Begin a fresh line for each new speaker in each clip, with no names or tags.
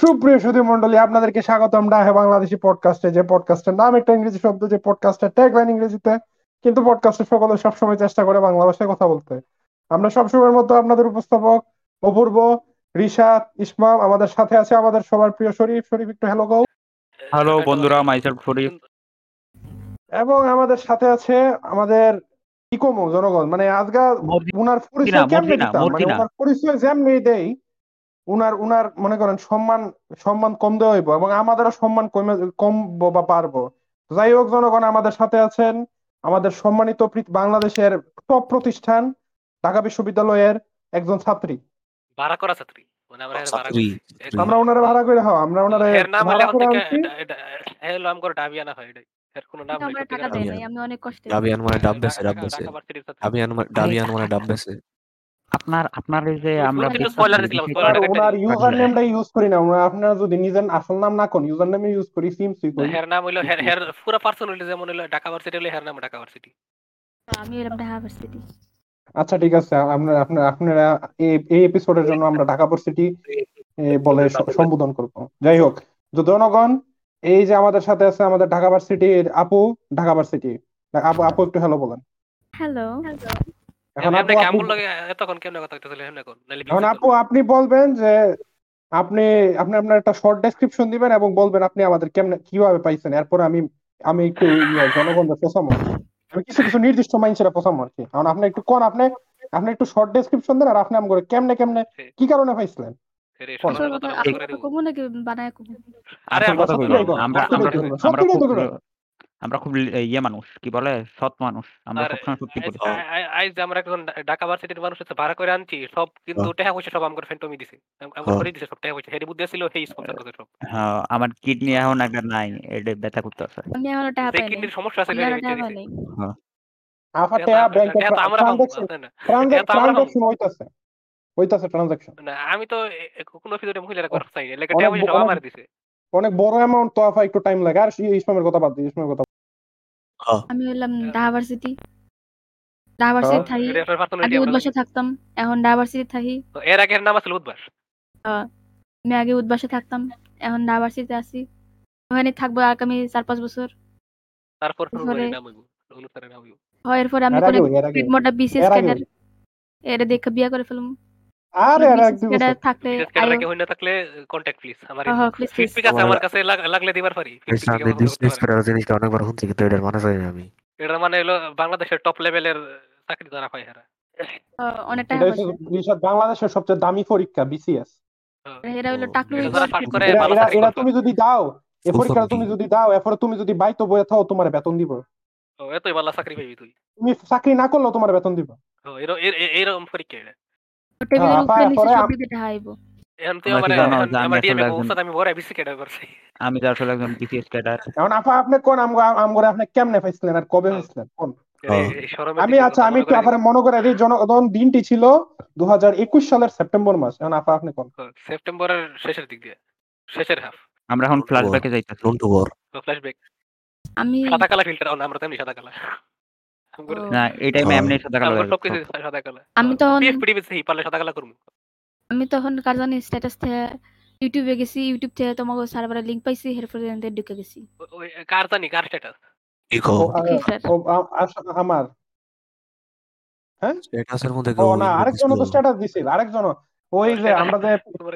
সুপ্রিয় সুধী মন্ডলী আপনাদেরকে স্বাগতম ডাহে বাংলাদেশি পডকাস্টে যে পডকাস্টের নাম একটা ইংরেজি শব্দ যে পডকাস্টের ট্যাগলাইন ইংরেজিতে কিন্তু সকলে সবসময় চেষ্টা করে বাংলা ভাষায় কথা বলতে। আমরা সবসময়ের মতো আপনাদের উপস্থাপক অপূর্ব রিশাদ ইসমাম আমাদের সাথে আছে আমাদের সবার প্রিয় শরীফ। শরীফ একটু হ্যালো গো
হ্যালো বন্ধুরা মাইসেলফ শরীফ।
এবং আমাদের সাথে আছে আমাদের ইকোমো জনগণ। মানে আজকা উনার পরিচয় কেমনে দিতাম? মানে। উনার পরিচয় যেমনি দেই উনার উনার মনে করেন সম্মান সম্মান কম দেওয়া হইব এবং আমাদেরও সম্মান কমে কমবো বা পারব। যাই হোক জনগণ আমাদের সাথে আছেন। আমাদের সম্মানিত বাংলাদেশের টপ প্রতিষ্ঠান ঢাকা বিশ্ববিদ্যালয়ের একজন ছাত্রী।
ভাড়া করা ছাত্রী আমরা
ওনারে ভাড়া করে হওয়া আমরা ওনারে
এর নাম হলে
ভাড়া
এখন
করে
ডাবিয়ানা হয় এর কোনো নাম নাই
টাকা আমি অনেক কষ্টে
ডাবিয়ান মানে ডাব বেছে ডাব। ডাবিয়ান মানে ডাবিয়ান মানে ডাব বেছে
আপনার আপনার এই যে আমরা
ওনার। ইউজার নেমটা ইউজ করি না ওনার আপনারা যদি নিজের আসল নাম না কোন ইউজার নেমে ইউজ করি সিম সুই করি।
হের নাম হইল হের হের পুরো পার্সোনালিটি যেমন হইল ঢাকা ভার্সিটি হইল হের নাম ঢাকা ভার্সিটি
আমি এরকম ঢাকা ভার্সিটি
আচ্ছা ঠিক আছে আপনারা আপনারা আপনারা এই- এই এপিসোডের জন্য আমরা ঢাকা ভার্সিটি এ, বলে সম্বোধন করব। যাই হোক তো জনগণ এই যে আমাদের সাথে আছে আমাদের ঢাকা ভার্সিটির আপু ঢাকা ভার্সিটি আপু আপু একটু হ্যালো বলেন।
হ্যালো
এখন আপু আপনি
কেমন লাগে এতক্ষণ কেমনে কথা কইতেছিল হেমনে কোন?
এখন আপু আপনি বলবেন যে আপনি আপনি আপনার একটা শর্ট ডেসক্রিপশন দিবেন এবং বলবেন আপনি আমাদের কেমনে কীভাবে পাইছেন? এরপর আমি আমি একটু ইয়ে, জনগণদের পোষাবো আমি কিছু কিছু নির্দিষ্ট মাইন্ডসেটে পোষাবো আর কি। কারণ আপনি একটু কোন আপনি আপনি একটু শর্ট ডেসক্রিপশন দেন আর আপনি আমাকে কেমনে কেমনে কি কারণে পাইছিলেন?
কমু
আরে আমরা
আমরা আমরা খুব- ইয়ে মানুষ কি বলে? সৎ মানুষ আমরা
আর
সবসময় সত্যি
যে আমরা ঢা- ঢাকা ভার্সিটির মানুষ হচ্ছে ভাড়া করে আনছি সব কিন্তু টাকা পয়সা সব আমার ফ্যান্টমি দিছে। আমার
হ্যাঁ।
করে দিছে সব টাকা পয়সা। হেরি বুদ্ধি ছিল সেই স্পন্সর করছে সব।
হ্যাঁ, আমার কিডনি এখন একটা নাই এটা ব্যথা করতেছে।
আমি এখনও টাকা পাই
কিডনির সমস্যা আছে
এখনও
বেঁচে দিছে
আফা
এটা
ব্যাংকে
আমরা
ট্রানজাকশন হইতাছে। হইতাছে ট্রানজাকশন
না আমি তো কোনো ফিজরে মহিলারা করতে চাই না
অনেক
টাকা পয়সা সব আমার দিছে।
অনেক বড় অ্যামাউন্ট তো আফা একটু টাইম লাগে। আর এই ইসলামের কথা বাদ দিই ইসলামের কথা
আমি হলাম ঢাকা ভার্সিটি ঢাকা ভার্সিটি
হ্যাঁ।
থাকি।
এটা
আগে
আমরা
উদ্বাসে থাকতাম। এখন ঢাকা ভার্সিটি থাকি।
তো এর আগের নাম আছিল উদ্বাস?
আমি আগে উদ্বাসে থাকতাম। এখন ঢাকা আছি। ওখানে থাকব আগামী চার পাঁচ বছর।
তারপর
হয় এরপরে আমি
এর
করে
আগেও,
মোটা বিসিএস ক্যাডার এর দেখে বিয়ে করে ফেলুম।
আরে আর এক দুই বছর।
থাকলে
বিশেষ করে
আয়ো
কেউ না থাকলে কন্টাক্ট প্লিজ আমার
please, please.
ফিডব্যাক আছে আমার কাছে লাগলে দিবার পারি Feedback
ইসলাম
আমাকে
বিজনেস
বলতে পারেন।
করার জিনিসটা অনেকবার শুনছি কিন্তু এটার মানে জানি না আমি।
এটার মানে হলো বাংলাদেশের টপ লেভেলের চাকরি যারা পায় এরা।
অনেক টাকা
এটা হচ্ছে রিশাদ বাংলাদেশের সবচেয়ে দামি পরীক্ষা বিসিএস
হ্যাঁ।
এরা টাকলু
তুমি যদি দাও এ পরীক্ষা তুমি যদি দাও এরপরে তুমি যদি বাইতো বইয়ে থাও তোমার বেতন দিব।
ও, এতই ভালো চাকরি তুই।
তুমি চাকরি না করলেও তোমার বেতন দিব।
এরকম পরীক্ষা এটা।
টেবিলের
হ্যাঁ,
উপরে নিচে
পরে
সব
আম-
তো আসলে একজন বিসিএস ক্যাডার
এখন আপা আপনি কোন আমগরে আপনি কেমনে আর কবে
হ্যাঁ।
কোন?
হ্যাঁ।
এই
আমি আচ্ছা আমি
মনে
একটু আপনার মনে করে দিই জনগণ দিনটি ছিল দু হাজার একুশ সালের সেপ্টেম্বর মাস এখন আপা আপনি কোন?
সেপ্টেম্বরের শেষের দিক দিয়ে। শেষের হাফ
আমরা এখন ফ্ল্যাশব্যাকে যাইতেছি।
আমি
সাদা কালা ফিল্টার আমরা তেমনি সাদা কালা
না এই টাইমে
হ্যাঁ।
এমনি সাদা কালো হয়ে
সাদা কালা
আমি তখন
পিএফপিডি বেশি পারলে সাদা কালা করব।
আমি তখন কার জানি স্ট্যাটাস থেকে ইউটিউবে গেছি ইউটিউব থেকে তোমাকে সার্ভারে লিংক পাইছি এরপরে এনতে ঢুকে গেছি।
ওই কার জানি কার স্ট্যাটাস
আমার।
স্ট্যাটাসের মধ্যে
ও না আরেকজন তো স্ট্যাটাস দিছিল আরেকজন ওই যে আমরা যে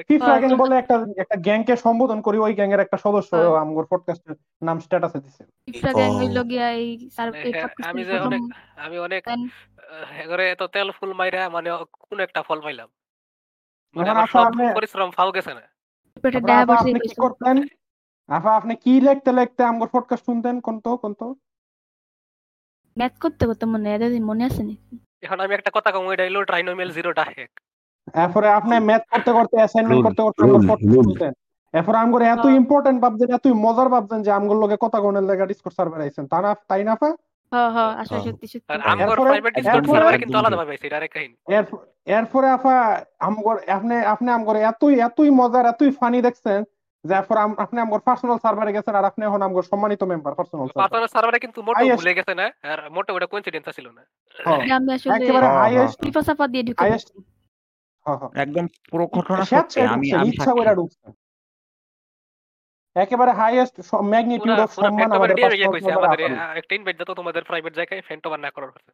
ফিফা গ্যাং বলে একটা একটা গ্যাংকে সম্বোধন করি ওই গ্যাং এর একটা সদস্য
হ্যাঁ।
আমগর পডকাস্টের নাম স্ট্যাটাসে দিছে।
ইফরা গ্যাং। হইল গিয়া এই এই
হ্যাঁ, আমি যে অনেক আমি অনেক
fan।
এবারে তো তেল ফুল মাইরা মানে কোন একটা ফল পাইলাম। মানে আমার সব
আপনি-
পরিশ্রম ফাও গেছে না।
পেটে ডায়াবেটিস
কি করতেন? আপা আপনি কি লিখতে লিখতে আমগর পডকাস্ট শুনতেন? কোন তো কোন তো
ম্যাথ করতে করতে মনে হয় এদের মনে আছে নি
এখন আমি একটা কথা কম এটা হলো ট্রাইনোমিয়াল জিরোটা হ্যাক
এরপরে আপনি ম্যাথ করতে করতে অ্যাসাইনমেন্ট করতে করতে এরপরে আমগর এত
হ্যাঁ।
ইম্পর্টেন্ট ভাবছেন এতই মজার ভাবছেন যে আমগর লগে কথা কোনের লাগা ডিসকর্ড সার্ভার আইছেন। তা না তাই না আপা
হ্যাঁ হ্যাঁ
হ্যাঁ। হ্যাঁ।
এরপরে- আপা আমগর আপনি আপনি আমগর এতই এতই মজার এতই ফানি দেখছেন যে এরপর আপনি আমগর পার্সোনাল সার্ভারে গেছেন আর আপনি এখন আমগর সম্মানিত মেম্বার পার্সোনাল
পার্সোনাল সার্ভারে কিন্তু মোটো ভুলে গেছে আর মোটো ওটা কোইন্সিডেন্স ছিল না।
এটা আমি আসলে
একেবারে
হ্যাঁ,
হাইয়েস্ট
দিয়ে ঢুকে
highest-
পড়ছি।
হ্যাঁ হ্যাঁ।
একদম পুরো ঘটনা সত্যি আমি আমি
ইচ্ছা করে একেবারে হাইয়েস্ট ম্যাগনিটিউড অফ সম্মান আমাদের
ইয়ে
পর
আমাদের একটা ইনভাইট দাও তো তোমাদের প্রাইভেট জায়গায় ফ্যান্টম আর না করার কথা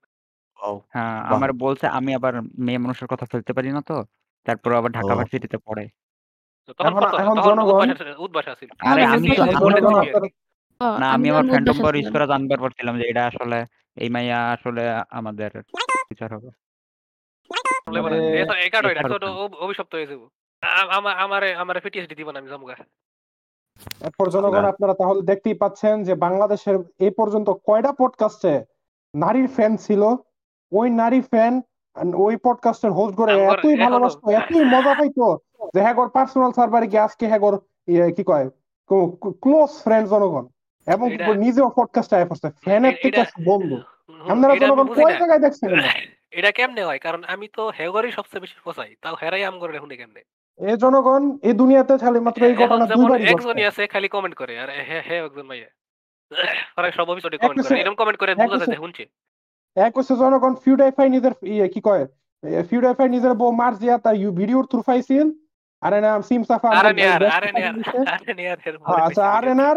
হ্যাঁ আমার বলছে আমি আবার মেয়ে মানুষের কথা ফেলতে পারি না তো তারপর আবার ঢাকা। ভার্সিটিতে পড়ে।
এখন- জনগণ-
আরে আমি তো
আপনারা-
ও,
না আমি আমার ফ্যান্টম। পর ইউজ করে জানবার পারছিলাম যে এটা আসলে এই মাইয়া আসলে আমাদের টিচার হবে।
অভিশপ্ত হয়ে যাব। আমারে আমারে পিটিএসডি দিব না আমি জামুগা
এরপর জনগণ আপনারা তাহলে দেখতেই পাচ্ছেন যে বাংলাদেশের এই পর্যন্ত কয়টা পডকাস্টে নারীর ফ্যান ছিল? ওই নারী ফ্যান ওই পডকাস্টের হোস্ট করে এতই ভালোবাসতো এতই মজা পাইতো যে হ্যাগর পার্সোনাল সার্ভারে গিয়ে আজকে হ্যাগর ইয়ে, কি কয়? ক্লোজ ফ্রেন্ড জনগণ। এবং নিজেও পডকাস্ট আয় করছে। ফ্যানের থেকে বন্ধু। আপনারা জনগণ কয় জায়গায় দেখছেন? এটা?
কেমনে হয়? কারণ আমি তো হেগরই সবচেয়ে বেশি ফসাই তাও হেরাই আম করে শুনি কেমনে?
এ জনগণ এই দুনিয়াতে খালি মাত্র এই
এখন
ঘটনা
দুইবার
দুইবারই
একজনই আছে খালি কমেন্ট করে আর হে হে একজন ভাইয়া। আরে সব অফিসে কমেন্ট করে এরকম কমেন্ট করে বুঝা যায় হুনছে
এক হচ্ছে জনগণ ফিউডাইফাই নিজের ইয়ে কি কয়? ফিউডাইফাই নিজের বউ মারজিয়া তা ভিডিওর থ্রু পাইছিল আরে সিম সাফা হ্যাঁ, আচ্ছা না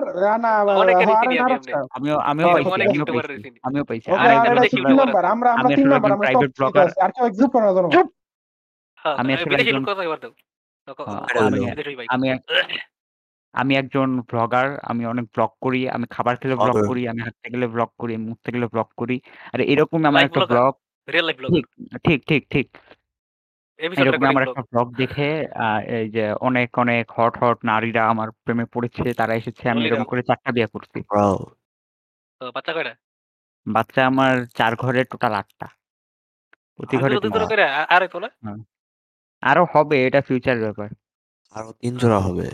আমিও আমিও
হ্যাঁ,
পাইছি আমিও
তিন নাম্বার আমরা আমরা তিন নাম্বার
একজন
আমরা
blogger।
আছে আর কেউ এক্সিস্ট করে না জনগণ
আমি আসলে একজন- হ্যাঁ,
আমি-
আমি একজন ব্লগার আমি অনেক ব্লগ করি আমি খাবার খেলে ব্লগ করি আমি হাঁটতে গেলে ব্লগ করি উঠতে গেলে ব্লগ করি আর এরকম আমার একটা ব্লগ ঠিক ঠিক ঠিক এরকম আমার একটা ব্লগ দেখে আহ, এই যে অনেক অনেক হট হট নারীরা আমার প্রেমে পড়েছে তারা এসেছে আমি এরকম করে চারটা বিয়ে করছি।
বাচ্চা কয়টা?
বাচ্চা আমার চার ঘরে টোটাল আটটা। প্রতি ঘরে
দুই
তিনটা।
দুটো করে আ- আর তো না
আরও হবে এটা ফিউচার ব্যাপার।
আরও তিন জোড়া হবে।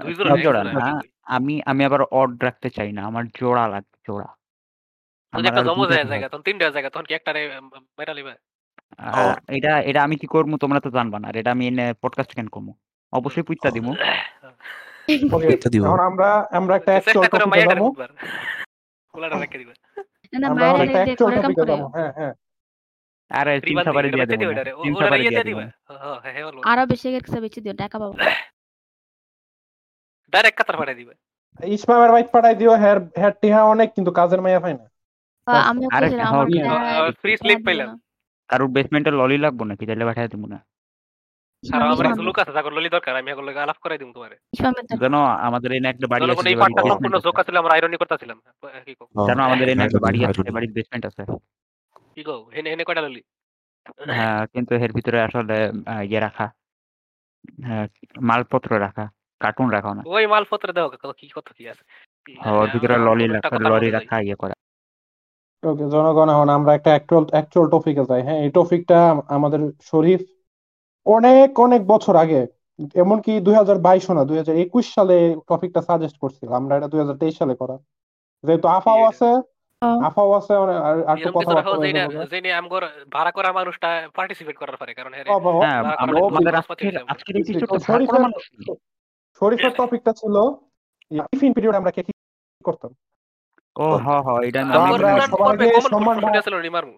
দুই জোড়া এক
জোড়া
জোড়া,
না আমি আমি আবার অড রাখতে চাই না আমার জোড়া লাগবে জোড়া।
যদি
আমার
একটা
আর
জমো
দুইটা
যায়
হবে।
জায়গা তখন তিনটা জায়গা তখন কি একটারে মেটা লিবা
আহ, এটা এটা আমি কি করব তোমরা তো জানবা না আর এটা আমি এনে পডকাস্ট কেন করব? অবশ্যই পুইতা দিমু।
ওকে
এটা দিব।
এখন আমরা আমরা একটা অ্যাকচুয়াল
চেষ্টা করে
টপিকে
মাইয়াটা
যাব
বুধবার পোলাটা রেখে দিবা।
না
আমরা এখন একটা
দিয়ে
অ্যাকচুয়াল
করে
টপিকে
করে
যাব হ্যাঁ হ্যাঁ।
আরে
ফ্রি
তিন
বান্দি
সাবারে
এটা
দিয়ে
বেচে
দেবো
দিও
না।
এটারে
তিন
ওরা
সাবারে
ইয়ে
দিয়ে
দিয়ে
দেবো
দিবা হ্যাঁ হ্যাঁ বলো।
আরও বেশি কাছে বেশি দিও টাকা পাবো।
ডাইরেক্ট কাতার পাঠাই দিবা।
ইসমামের বাইক পাঠাই দিও হ্যার হ্যার টিহা অনেক কিন্তু কাজের মাইয়া পাই না।
আমিও
হ্যাঁ,
ইয়ে,
ফ্রি স্লিপ পাইলাম।
কারোর বেসমেন্টে ললি লাগবো নাকি? তাহলে পাঠাই দেবো না।
আর আমার কিছু লোক আছে যাকে ললি দরকার আমি এখন আলাপ করাই দিমু তোমারে।
জানো আমাদের এনে একটা বাড়ি আছে
এই পার্টটা সম্পূর্ণ জোকা ছিল আমরা আইরনি করতেছিলাম। কি কো
জানো আমাদের এনে একটা
হ্যাঁ,
বাড়ি
হ্যাঁ,
আছে
হ্যাঁ।
বাড়ির বেসমেন্ট আছে।
কি কো হেনে হেনে কয়টা ললি
হ্যাঁ কিন্তু এর ভিতরে আসলে ইয়ে রাখা। মালপত্র রাখা কার্টুন রাখা না
ওই মালপত্র দাও কত কি কত কি আছে।
ওর ভিতরে ললি রাখা
কথা
লরি রাখা ইয়ে করা।
ওকে জনগণ এখন আমরা একটা অ্যাকচুয়াল অ্যাকচুয়াল টপিকে যাই। হ্যাঁ এই টপিকটা আমাদের শরীফ অনেক অনেক বছর আগে এমনকি দুই হাজার বাইশ না দুই হাজার একুশ সালে টপিকটা সাজেস্ট করছিল আমরা এটা দুই হাজার তেইশ সালে করা যেহেতু আফাও। আছে আফাও আছে আর- আর একটু
যে আমগর ভাড়া করা মানুষটা পার্টিসিপেট করার পারে কারণ হ্যাঁ
আমাদের আজকের আজকের
শরীফের- টপিকটা ছিল টিফিন পিরিয়ড আমরা কে কি করতাম?
ও হ হ এটা
আমরা সবাই
হয়-
মিলে
কমন
সম্মান
ছিল রিমারমু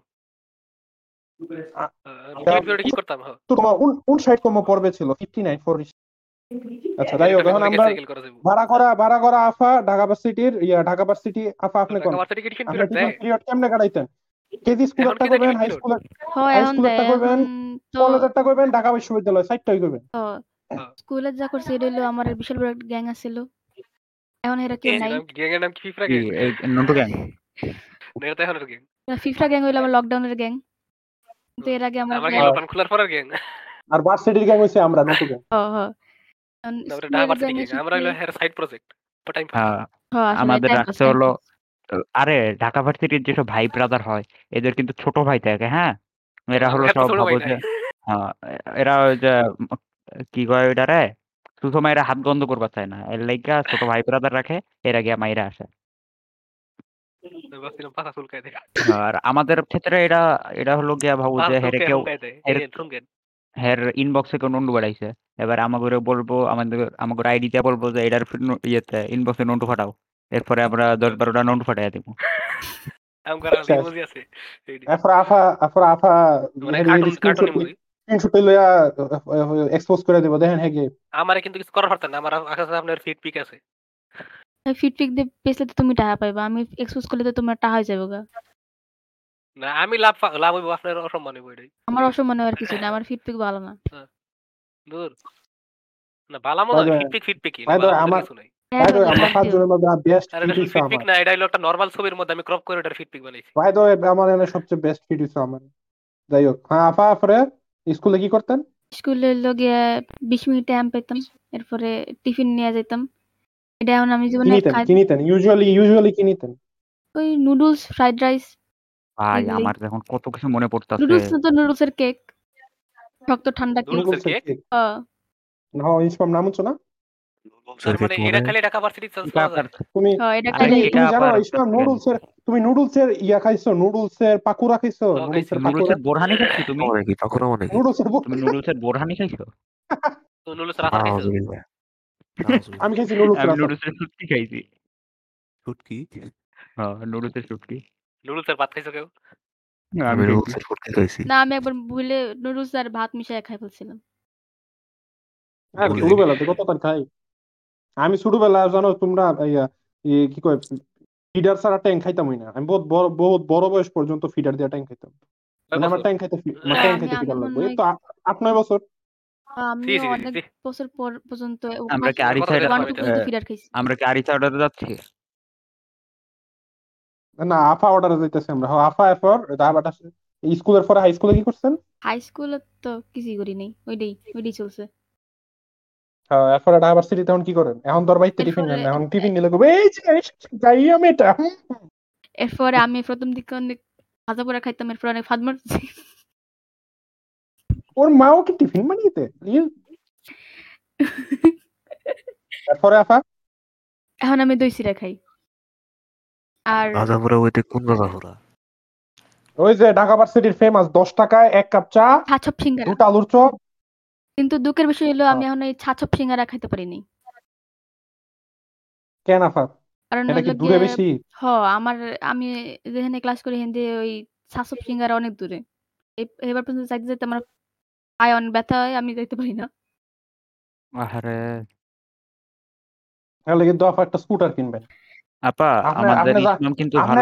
কি করতাম? হ্যাঁ।
তো তোমার উন উন ষাট তম পর্বে ছিল? ফিফটি নাইন আচ্ছা যাই হোক এখন আমরা
সাইকেল করে দেব
ভাড়া করা ভাড়া করা আফা ঢাকা ভার্সিটির ইয়া ঢাকা ভার্সিটি আফা আপনি কোন?
পিরিয়ড
কেমনে কাটাইতেন? কেজি স্কুল
এখন
একটা করবেন হাই স্কুল হাই স্কুল একটা করবেন
এখন তো
কলেজ একটা করবেন ঢাকা বিশ্ববিদ্যালয় সাইটটাই করবেন।
স্কুলে যা করছে এটা হলো আমার বিশাল বড় একটা গ্যাং আছিল। এখন এরা কেউ নাই
গ্যাং এর নাম কি ফিফরা গ্যাং
নন্টু গ্যাং
এটা এখন গ্যাং
গ্যাং হইল আমার লকডাউনের গ্যাং কিন্তু এর আগে আমার
আমার
gang-
লকডাউন খোলার পরের গ্যাং
আর ভার্সিটির গ্যাং হইছে আমরা
এ
গ্যাং আমরা হলো
শিখছি-
হের সাইড প্রজেক্ট টাইম
হ্যাঁ আমাদের রাখছে হলো আরে ঢাকা ভার্সিটির যেসব ভাই ব্রাদার হয় এদের কিন্তু ছোট ভাই থাকে হ্যাঁ? এরা হলো সব ভাবো যে হ্যাঁ, এরা ওই যে কি কয় ওইটা শুধু মায়েরা হাত গন্ধ করবার চায় না। এর লাইগা ছোট ভাই ব্রাদার রাখে এরা গিয়া মাইরা আসে।
দেয়
আর আমাদের ক্ষেত্রে এটা এটা হলো গিয়া ভাবো যে হেরে কেউ
দেয়
হের ইনবক্সে কেউ নন্ডু বাড়াইছে এবার আমাকে বলব আমাদের আমাকে আইডিতে বলব যে এটার ইয়েতে ইনবক্সে নন্টু ফাটাও এরপরে আমরা দশ বারোটা নন্টু ফাটাই দিব।
আচ্ছা।
এইডি।
এরপর আফা এরপর আফা
কার্টুন কার্টুন
স্ক্রিনশট লইয়া এক্সপোজ করে দিব দেখেন হ্যাঁ কি।
আমারে কিন্তু কিছু করার পারতেন না আমার কাছে আপনার ফিট পিক আছে।
ফিট পিক দিয়ে বেচলে তো তুমি টাকা পাইবা আমি এক্সপোজ করলে তো তোমার টাকা হয়ে যাবে গা।
না আমি লাভ পা- লাভ হইব আপনার অসম্মান হইব এটাই।
আমার অসম্মান হওয়ার কিছু না আমার ফিট পিক ভালো না।
দূর। না বালা
By
হয়
way, আমার- ফিট সবচেয়ে বেস্ট ফিট আমার। যাই হোক হ্যাঁ আফা আফরে স্কুলে কি করতেন?
স্কুলে লগে বিশ মিনিট টাইম পেতাম এরপরে টিফিন নিয়ে যেতাম। এটা এখন আমি জীবনে
কিনিতেন
খাই
কি নিতেন? ইউজুয়ালি ইউজুয়ালি কি নিতেন?
ওই নুডলস ফ্রাইড রাইস
ভাই
এগুলোই।
আমার এখন কত কিছু মনে পড়তাছে।
নুডলস তো নুডলস এর কেক শক্ত ঠান্ডা কেক
নুডলসের কেক
হ্যাঁ,
না ইনস্পাম নাম হচ্ছে না?
তার মানে এটা খালি ঢাকা ভার্সিটি চান্স পাওয়া যায়
তুমি
এটা
আরে
তুমি
খাইলে
এটা
তুমি জানো ইসলাম
একটা
নুডলসের তুমি নুডলসের ইয়া খাইছো নুডলসের পাকুরা খাইছো
খাইছি।
নুডলসের
বোরহানি খাইছো তুমি?
কি পাকোড়া মানে কি
নুডলসের
তুমি নুডলসের বোরহানি খাইছো?
তো নুডলস রাখা খাইছো?
আমি খাইছি নুডলসের
আমি
আচার।
নুডলসের শুটকি খাইছি।
ফুটকি
হ্যাঁ নুডলসের শুটকি।
নুডলসের ভাত খাইছো কেউ?
আমি
আমি
খাইছি।
রুলসের খাইছি।
না আমি একবার ভুলে নুডলস আর ভাত মিশিয়ে খাই ফেলছিলাম
হ্যাঁ ছোটবেলাতে কতবার খাই? আমি ছোটবেলা জানো তোমরা কি কয় ফিডার ছাড়া ট্যাং খাইতাম না। আমি বহুত বড় বহুত বড় বয়স পর্যন্ত ফিডার দিয়ে ট্যাং খাইতাম। মানে আমার ট্যাং খাইতে ফি- আমার
হ্যাঁ,
খাইতে ফিডার লাগবে। এই তো আট নয় বছর।
আমি
জি, জি, জি,
অনেক বছর পর পর্যন্ত
আমরা কি
ফিডার খাইছি।
আমরা অর্ডারে যাচ্ছি?
না আফা অর্ডারে যাইতেছে আমরা। আফা এরপর দাবাটা স্কুলের পরে হাই স্কুলে কি করছেন?
হাই স্কুলে তো কিছুই করি নাই। ওইটাই ওইটাই চলছে।
হ্যাঁ এরপরে সিটি তখন কি করেন? এখন তোর বাইতে টিফিন নেন এখন টিফিন নিলে কবে এই যে আমি এটা।
এরপরে আমি প্রথম দিকে অনেক ভাজা পোড়া খাইতাম এরপর অনেক ফাদ মারছি।
ওর মাও কি টিফিন বানিয়েতে। এরপরে আফা
এখন আমি দই চিরা খাই। আর
ভাজা পোড়া ওইতে কোন ভাজা পোড়া?
ওই যে ঢাকা ভার্সিটির ফেমাস দশ টাকায় এক কাপ চা দুটা আলুর চপ
কিন্তু দুঃখের বিষয় হলো আমি
হ্যাঁ।
এখন এই ছাছপ সিঙ্গারা খাইতে পারিনি।
কেন আফা
কারণ
এটা কি দূরে বেশি?
হ আমার আমি যেখানে ক্লাস করি হিন্দি ওই ছাছপ সিঙ্গারা অনেক দূরে। এবার পর্যন্ত যাইতে যাইতে আমার পায়ে অনেক ব্যথা হয় আমি যাইতে পারি না।
আরে
তাহলে কিন্তু আফা একটা স্কুটার কিনবেন
আপা
আপনি-
আমাদের ইসলাম কিন্তু ভালো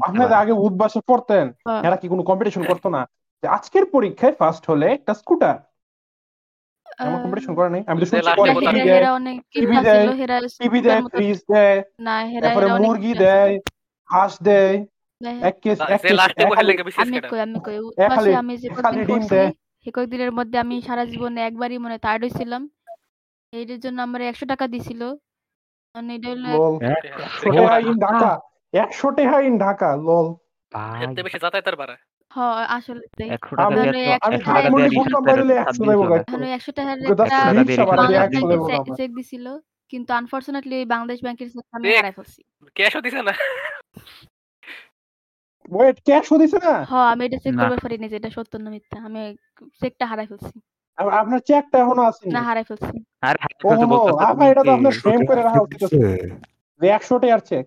আপনি আগে উদ্বাসে পড়তেন
হ্যাঁ।
এরা কি কোনো কম্পিটিশন করতো না? আজকের পরীক্ষায় ফার্স্ট হলে একটা স্কুটার
আহ,
কম্পিটিশন করে নাই। আমি তো শুনছি টিভি দেয়
অনেক
টিভি দেয়, টিভি দেয় ফ্রিজ দেয়
না হেরা
তারপরে মুরগি দেয় হাঁস দেয়। এক কেস এক কেস
আমি কই আমি কই আমি যে। সে কয়েকদিনের মধ্যে আমি সারা জীবনে একবারই মনে টায়ার্ড হয়েছিলাম। এইটার জন্য আমার একশো টাকা দিছিল। মানে এটা হলো
হ্যাঁ?
একশো টাকা ইন ঢাকা একশো টাকা ইন ঢাকা লল।
এতে বেশি যাতায়াতের
হ আসলে তাই।
একশো টাকা
আমি-
দিয়ে
আমি
তো
আমি
একশো
টাকা
টাকা
ধানমন্ডি
দিয়ে
ফুটপাত
রিক্সার
বাড়িলে
সাত
একশো
দিন
দেবো
চলে।
গাইতো
এখন ওই একশো টাকার
ওকে দশ টাকা দিয়ে
রিক্সা
ভাড়া দিয়ে
বাংলাদেশ
একশো
ব্যাংকের
দেবো
চে-
আমার
চেক দিছিল কিন্তু আনফরচুনেটলি বাংলাদেশ ব্যাংকের আমি
চেক?
ফেলছি।
ক্যাশও দিছে না?
ওয়েট ক্যাশও দিছে না?
হ আমি এটা চেক
না।
করতে পারিনি যে এটা সত্য না মিথ্যা। আমি চেকটা হারাই ফেলছি।
আর আপনার চেকটা এখনও আসেনি
না হারাই ফেলছি।
আর হাতে
ও
হাতে
হো,
বলতেছে
আপা,
তুমি
এটা তো
কি?
আপনার করে রাখা উচিত। ছিল। যে একশো টাকার চেক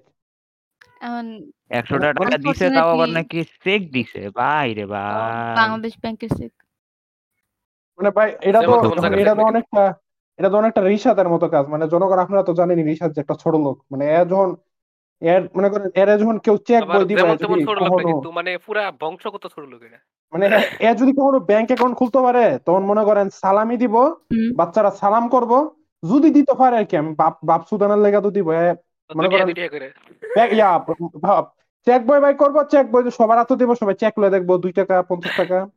এখন
একশো টাকা দিছে তাও আবার নাকি চেক দিছে। ভাই রে ভাই
বাংলাদেশ ব্যাংকের চেক
মানে ভাই এটা তো মানে এটা তো অনেকটা এটা তো অনেকটা মতো কাজ। মানে জনগণ আপনারা তো জানেনই যে একটা ছোট লোক। মানে এর যখন এর মনে করেন এর যখন কেউ চেক বই দিবে
কিন্তু মানে পুরা বংশগত ছোট লোক এটা
মানে এ- এ যদি কখনো ব্যাংক অ্যাকাউন্ট খুলতে পারে তখন মনে করেন সালামি দিব বাচ্চারা সালাম করব। যদি দিতে পারে আর কি আমি বাপ বাপ সুদানের লেগা তো দিব। এ মনে
দুইটা
করেন-
দুইটা করে।
ব্যাগ- ইয়া চেক বই বাই করব চেক বই সবার হাতে দিব সবাই চেক লয়ে দেখব দুই টাকা পঞ্চাশ টাকা।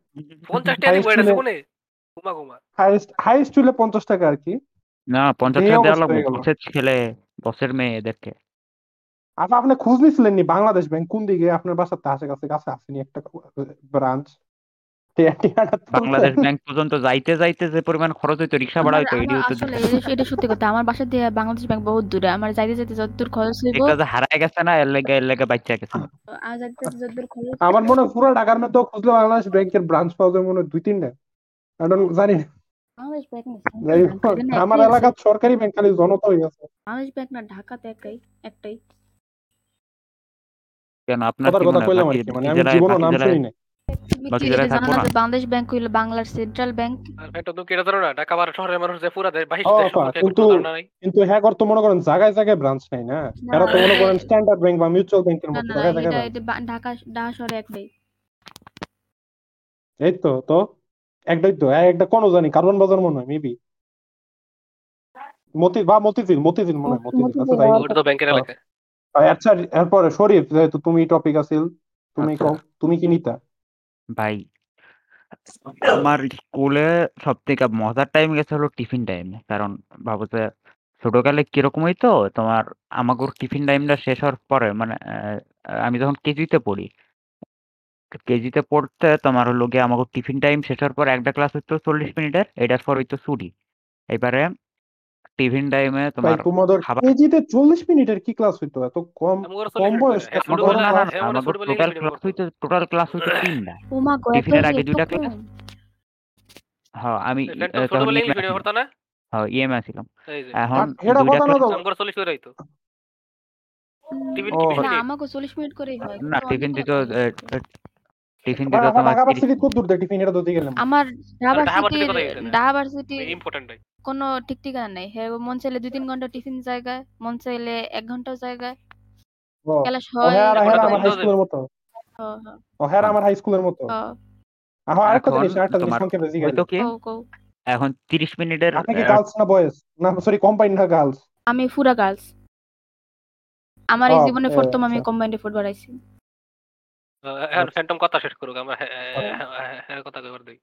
পঞ্চাশ
হাইস্ট পঞ্চাশ আর কি।
না পঞ্চাশ টাকা দেওয়া লাগবে বসের ছেলে বসের মেয়ে দেখে।
আচ্ছা আপনি খোঁজ নিছিলেন নি বাংলাদেশ ব্যাংক? কোন দিকে? আপনার বাসার কাছে কাছে কাছে আসেনি একটা ব্রাঞ্চ?
বাংলাদেশ ব্যাংক পর্যন্ত যাইতে যাইতে যে পরিমাণ খরচ হইতো রিক্সা ভাড়া
আমার-
হইতো এটি হতো
এটা- এটা সত্যি কথা আমার বাসা দিয়ে বাংলাদেশ ব্যাংক বহুত দূরে আমার যাইতে যাইতে যতদূর খরচ হইব
একটা যে হারায় গেছে না এর লেগে এর লেগে বাচ্চা গেছে।
আমার যাইতে যতদূর খরচ
আমার মনে পুরো ঢাকার মধ্যে খুঁজলে বাংলাদেশ ব্যাংকের ব্রাঞ্চ পাওয়া যায় মনে হয় দুই তিনটা। I don't- জানি
বাংলাদেশ ব্যাংক না
আমার এলাকার সরকারি ব্যাংক খালি জনতা হয়ে গেছে।
বাংলাদেশ ব্যাংক না ঢাকাতে একটাই একটাই।
কেন আপনার
কথা কইলাম আর কি মানে আমি নাম শুনি নাই।
তুমি
বাকি
কি
যারা
এটা জানো
থাকব
না
না।
বাংলাদেশ ব্যাংক হইল বাংলার সেন্ট্রাল ব্যাংক
আর ফ্যান্টম তুমি কেটা জানো না ঢাকা বারো শহরের মানুষ যে পুরা দেশ বাহির দেশ
কিন্তু
কোনো ধারণা নাই।
কিন্তু হ্যাঁ তো মনে করেন জায়গায় জায়গায় ব্রাঞ্চ নাই না?
না
এরা তো মনে করেন স্ট্যান্ডার্ড ব্যাংক বা মিউচুয়াল ব্যাংকের
না
মতো জায়গায় জায়গায়
এটা
branch।
এটা বা- ঢাকা ঢাকা শহরে একটাই
এই তো তো? একটাই তো? এক একটা কোনো জানি কারওয়ান বাজার মনে হয় মেবি মতি বা মতিঝিল মতিঝিল মনে হয় মতিঝিল আচ্ছা তাই
ওটা তো ব্যাংকের। এলাকা।
আচ্ছা এরপরে শরীফ যেহেতু তুমি টপিক আছিল তুমি
আচ্ছা।
তুমি কি নিতা?
ভাই আমার স্কুলে সব থেকে মজার টাইম গেছে হলো টিফিন টাইমে কারণ ভাবো যে ছোটকালে কীরকম হইতো তোমার আমাকে টিফিন টাইমটা শেষ হওয়ার পরে মানে আমি যখন কেজিতে পড়ি কেজিতে পড়তে তোমার হলো গিয়ে আমাকে টিফিন টাইম শেষ হওয়ার পর একটা ক্লাস হইতো চল্লিশ মিনিটের এটার পর হইতো ছুটি এবারে টিফিন টাইমে তোমার
তোমাদের
খাবার
কেজিতে চল্লিশ মিনিটের কি ক্লাস হইতো? এত কম কম বয়স
টোটাল ক্লাস হইতো টোটাল ক্লাস হইতো তিনটা
ও মা গো
টিফিনের আগে দুইটা ক্লাস হ্যাঁ আমি তখন
না?
হ্যাঁ ইএমআই ছিলাম।
এই
এখন দুইটা ক্লাস
টিফিন কি
না আমাকে চল্লিশ মিনিট করেই হয়।
না টিফিন দিত। টিফিন
ভাই,
তোমার
ভার্সিটি কত দূর টিফিন এটা তো গেলাম।
আমার ঢাকা
ঢাকা ভার্সিটির
ভার্সিটির
কথা গেছে না।
ঢাকা ভার্সিটি
ইম্পর্টেন্ট ভাই।
কোনো ঠিক ঠিকানা নেই। মন চাইলে দুই তিন ঘণ্টা টিফিন জায়গায় মন চাইলে এক ঘণ্টা জায়গায়।
ও
ক্লাস হয়
আর-
ওটা তো
আমার হাই স্কুলের মতো।
হ, হ,
ও হ্যাঁ আমার হাই স্কুলের মতো।
হ,
আরেকটা জিনিস আরেকটা জিনিস সংক্ষেপে জিজ্ঞাসা
হয়তো কি?
কও, কও।
এখন তিরিশ মিনিটের
আপনি কি গার্লস না বয়েজ না সরি কম্বাইন না গার্লস
আমি ফুরা গার্লস আমার এই জীবনে প্রথম আমি
আচ্ছা।
কম্বাইন্ডে ফুট বাড়াইছি
এখন ফ্যান্টম কথা শেষ করুক আমরা হ্যাঁ। হ্যাঁ, হ্যাঁ, হ্যাঁ, কথা কইবার দিই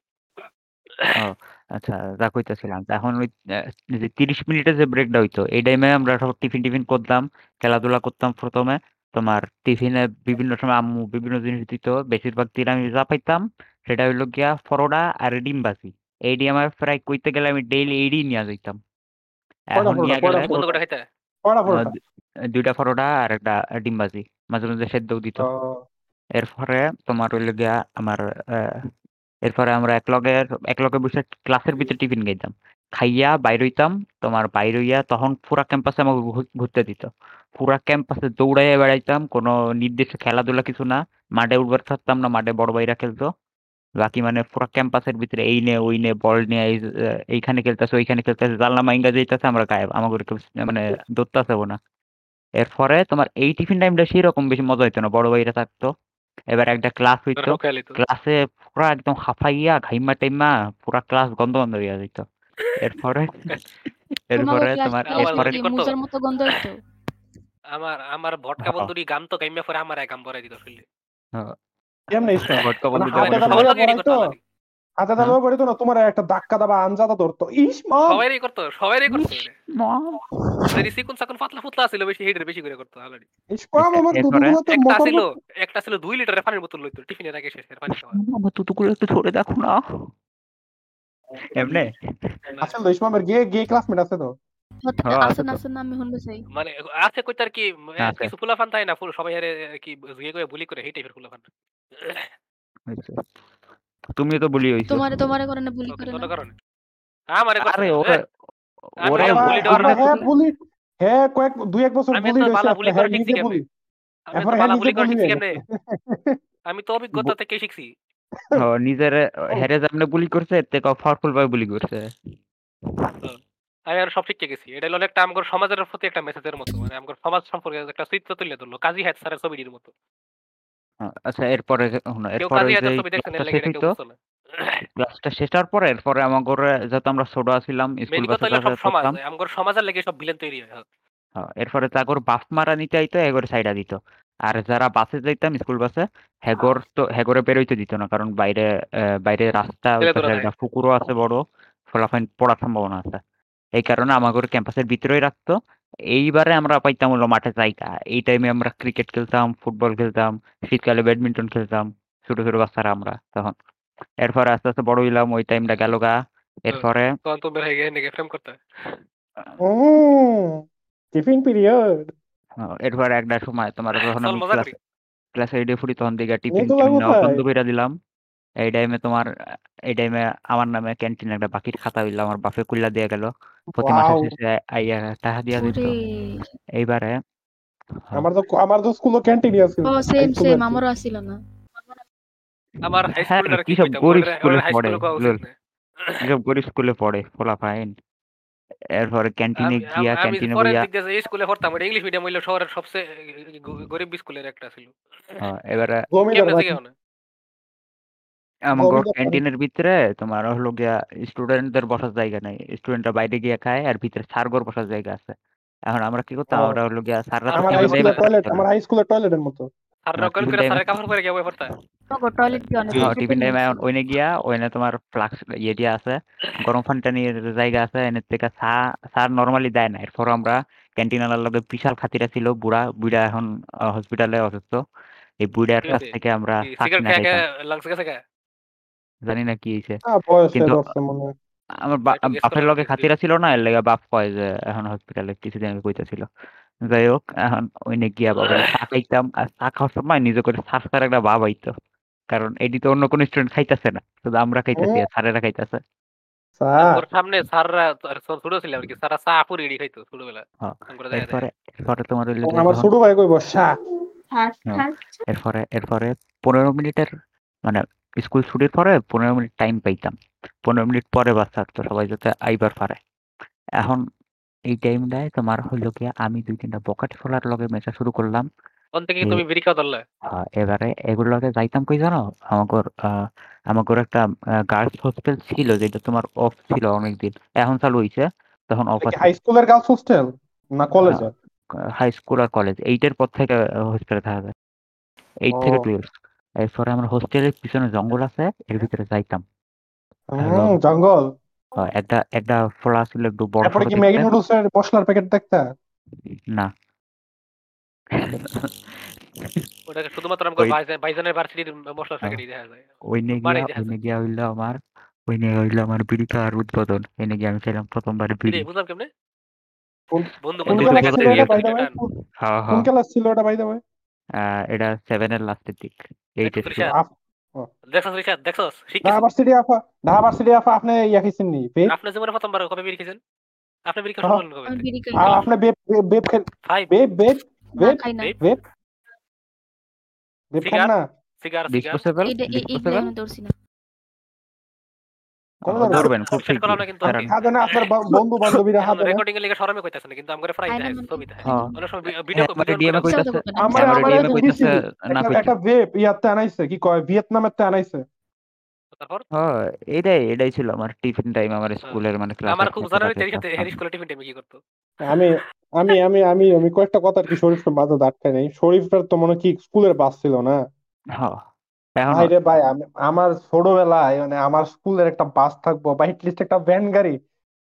আচ্ছা যা কইতেছিলাম এখন ওই যে তিরিশ মিনিটের যে ব্রেকটা হইতো এই টাইমে আমরা সব টিফিন টিফিন করতাম খেলাধুলা করতাম প্রথমে তোমার টিফিনে বিভিন্ন সময় আম্মু বিভিন্ন জিনিস দিত বেশিরভাগ দিন আমি যা পাইতাম সেটা হইল গিয়া ফরোডা আর ডিম বাজি এই ডিম আমার প্রায় কইতে গেলে আমি ডেইলি এইডি নিয়ে যাইতাম। এখন নিয়ে গেলে দুইটা ফরোডা আর একটা ডিম বাজি মাঝে মাঝে সেদ্ধও দিত। এরপরে তোমার হইল গিয়া আমার এরপরে আমরা একলগে একলগে বসে ক্লাসের ভিতরে টিফিন খাইতাম। খাইয়া বাইর হইতাম, তোমার বাইর হইয়া তখন পুরা ক্যাম্পাসে আমাকে ঘুরতে দিত। পুরা ক্যাম্পাসে দৌড়াইয়া বেড়াইতাম, কোনো নির্দিষ্ট খেলাধুলা কিছু না। মাঠে উঠবার থাকতাম না, মাঠে বড় ভাইরা খেলতো। বাকি মানে পুরা ক্যাম্পাসের ভিতরে এই নে, ওই নে, বল নিয়ে এই এইখানে খেলতেছে, ওইখানে খেলতেছে, জানলা মাইঙ্গা যাইতেছে, আমরা গায়েব। আমাকে মানে দৌড়তে না। এরপরে তোমার এই টিফিন টাইমটা সেই রকম বেশি মজা হইতো না, বড় ভাইরা থাকতো। এবার একটা ক্লাস হইতো
তো
ক্লাসে পুরা একদম হাফাইয়া ঘাইমা টাইমা পুরা ক্লাস গন্ধ গন্ধ হইয়া যেত এরপরে এরপরে তোমার
আমার
এরপরে?
মুজার মতো গন্ধ হইতো?
আমার আমার ভটকা
হ্যাঁ।
বন্ধুরি গাম তো গাইমা পরে আমার একাম পরে দিত শরীরে
কেমনে ইসলাম
ভটকা
মানে
বন্ধু
তালুয়া
সবার করতো
না তোমার একটা ধাক্কা দাবা আনজাদা ধরতো। ইস মা!
সবাইরই করতো সবাইরই করতো
মম।
যদি সিকুন সাকুন পাতলা ফুতলা ছিল বেশি হেডের বেশি করে করতো অলরেডি
ইস মাম আমার দুধগুলো তো
একটা ছিল একটা ছিল দুই লিটারের পানির বোতল লইতো টিফিনের আগে শেষের পানি খাওয়া।
আমার তুতুকুলো একটু ধরে দেখো না। এমনে?
আসলে ইসমামের গে গে ক্লাসমেট আছে তো।
হ্যাঁ, আছে
আসেন আসেন আমি চাই
মানে আছে কইতার কি। কিছু ফুলাফান তাই না সবাই হারে কি করে বুলি করে এই টাইপের ফুলাফান।
হইছে। তুমিও তো বলি হইছো।
তোমারে তোমারে করে না বুলি করে না।
কারণে। আমারে করছে
আরে ওরে
আমি
ওরে
বুলি
আবার
না।
হ্যাঁ বুলি হ্যাঁ কয়েক দুই এক বছর
আমি
বুলি
তো
রয়েছে
বালা বুলি
হ্যাঁ
করে শিখছি
বুলি।
আমি
এখন
তো
হ্যাঁ
বালা বুলি করে শিখছি
হয়ে
কেমনে আমি তো অভিজ্ঞতা থেকে শিখছি
ও, নিজের হেরে যেমনে বুলি করছে এর থেকে পাওয়ারফুল ভাবে বুলি করছে।
আমি আর সব শিখে গেছি। এটা হলো একটা আমার সমাজের প্রতি একটা মেসেজের মতো। মানে আমার সমাজ সম্পর্কে একটা চিত্র তুলে ধরলো কাজী হায়াত স্যারের ছবিটির মতো।
আচ্ছা এরপরে যে- শোনো,
কেউ
এরপরে
দেখছেন
ক্লাসটা শেষ
এটা কেউ
হইতো
বুঝতো না
ক্লাসটা শেষ হওয়ার পরে এরপরে আমার ঘরে যেহেতু আমরা ছোট ছিলাম স্কুল
কথা
বাসে
হলো সব
যাতায়াত
সমাজ
করতাম।
আমার সমাজের লেগে সব ভিলেন তৈরি হয়।
হ্যাঁ, এরপরে তাগর মারা নিতে আইতো এগোর সাইডা দিত। আর যারা বাসে যাইতাম স্কুল বাসে হেগর তো হেগরে বেরোইতে দিত না কারণ বাইরে বাইরে রাস্তা ওই
ছেলে
পাশে
তোরা
একটা পুকুরও আছে বড় ফলাফাইন পড়ার সম্ভাবনা আছে। এই কারণে আমাদের ক্যাম্পাসের ভিতরেই রাখতো এইবারে আমরা পাইতাম হলো মাঠে জায়গা। এই টাইমে আমরা ক্রিকেট খেলতাম ফুটবল খেলতাম শীতকালে ব্যাডমিন্টন খেলতাম ছোট ছোট বাচ্চারা আমরা তখন। এরপরে আস্তে আস্তে বড় হইলাম ওই টাইমটা গেল গা। এরপরে
তো বের হয়ে গিয়ে নাকি ফ্রেম করতে।
ও টিফিন পিরিয়ড।
এরপরে একটা সময় তোমার যখন আমি ক্লাস এইটে ফুটি তখন দিকে টিফিন। বন্ধ করে দিলাম। এই টাইমে তোমার এই টাইমে আমার নামে ক্যান্টিনে একটা বাকির খাতা হইল আমার বাপে কুল্লা দিয়ে গেল। প্রতি মাসের
Wow.
শেষে আইয়া টাকা দিয়া দিত
ওরে
এইবারে
আমার তো আমার তো স্কুলে ক্যান্টিনই আছে
ও সেম সেম আমারও আসিল না।
আমার হাই
হ্যাঁ,
স্কুলটার কি কইতাম
গরিব
ওরে
স্কুলে
হাই
পড়ে,
স্কুলে কোয়া উচিত
লুল।
না
কিসব গরিব স্কুলে পড়ে? পোলাপাইন। এরপরে ক্যান্টিনে
আমি
গিয়া
আম- আমি
ক্যান্টিনে
পরের
বইয়া
দিক দিয়ে যে স্কুলে পড়তাম ওটা ইংলিশ মিডিয়াম হইল শহরের সবচেয়ে গ- গরিব স্কুলের একটা ছিল।
হ্যাঁ, এবারে
জমিদার
কেমনে
বাড়ি।
থেকে
আমাগো ক্যান্টিনের ভিতরে তোমার হলো গিয়া স্টুডেন্টদের বসার জায়গা নাই। স্টুডেন্টরা বাইরে গিয়ে খায় আর ভিতরে স্যারগোর বসার জায়গা আছে। এখন আমরা কি করতাম? আমরা হলো গিয়া স্যাররা তো
আমার
আমার হাই স্কুলের টয়লেট আমার হাই স্কুলের টয়লেটের মতো
আর
হ্যাঁ,
নকল করে সারে কাপড় পরে গিয়ে বই পড়তা
টয়লেট কি অনেক
হ্যাঁ, টিফিন টাইমে ওইনে গিয়া ওইনে তোমার ফ্লাক্স ইয়ে দিয়া আছে। গরম পানি টানির জায়গা আছে। এনের থেকে চা চা নরমালি দেয় না। এরপর আমরা ক্যান্টিনওয়ালার লগে বিশাল খাতিরা ছিল। বুড়া বুড়া এখন হসপিটালে অসুস্থ। এই বুইড়ার
কি
কাছ থেকে আমরা চা কিনা
খেয়ে খেয়ে
খাইতাম।
লাংস গেছে কে
জানি না কি হইছে।
হ্যাঁ
কিন্তু
মনে হয়
আমার বাপের লগে খাতিরা ছিল না। এর লেগে বাপ কয় যে এখন হসপিটালে কিছুদিন আগে কইতাছিল। যাই হোক এখন ওইনে গিয়া বাবারে চা খাইতাম। আর চা খাওয়ার সময় নিজে করে ছাড় একটা ভাব আইতো। কারণ এটি তো অন্য কোনো স্টুডেন্ট খাইতাছে না। শুধু আমরা খাইতাছি
হুম।
আর স্যারেরা খাইতাছে।
তোর সামনে স্যাররা আর ছোট ছোট ছিল আর কি স্যাররা চা পুরি এডি খাইতো ছোটবেলা
হ্যাঁ, এরপরে এরপরে তোমার
আমার ছোট ভাই কইব
হ্যাঁ
হ্যাঁ।
হ্যাঁ
এরপরে এরপরে ১৫ মিনিটের মানে স্কুল ছুটির পরে ১৫ মিনিট টাইম পাইতাম। ১৫ মিনিট পরে বাস ছাড়তো সবাই যাতে আইবার পারে। এখন এই টাইমটায় তোমার হইল গিয়া আমি ২-৩ টা বকাটে ফলার লগে মেশা শুরু করলাম।
কোন থেকে
এ
তুমি বিড়ি খাওয়া ধরলে
হ্যাঁ, এবারে এগুলোকে যাইতাম কই জানো? আমাগোর একটা গার্লস হোস্টেল ছিল যেটা তোমার অফ ছিল অনেকদিন। এখন চালু হইছে। তখন অফ আছে।
হাই স্কুলের গার্লস হোস্টেল না কলেজে
হাই স্কুল আর কলেজ 8 এর পর থেকে হোস্টেলে থাকা যায়। 8 থেকে
ও।
12 এরপরে আমরা হোস্টেলের পিছনে জঙ্গল আছে এর ভিতরে যাইতাম।
হুম জঙ্গল
একটা একটা ফোলা ছিল একটু বড়
তারপরে কি ম্যাগি
দেখতে।
নুডলসের মশলার প্যাকেট দেখতা
না।
ওটাকে শুধুমাত্র আমাকে
ওই
ভাইজান ভাইজানের ভার্সিটির মশলার
হ্যাঁ।
প্যাকেটই দেখা যায়
ওইনে
বাড়ি
গিয়া
দেখা
ওইনে
যায়
গিয়া হইল আমার ওইনে হইল আমার বিড়ি খাওয়ার উদ্বোধন। এনে গিয়ে আমি খাইলাম ১ম বার
রে
বিড়ি।
বুঝলাম কেমনে
কোন
বন্ধু
কোন
বন্ধু
ওয়ে
হ্যাঁ,
কোন
হ্যাঁ।
ক্লাস ছিল এটা বাই দ্য ওয়ে
এটা সেভেন এর লাস্টের দিক। 8
দেখছ
এর শুরু।
দেখছস রিশাদ দেখছস
ঢাকা ভার্সিটি আফা ঢাকা ভার্সিটি আফা আপনি ইয়া খাইছেন নি? বেপ
আপনি জীবনে প্রথমবার কবে বিড়ি আপনি বিড়ি কবে
খেন খান না?
সিগার সিগার
ডিসপোজেবল
এই- এইগুলো
ডিসপোজেবল ধরবেন খুব
বিশ্বাস করলাম না কিন্তু
শিগগির।
আমি।
আপনার বন্ধু বান্ধবীরা
রেকর্ডিং এর শরমে কইতাছেন কিন্তু আমরা ফ্রাই
খাই না
দেখাই ছবি দেখাই। অনেক সময় ভিডিও
ডিএমএ কইতাছে
কথা বলবেন না।
আমার
আমারে ডিএমএ
একটা
কইতাছে না
একটা-
কইতে।
ইয়াতে আনাইছে কি কয়? ভিয়েতনামের তে আনাইছে।
হ্যাঁ, এটাই এটাই ছিল আমার টিফিন টাইম আমার স্কুলের মানে ক্লাসের
আমার খুব জানার
রাতের
সাথে
ক্লাস
স্কুলে টিফিন টাইমে কি করতো?
আমি আমি আমি আমি আমি কয়েকটা কথা আর কি শরীফের মাঝে আটকাই নাই। শরীফের তো মনে হয় কি স্কুলের বাস ছিল না?
হ্যাঁ, এখন
ভাই রে ভাই আমি আমার ছোটবেলায় মানে আমার স্কুলের একটা বাস থাকব বা লিস্ট একটা ভ্যান গাড়ি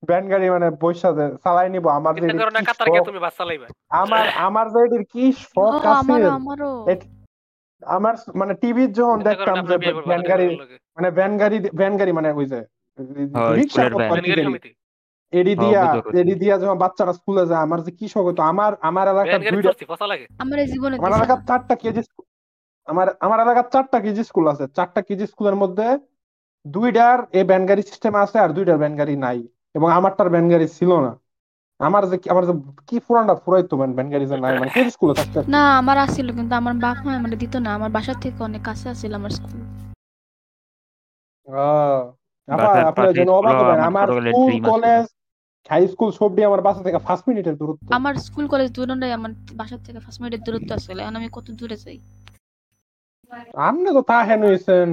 ভ্যান গাড়ি মানে বৈশা যে চালাই নিব। আমার যে
চিন্তা করো না কাতার গিয়ে তুমি বাস চালাইবা।
আমার আমার যে এটির কি শখ আছে?
আমারও আমারও।
এট- আমার মানে টিভি যখন
চিন্তা করো
দেখতাম
না
যে
আমরা বিয়ে করব
ভ্যান গাড়ি মানে ভ্যান গাড়ি ভ্যান গাড়ি মানে ওই যে
হ্যাঁ,
রিক্সার
স্কুলের ভ্যান।
ভ্যানগাড়ি সমিতি।
এডি
হ্যাঁ,
দিয়া
বুঝতে পারছি।
এডি দিয়া যখন বাচ্চারা স্কুলে যায় আমার যে কি শখ হতো আমার আমার এলাকার
ভ্যানগাড়ি
দুইটা
চড়ছি ফসা লাগে।
আমার এই জীবনে
আমার
দিছে
এলাকার চারটা কেজি স্কুল আমার আমার এলাকার চারটা কেজি স্কুল আছে। চারটা কেজি স্কুলের মধ্যে দুইটার এই ভ্যান গাড়ি সিস্টেম আছে আর দুইটার ভ্যান গাড়ি নাই এবং আমারটার ভ্যান গাড়ি ছিল না। আমার যে আমার যে কি পুরানটা ফুরাইতো ভ্যান ভ্যান গাড়ি যে নাই মানে কেজি স্কুলে থাকতে
না আমার আসছিল কিন্তু আমার বাপ মা আমার দিত না আমার বাসার থেকে অনেক কাছে আছিল আমার স্কুল
বাসার
আপনারা
স্কুল
অবাক হবেন
আমার
স্কুল কলেজ হাই স্কুল সবটি আমার বাসা থেকে পাঁচ মিনিটের দূরত্ব।
আমার স্কুল কলেজ দুটোটাই আমার বাসার থেকে পাঁচ মিনিটের দূরত্ব আছিল এখন আমি কত দূরে যাই?
আপনি তো তা হেন হইছেন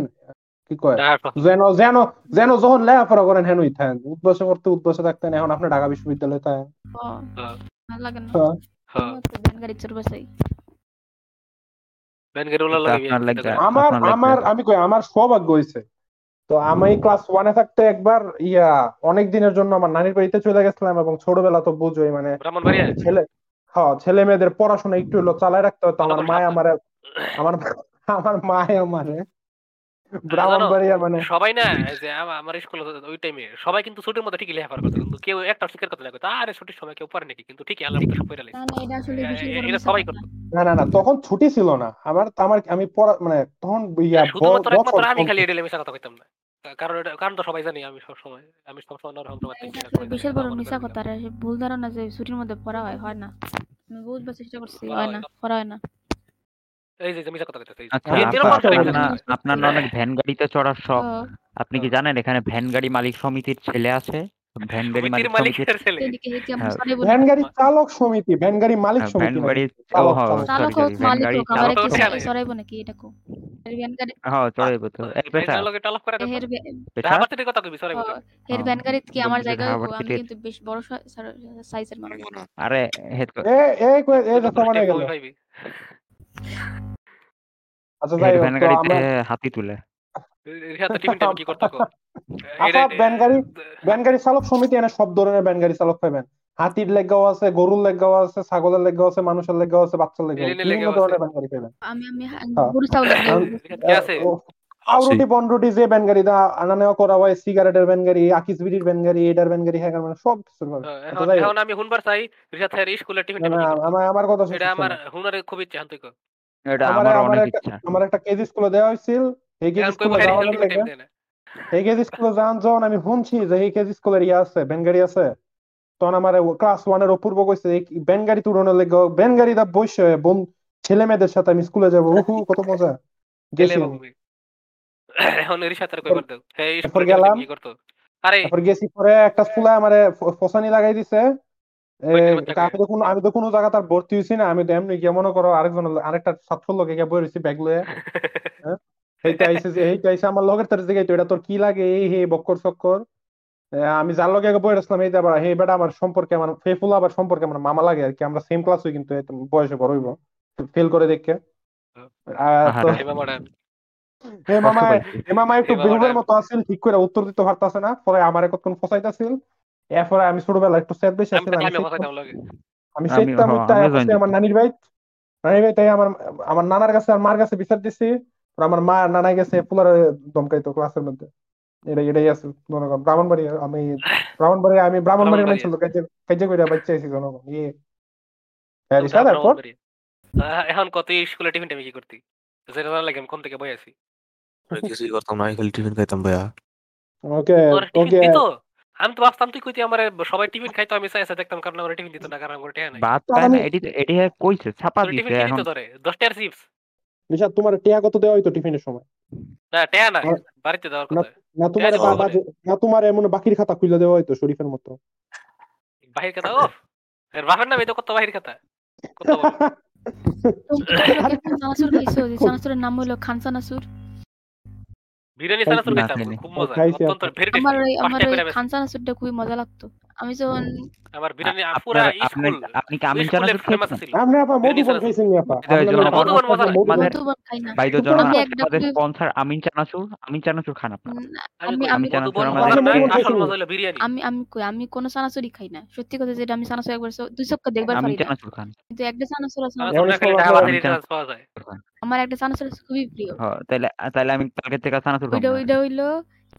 কি কয়? যেন যেন যেন যখন লেখাপড়া করেন হেন হইতেন উদ্বাসে করতে উদ্বাসে থাকতেন এখন আপনি ঢাকা বিশ্ববিদ্যালয়ে থাকেন।
হ্যাঁ।
হ্যাঁ।
হ্যাঁ।
আমার আমার আমি কই আমার সৌভাগ্য হয়েছে তো আমি ক্লাস ওয়ানে থাকতে একবার ইয়া অনেক দিনের জন্য আমার নানির বাড়িতে চলে গেছিলাম এবং ছোটবেলা তো বুঝোই মানে ছেলে হ্যাঁ ছেলে মেয়েদের পড়াশোনা একটু হলো চালায় রাখতে হতো আমার মায়। আমারে আমার আমার মায় আমারে ব্রাহ্মণবাড়িয়া মানে।
সবাই না এই যে আমা- আমার স্কুলে ওই টাইমে সবাই কিন্তু ছুটির মধ্যে ঠিকই লেখাপড়া করতো কিন্তু কেউ একটা স্বীকার করতে লাগতো আরে ছুটির সময় কেউ পারে নাকি? কিন্তু ঠিকই আল্লাহ সব করে
না না এটা
সবাই। করতো।
না না না তখন ছুটি ছিল না। আমার আমার আমি পড়া মানে তখন ইয়া
শুধুমাত্র একমাত্র আমি খালি এটা মিশা কথা কইতাম না। কারণ এটা কারণ তো সবাই জানি আমি সব সময় আমি সব সময় নরম তোমার থেকে
এটা আসলে বিশাল বড় মিথ্যা কথা আর ভুল ধারণা যে ছুটির মধ্যে পড়া হয় হয় না। আমি বুঝবার চেষ্টা করছি হয় না। পড়া হয় না।
এই যে মিছা কথা কইতাছে
আচ্ছা আপনার না অনেক ভ্যান গাড়িতে চড়ার শখ।
ও,
আপনি কি
হ্যাঁ।
জানেন এখানে ভ্যান গাড়ি মালিক সমিতির ছেলে আছে? ভ্যান গাড়ি মালিক হ্যাঁ,
সরাই বলি।
ভ্যান গাড়ি চালক সমিতি ভ্যান গাড়ি মালিক
হ্যাঁ,
সমিতি
ভ্যান গাড়ি
চালক
হ্যাঁ,
চালক
চালক
sorry,
হোক মালিক হোক আমার কি
তো
নাকি এটা কো ভ্যান গাড়ি
হ্যাঁ চড়াইব তো এই
এই
পেশা।
লগে টালাপ করে
এর
দেন
ভ্যা-
পেশা?
রাহাবাতির কথা কইবি সরাই বলতে
হ্যাঁ,
ভ্যান গাড়ি কি আমার আমি কিন্তু বেশ বড় সাইজের মানুষ।
আরে হেড
এ এ এ যে সমানে গেল।
ভাইবি?
আচ্ছা যাই হোক আমরা
হাতি তুলে।
কি করতে
আপা গাড়ি চালক সমিতি এনে সব ধরনের ভ্যান গাড়ি চালক পাবেন হাতির লেগাও আছে গরুর লেগাও আছে ছাগলের লেগাও আছে মানুষের লেগাও আছে বাচ্চার লেগাও বিভিন্ন ধরনের
আছে।
পাবেন পাউরুটি বনরুটি যে ভ্যান গাড়ি দা আনা নেওয়া করা হয় সিগারেটের ভ্যান গাড়ি আকিস বিড়ির ভ্যান গাড়ি এডার ভ্যান গাড়ি হ্যাঁ মানে সব কিছু
এখন আমি হুনবার চাই রিহাত স্যার স্কুলের টিফিন
আমার আমার কথা
এটা আমার। হুনারে খুব ইচ্ছা হান কো
এটা
আমার
অনেক ইচ্ছা।
আমার একটা কেজি স্কুলে দেওয়া হয়েছিল এই কেজি স্কুলে
দেয় না?
এই কেজি স্কুলে যান যখন আমি শুনছি যে এই কেজি স্কুলের ইয়ে আছে ভ্যান গাড়ি আছে তখন আমার ক্লাস ওয়ানের অপূর্ব কইছে এই ভ্যান গাড়ি তুলনের লেগে ভ্যান গাড়ি দা বসে বোন ছেলে মেয়েদের সাথে আমি স্কুলে যাব উহু কত মজা।
গেলে
গেছি।
এখন দাও হ্যাঁ
তারপর গেলাম।
কি করতো। আরে
তারপর গেছি পরে একটা স্কুলে আমারে ফসানি লাগাই দিছে। আমি তো কোনো আমি তো কোনো জায়গা তার ভর্তি হইছি না। আমি তো এমনি গিয়ে মনে করো আরেকজন আরেকটা ছাত্র লোকে গিয়ে বই রয়েছি ব্যাগ লয়ে। এইটা আইসে যে এইটা আইসে আমার লগের তার দিকে এটা তোর কি লাগে? এই হে বক্কর চক্কর। আমি যার লগে আগে বই আসলাম এই আবার হে বেটা আমার সম্পর্কে আমার ফেফুল আবার সম্পর্কে আমার মামা লাগে আর কি। আমরা সেম ক্লাস হই কিন্তু বয়সে বড় হইব। ফেল করে দেখে। একটু
এবার
বেহুবের
ওটা-
মতো আছিল ঠিক করে উত্তর দিতে পারতাছে না পরে আমার কতক্ষণ ফসাইতাছিল এরপরে আমি ছোটবেলা একটু বেশি আছিল আমি নানির ভাই নানির ভাই তাই আমার আমার নানার কাছে আর মার কাছে বিচার দিছি আমার মা নানাই গেছে পুলার দমকাইতো ক্লাসের মধ্যে। এটা এটাই আছে জনগণ ব্রাহ্মণবাড়ি আমি ব্রাহ্মণবাড়ি আমি। মানুষ কাজে কাজে করে বাচ্চা আছি জনগণ ইয়ে। হ্যাঁ
এখন কত স্কুলের টিফিন টাইম কি করতি? যেটা লাগে আমি কোন থেকে বই আছি?
আমি কিছুই করতাম না আমি খালি টিফিন খাইতাম ভাইয়া
ওকে
তোর টিফিন
ওকে
দিত আমি তো ভাবতাম তুই কইতি আমার সবাই টিফিন খাইতো আমি চাইছে দেখতাম কারণ আমার টিফিন দিত না কারণ আমার টিফিন নাই
বাদ
তা
পায় না এটি হ্যাঁ কইছে ছাপা দিছে এখন
তোরে 10 টাকার চিপস
রিশাদ তোমার টিয়া কত দেওয়া হইতো টিফিনের সময়
না টেয়া না বাড়িতে দেওয়ার কথা
না তোমার না তোমার এমন বাকির খাতা খুলে দেওয়া হইতো শরীফের মতো
বাহির খাতা ও এর বাপের নামে তো কত বাহির খাতা কত বড়।
চানাচুর খাইছো যে নাম হলো খান চানাচুর
বিরিয়ানি
খাইনি।
খুব মজা। অত্যন্ত ভেরি
আমার ওই আমার ওই খান চানাচুরটা খুবই মজা লাগতো। আমি যখন
আমার বিরিয়ানি স্কুল
আপনি কি আমিন
ফেমাস
খেয়েছেন?
আপনি আপা মধুবন। খাইছেন নি আপা?
মধুবন
আমাদের- বাইদ জন আমাদের স্পন্সর আমিন চানাচুর আমিন চানাচুর খান আপনারা।
আমি
আমি
কই,
আমি
চানাচুর আমাদের
বিরিয়ানি।
আমি আমি কই? আমি কোনো চানাচুরই খাই না। সত্যি কথা যেটা আমি চানাচুর একবার দুই চক্কর দেখবার পারি না।
চানাচুর খান।
কিন্তু একটা চানাচুর আছে আমার- একটা চানাচুর খুবই প্রিয়।
হ, তাইলে তাইলে আমি কালকে থেকে চানাচুর
ওইটা
খাব না।
ওইটা হইল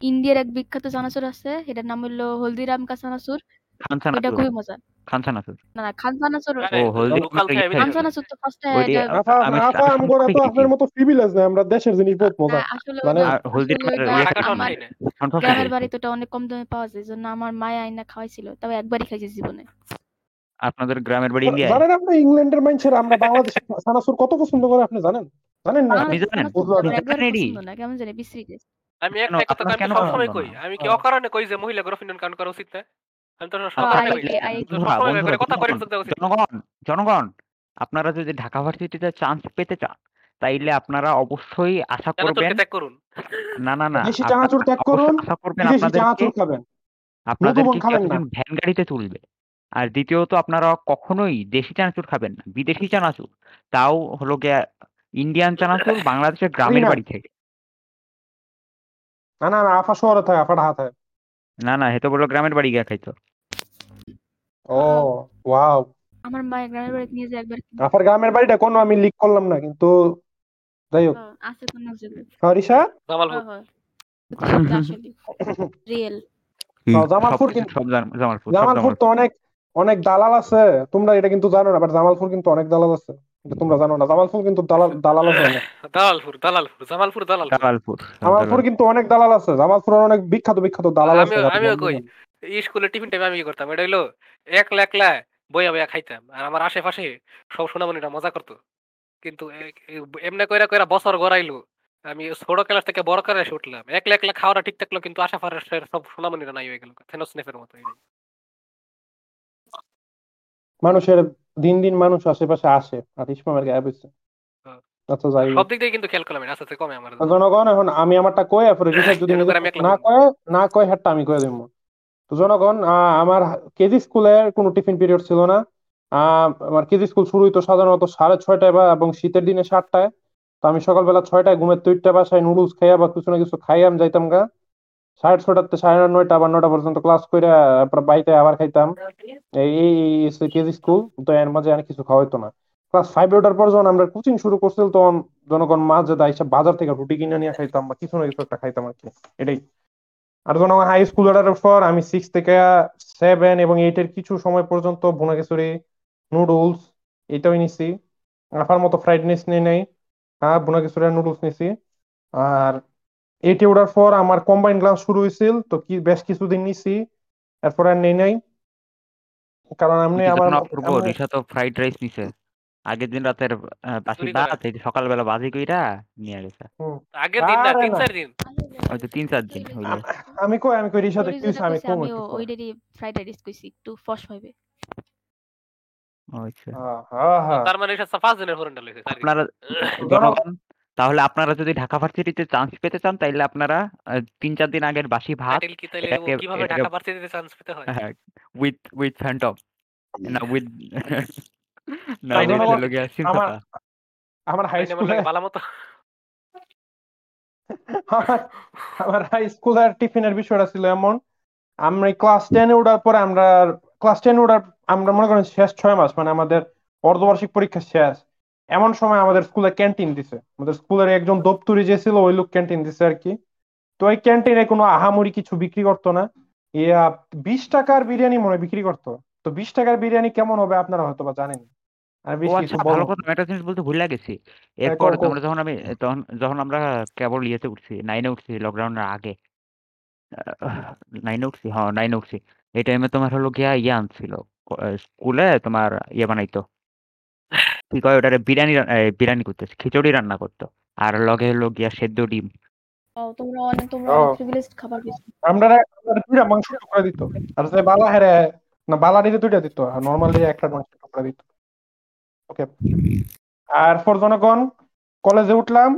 ইন্ডিয়ার এক বিখ্যাত চানাচুর আছে এটার নাম হইল হলদিরাম কা চানাচুর।
খান চানাচুর
খুবই মজা
খান চানাচুর
না না খান চানাচুর
ও, হলদি
লোকাল
আমাদের
থেকে আমি
খান চানাচুর তো ফার্স্টে
ওইটি
আপা
আমি
আপা
আমি
আমগোরা তো আপনার মতো প্রিভিলেজ না আমরা দেশের জিনিস বহুত মজা। মানে-
গ্রামের বাড়িতে অনেক কম দামে পাওয়া যায় জন্য আমার মায়া আইনা খাওয়াইছিল তবে একবারই খাইছি জীবনে।
আপনাদের গ্রামের বাড়ি ইন্ডিয়ায়?
জানেন আপনি ইংল্যান্ডের মানুষের আমরা বাংলাদেশে সানাসুর কত পছন্দ করে আপনি জানেন? জানেন না?
আপনি জানেন?
কেমন জানি বিশ্রী।
আমি
কেন?
একটাই কথা
আপনার
আমি
কেন
সবসময়
ভালো
কই
না?
আমি কি। অকারণে কই যে মহিলা গর্লফ্রেন্ড কান করা উচিত না আমি তো
হ্যাঁ,
সবসময়
আই-
কই
আই-
তো
বন্ধুরা,
সবসময়
বন্ধুরা,
করে কথা কই
জনগণ,
দেওয়া উচিত
জনগণ জনগণ আপনারা যদি ঢাকা ভার্সিটিতে চান্স পেতে চান তাইলে আপনারা অবশ্যই আশা
চানাচুরকে
করবেন
ত্যাগ করুন
না না না
দেশি
আপনারা
চানাচুর ত্যাগ
অবশ্যই
করুন,
আশা করবেন
বিদেশি
আপনাদেরকে
চানাচুর খাবেন
আপনাদেরকে
মধুবন খাবেন না।
একজন ভ্যান গাড়িতে তুলবে আর দ্বিতীয়ত আপনারা কখনোই দেশি চানাচুর খাবেন না বিদেশি চানাচুর তাও হলো গিয়া ইন্ডিয়ান চানাচুর বাংলাদেশের গ্রামের। বাড়ি থেকে
না না না আফা শহরে থাকে আফা ঢাকা থাকে
না না হেতো বলল গ্রামের বাড়ি গিয়া খাইতো।
ও ওয়াও।
আমার মায়ের গ্রামের বাড়িতে নিয়ে যায় একবার।
আফার গ্রামের বাড়িটা কোনো আমি লিক করলাম না কিন্তু যাই হোক।
হ্যাঁ, আছে তো নজরে
হ্যাঁ, রিশা?
জামালপুর।
হ্যাঁ, হ্যাঁ। রিয়েল।
হ্যাঁ, জামালপুর কিন্তু
সব জামালপুর
তো অনেক অনেক দালাল আছে। তোমরা এটা কিন্তু জানো না বাট জামালপুর কিন্তু অনেক দালাল আছে। তোমরা জানো না জামালপুর কিন্তু দালাল দালাল আছে
দালালপুর দালালপুর জামালপুর দালালপুর।
জামালপুর
জামালপুর কিন্তু অনেক দালাল আছে জামালপুরের অনেক বিখ্যাত বিখ্যাত দালাল আছে।
আমিও- কই। স্কুলের টিফিন টাইম আমি কি করতাম? এটা হইল একলা একলা বইয়া বইয়া খাইতাম আর আমার আশেপাশে সব সোনামণিরা মজা করতো। কিন্তু এমনে কইরা কইরা বছর গড়াইলো আমি ছোট ক্লাস থেকে বড় ক্লাসে উঠলাম। একলা একলা খাওয়াটা ঠিক থাকল কিন্তু আশা ফারের সব সোনামণিরা নাই হয়ে গেল থেনোস স্নেফের মতো
মানুষের দিন দিন মানুষ আশেপাশে আসে। আর ইসমামের গায়েব হয়েছে
হ্যাঁ।
আচ্ছা যাই
সব দিক দিয়ে কিন্তু খেয়াল করলাম আস্তে আস্তে কমে আমার।
জনগণ এখন আমি আমারটা কই এরপরে যদি না। কয় না কয় হ্যাঁ আমি কয়ে দেবো। তো জনগণ আহ, আমার কেজি স্কুলে কোনো টিফিন পিরিয়ড ছিল না। আহ, আমার কেজি স্কুল শুরু হইতো সাধারণত সাড়ে ছয়টায় বা এবং শীতের দিনে সাতটায়। তো আমি সকালবেলা ছয়টায় ঘুমের তুইটা বাসায় নুডলস খাইয়া বা কিছু না কিছু খাইয়া আমি যাইতাম গা। সাড়ে ছটাতে সাড়ে নয়টা আবার নয়টা পর্যন্ত ক্লাস করে তারপর বাড়িতে আবার খাইতাম। এই কেজি স্কুল তো এর মাঝে আর কিছু খাওয়া হইতো না ক্লাস ফাইভে ওঠার পর যখন আমরা কোচিং শুরু করছিল, তখন জনগণ মাঝে দা এসে বাজার থেকে রুটি কিনে নিয়ে খাইতাম বা কিছু না কিছু একটা খাইতাম আর কি, এটাই। আর জনগণ হাই স্কুল ওঠার পর আমি সিক্স থেকে সেভেন এবং এইটের কিছু সময় পর্যন্ত ভুনা খিচুড়ি নুডলস এটাই নিছি আফার মতো ফ্রাইড রাইস নিয়ে নেই হ্যাঁ ভুনা খিচুড়ি নুডলস নিছি। আর এইটে ওঠার পর আমার কম্বাইন ক্লাস শুরু হয়েছিল তো কি বেশ কিছুদিন নিছি এরপর আর নেই নাই। কারণ
কিছু
আমার
রিসা তো ফ্রাইড রাইস নিছে। আগের দিন রাতের বাসি ভাত এই সকালবেলা বাজি কইরা নিয়ে গেছে।
আগের দিন না তিন। চার দিন?
হয়তো তিন চার দিন হইল।
আমি কই আমি কই
ওই
কি হইছে আমি কম
আমি। ওইটারই ফ্রাইড রাইস কইছি একটু ফস হইবে
আচ্ছা।
হ্যাঁ, হ্যাঁ, হ্যাঁ।
তার মানে এটা হয়েছে চার
আপনারা তাহলে আপনারা যদি ঢাকা ভার্সিটিতে চান্স পেতে চান তাইলে আপনারা তিন চার দিন আগের বাসি ভাত
টাইটেল কি তাইলে
এটাকে-
কীভাবে ঢাকা ভার্সিটিতে চান্স পেতে হয়?
উইথ উইথ ফ্যান্টম না উইথ না
আমার আমার হাই স্কুলে আমার স্কুলের টিফিনের বিষয়টা ছিল এমন আমরা ক্লাস টেনে ওঠার পরে আমরা ক্লাস টেনে ওঠার আমরা মনে করেন শেষ ছয় মাস মানে আমাদের অর্ধবার্ষিক পরীক্ষা শেষ। এমন সময় আমাদের স্কুলে ক্যান্টিন দিছে। আমাদের স্কুলের একজন দপ্তরি যে ছিল ওই লোক ক্যান্টিন দিছে আর কি। তো ওই ক্যান্টিনে কোনো আহামরি কিছু বিক্রি করতো না। ইয়া বিশ টাকার বিরিয়ানি মনে বিক্রি করতো। তো বিশ টাকার বিরিয়ানি কেমন হবে আপনারা হয়তো বা জানেন। আর
আচ্ছা
কিছু
ভালো কথা। একটা জিনিস বলতে ভুলে গেছি।
হ্যাঁ,
এরপর
কও, কও।
তোমরা যখন আমি তখন যখন আমরা কেবল ইয়েতে উঠছি নাইনে উঠছি লকডাউনের আগে নাইনে উঠছি হ্যাঁ নাইনে উঠছি। এই টাইমে তোমার হলো গিয়া ইয়ে আনছিল স্কুলে তোমার ইয়ে বানাইতো। কি কয় ওটারে বিরিয়ানি বিরিয়ানি করতেছে খিচুড়ি রান্না করতো আর লগে হলো গিয়া সেদ্ধ ডিম।
ও তোমরা অনেক তোমরা। প্রিভিলেজড খাবার পেয়েছ
আমরা আমরা দুইটা মাংস টুকরা দিত আর যে বালা হেরে না বালা দিতে দুইটা দিত আর নর্মাল দিয়ে একটা মাংস টুকরা দিত। ওকে আর ফর জনগণ কলেজে উঠলাম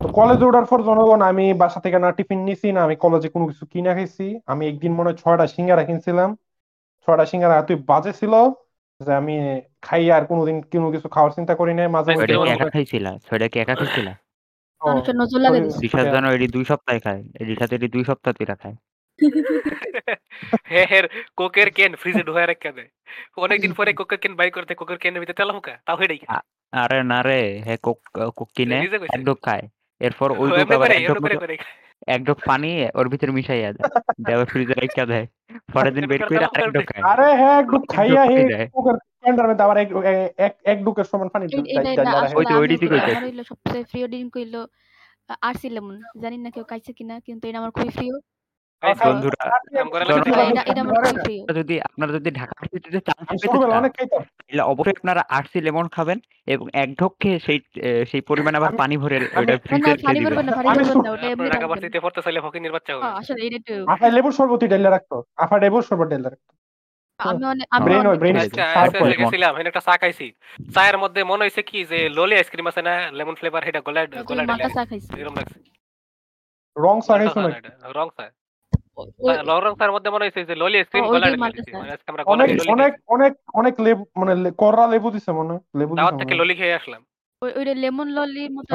তো কলেজে ওঠার পর জনগণ আমি বাসা থেকে না টিফিন নিছি না আমি কলেজে কোনো কিছু কিনা খাইছি আমি একদিন মনে হয় ছয়টা সিঙ্গারা কিনছিলাম ছয়টা সিঙ্গারা এতই বাজে ছিল যে আমি খাই আর কোনোদিন কোনো কিছু খাওয়ার চিন্তা করি নাই মাঝে মধ্যে
কি একা খাইছিলা? সেটা কি একা খাইছিলা?
ও,
মানুষের নজর লাগে দিছে
রিসার্চ জানো এটি দুই সপ্তাহে খায়। রিসার্চ এটি দুই সপ্তাহ তুই খায়।
হে হের কোকের কেন ফ্রিজে ঢোয়া রেখে দেয়। অনেকদিন পরে কোকের কেন বাই করতে কোকের কেনের ভিতরে তেল মুকা তাও হেডাই
আরে না রে হে কোক কোক কিনে খায়। এরপর ওই এক ডোক এক পানি ওর ভিতরে মিশাইয়া দেয় দেওয়ার ফ্রিজে রাখা দেয় পরের দিন বের করে আরেক ডোক খায়
আরে হ্যাঁ একটু খাইয়া হে। ক্যান্ডার মধ্যে আবার এক এক এক ডুকের সমান পানি
ওই
ঢাল-
ওইটি।
আমার হইল সবচেয়ে প্রিয় ড্রিঙ্ক হইল আরসি লেমন জানি না কেউ খাইছে কিনা কিন্তু এটা আমার খুবই প্রিয়।
বন্ধুরা যদি আপনারা যদি ঢাকা তাহলে অবশ্যই আপনারা আরসি লেমন খাবেন এবং এক ঢোক খেয়ে সেই সেই পরিমাণে আবার পানি ভরে ফ্রিজে রেখে দিবেন।
ঢাকা ভার্সিটিতে পড়তে চাইলে
আসলে এটা একটু
আফা লেবুর শরবত ঢেলে রাখতো। আফা লেবুর শরবত ঢেলে রাখতো।
আমি অনেক আমি
ব্রেন হয়
এখানে একটা চা খাইছি। চায়ের মধ্যে মনে হয়েছে কি যে লোলি আইসক্রিম আছে না লেমন ফ্লেভার সেটা গলা
রং চা খাইছো নাকি?
রং চা। মধ্যে মনে হয়েছে যে ললি। মানে আমরা
অনেক অনেক অনেক অনেক লেবু মানে কররা লেবু দিছে মনে লেবু
দাওয়াত থেকে ললি খেয়ে আসলাম।
ওইটা লেমন ললির মতো।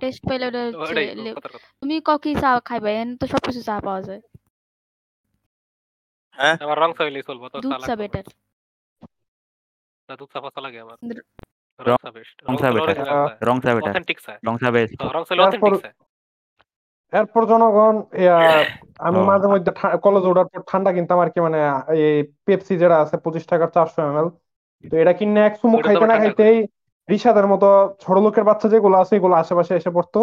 টেস্ট। তুমি চা খাইবে এখানে তো সবকিছু চা পাওয়া যায়।
হ্যাঁ?
আমার রং চলবো তো
দুধ
চা।
বেটার
না, দুধ চা পচা লাগে আমার। রং চা বেস্ট
রং চা। রং চা রং চা বেস্ট
রং চা অথেন্টিক চা।
এরপর জনগণ আমি মাঝে মধ্যে কলেজ ওঠার পর ঠান্ডা কিনতাম আর কি মানে এই পেপসি যেটা আছে পঁচিশ টাকার চারশো এম এল তো এটা কিনে এক চুমুক খাইতে না খাইতেই রিসাদের মতো ছোট লোকের বাচ্চা যেগুলো আছে এগুলো আশেপাশে এসে পড়তো।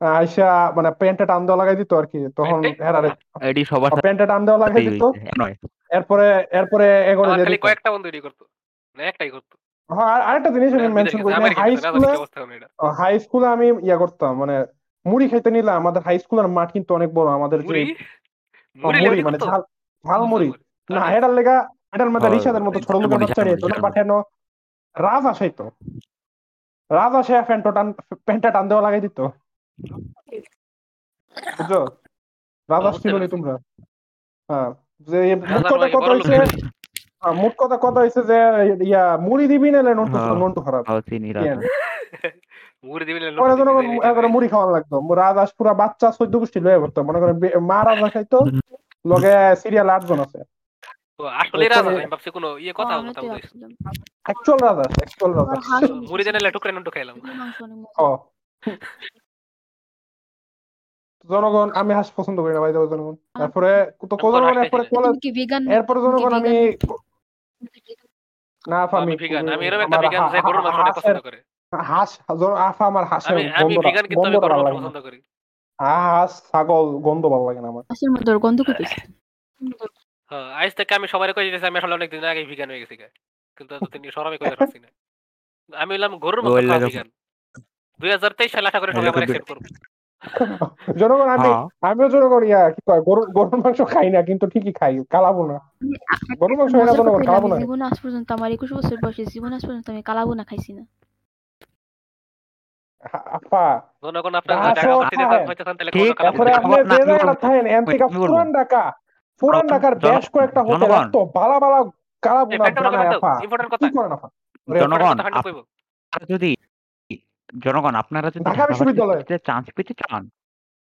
আইসা মানে প্যান্টে টান দেওয়া লাগাই দিত আর কি তখন? হেরারে প্যান্টে টান দেওয়া লাগাই দিত। এরপরে এরপরে এগোরে
খালি
দিত।
কয়েকটা বন্ধু এডি করতো না একটাই করতো।
হ্যাঁ আর- আরেকটা জিনিস আমি মেনশন করি হাই স্কুলে হাই স্কুলে আমি ইয়া করতাম মানে মুড়ি খাইতে নিলে আমাদের হাই স্কুলের মাঠ কিন্তু অনেক বড় আমাদের যে
মুড়ি?
মানে ঝাল ঝাল মুড়ি। না এটার লেগা এটার মধ্যে
হ্যাঁ,
রিসাদের মতো ছোট লোকের বাচ্চা নিয়ে
মুড়ি
পাঠানো রাজ আসাইতো রাজ আসে প্যান্ট টান প্যান্টটা টান দেওয়া লাগাই দিত। বুঝছ? রাজ আসছিল নি তোমরা। হ্যাঁ যে মোট কথা কথা হইছে? মোট কথা কথা হইছে যে ইয়া মুড়ি দিবি না নন্টু
হ্যাঁ।
নন্টু খারাপ।
মুড়ি
খাওয়ান লাগতো। রাজাস পুরা বাচ্চা চোদ্দ গোষ্ঠী লয়ে পড়তো। মনে করেন মা রাজা খাইতো লগে সিরিয়াল আটজন আছে।
আসলে রাজা আমি ভাবছি কোনো ইয়ে কথা কথা
অ্যাকচুয়াল রাজা অ্যাকচুয়াল রাজা
মুড়ি খাইলাম।
ও। জনগণ আমি হাঁস পছন্দ করি না ভাই জনগণ। তারপরে তো
আমি
জনগণ এরপরে কলেজ
vegan?
এরপরে জনগণ আমি না
আমি
আমি
ভিগান আমি এরকম একটা ভিগান যে গরুর মাংস অনেক পছন্দ করে।
হাঁস জন- আফা আমার হাঁসের
আমি আমি কিন্তু আমি
গন্ধটা
গরুর
ভালো লাগে না। হাঁস ছাগল গন্ধ ভালো লাগে না আমার।
হাঁসের মধ্যে গন্ধ কই
হ্যাঁ আজ থেকে আমি সবাই কই দিতেছি আমি আসলে অনেকদিন আগে ভিগান হয়ে গেছি। কিন্তু এতদিন সবাই কই পারছি না। আমি বললাম গরুর খাওয়া ভিগান দুই হাজার তেইশ সালে আশা করে সবাই আমার করবে।
জনগণ আমি
হ্যাঁ।
আমিও জনগণ ইয়া কি কয় গরুর গরুর মাংস খাই না কিন্তু ঠিকই খাই কালাবো না। গরুর মাংস খাই না
মজার
জনগণ
আমি
না।
জীবনে আজ পর্যন্ত আমার একুশ বছর বয়সে জীবনে আজ পর্যন্ত আমি কালাবো না খাইছি না।
আপা। পুরান ঢাকা পুরান ঢাকার বেশ কয়েকটা হোটেল
জনগণ।
বালা বালা
আপনারা যদি জনগণ আপনারা যদি
ঢাকা
ঢাকা
বিশ্ববিদ্যালয়ে।
চান্স পেতে চান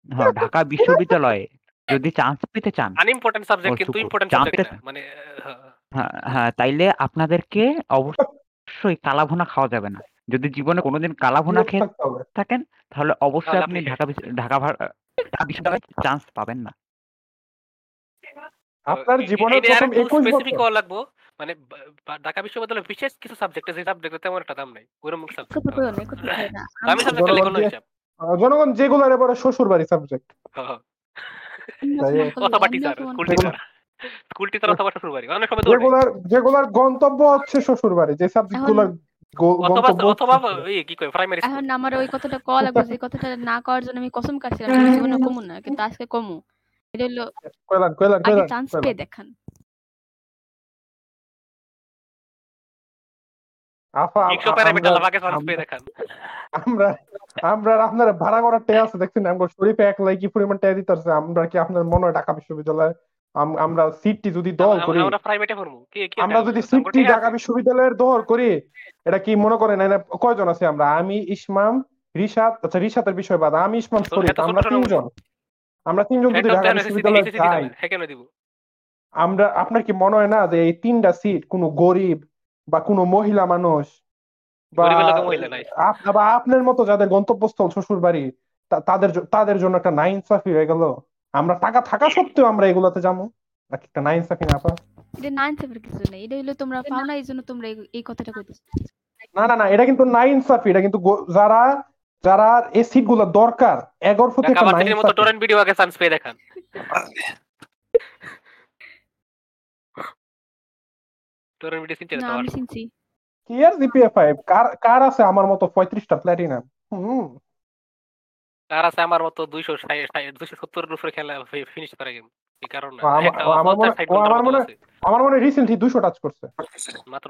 হ্যাঁ ঢাকা বিশ্ববিদ্যালয়ে যদি চান্স পেতে চান
আনইম্পর্টেন্ট সাবজেক্ট কিন্তু ইম্পর্টেন্ট সাবজেক্ট না মানে হ্যাঁ,
হ্যাঁ হ্যাঁ তাইলে আপনাদেরকে অবশ্যই কালাভুনা খাওয়া যাবে না যদি জীবনে কোনোদিন কালাভুনা খেয়ে থাকেন তাহলে অবশ্যই আপনি ঢাকা ঢাকা বিশ্ববিদ্যালয়ে চান্স পাবেন না।
আপনার জীবনের প্রথম
আরেকটু
একুশ
স্পেসিফিক
বছর।
হওয়া লাগবো। মানে ঢাকা বিশ্ববিদ্যালয়ের বিশেষ কিছু সাবজেক্ট আছে সাবজেক্টে তেমন একটা দাম নাই। গরম
কথা
সাবজেক্ট
না না। আমি-
সাবজেক্ট
দিয়ে-
হিসাব
জনগণ যেগুলোর এবারে শ্বশুর বাড়ি সাবজেক্ট
অথবা teacher
school
teacher school teacher অথবা শ্বশুর বাড়ি অনেক সময়
যেগুলার যেগুলার গন্তব্য হচ্ছে শ্বশুর বাড়ি যে সাবজেক্ট
এখন আমার ওই কথাটা কওয়া লাগবে যে কথাটা না করার জন্য আমি কসম কাটছিলাম জীবনে কমু না কিন্তু আজকে কমু। এটা হলো
কয়লান কয়লান
আগে
কয়লান
চান্স পেয়ে দেখান।
আফা
একশো প্যারামিটার
আমরা- আপনার ভাড়া করা টে আছে দেখছেন? আমরা শরীফে এক লাই কি পরিমাণ টে দিতেছে আমরা কি আপনার মনে হয় ঢাকা বিশ্ববিদ্যালয়ে আমরা সিটটি যদি দল করি
আমরা প্রাইভেটে পড়ব। কি কি
আমরা যদি সিটটি ঢাকা বিশ্ববিদ্যালয়ের দল করি এটা কি মনে করেন? কয়জন আছে আমরা? আমি ইসমাম রিশাদ আচ্ছা রিশাদের বিষয় বাদ আমি ইসমাম শরীফ আমরা তিনজন। আমরা তিনজন যদি ঢাকা বিশ্ববিদ্যালয়ে যাই আমরা আপনার কি মনে হয় না যে এই তিনটা সিট কোনো গরিব বা কোনো মহিলা মানুষ বা আপনার মতো যাদের গন্তব্যস্থল শ্বশুর বাড়ি তাদের তাদের জন্য একটা নাইন সাফি হয়ে গেল। আমরা টাকা থাকা সত্ত্বেও আমরা এগুলাতে যাব। নাকি একটা নাইন সাফি না আপা?
এটা নাইন সেভের কিছু নেই এটা হলো তোমরা পাও না এই জন্য তোমরা এই- কথাটা কইতেছো।
না না না এটা কিন্তু নাইন সাফি এটা কিন্তু যারা যারা এই সিটগুলো দরকার এগারো প্রতি একটা নাইন
মতো টরেন্ট ভিডিও আগে চান্স পেয়ে দেখান। টরেন্ট ভিডিও
না আমি চিনছি।
কি আর জিপিএ ফাইভ কার কার আছে আমার মতো পঁয়ত্রিশটা প্ল্যাটিনাম হুম।
তার আছে আমার মতো দুইশো দুইশো সত্তরের উপরে খেলা ফিনিশ করে গেম এই কারণে।
আমার- মনে- রিসেন্টলি দুশো টাচ করছে।
মাত্র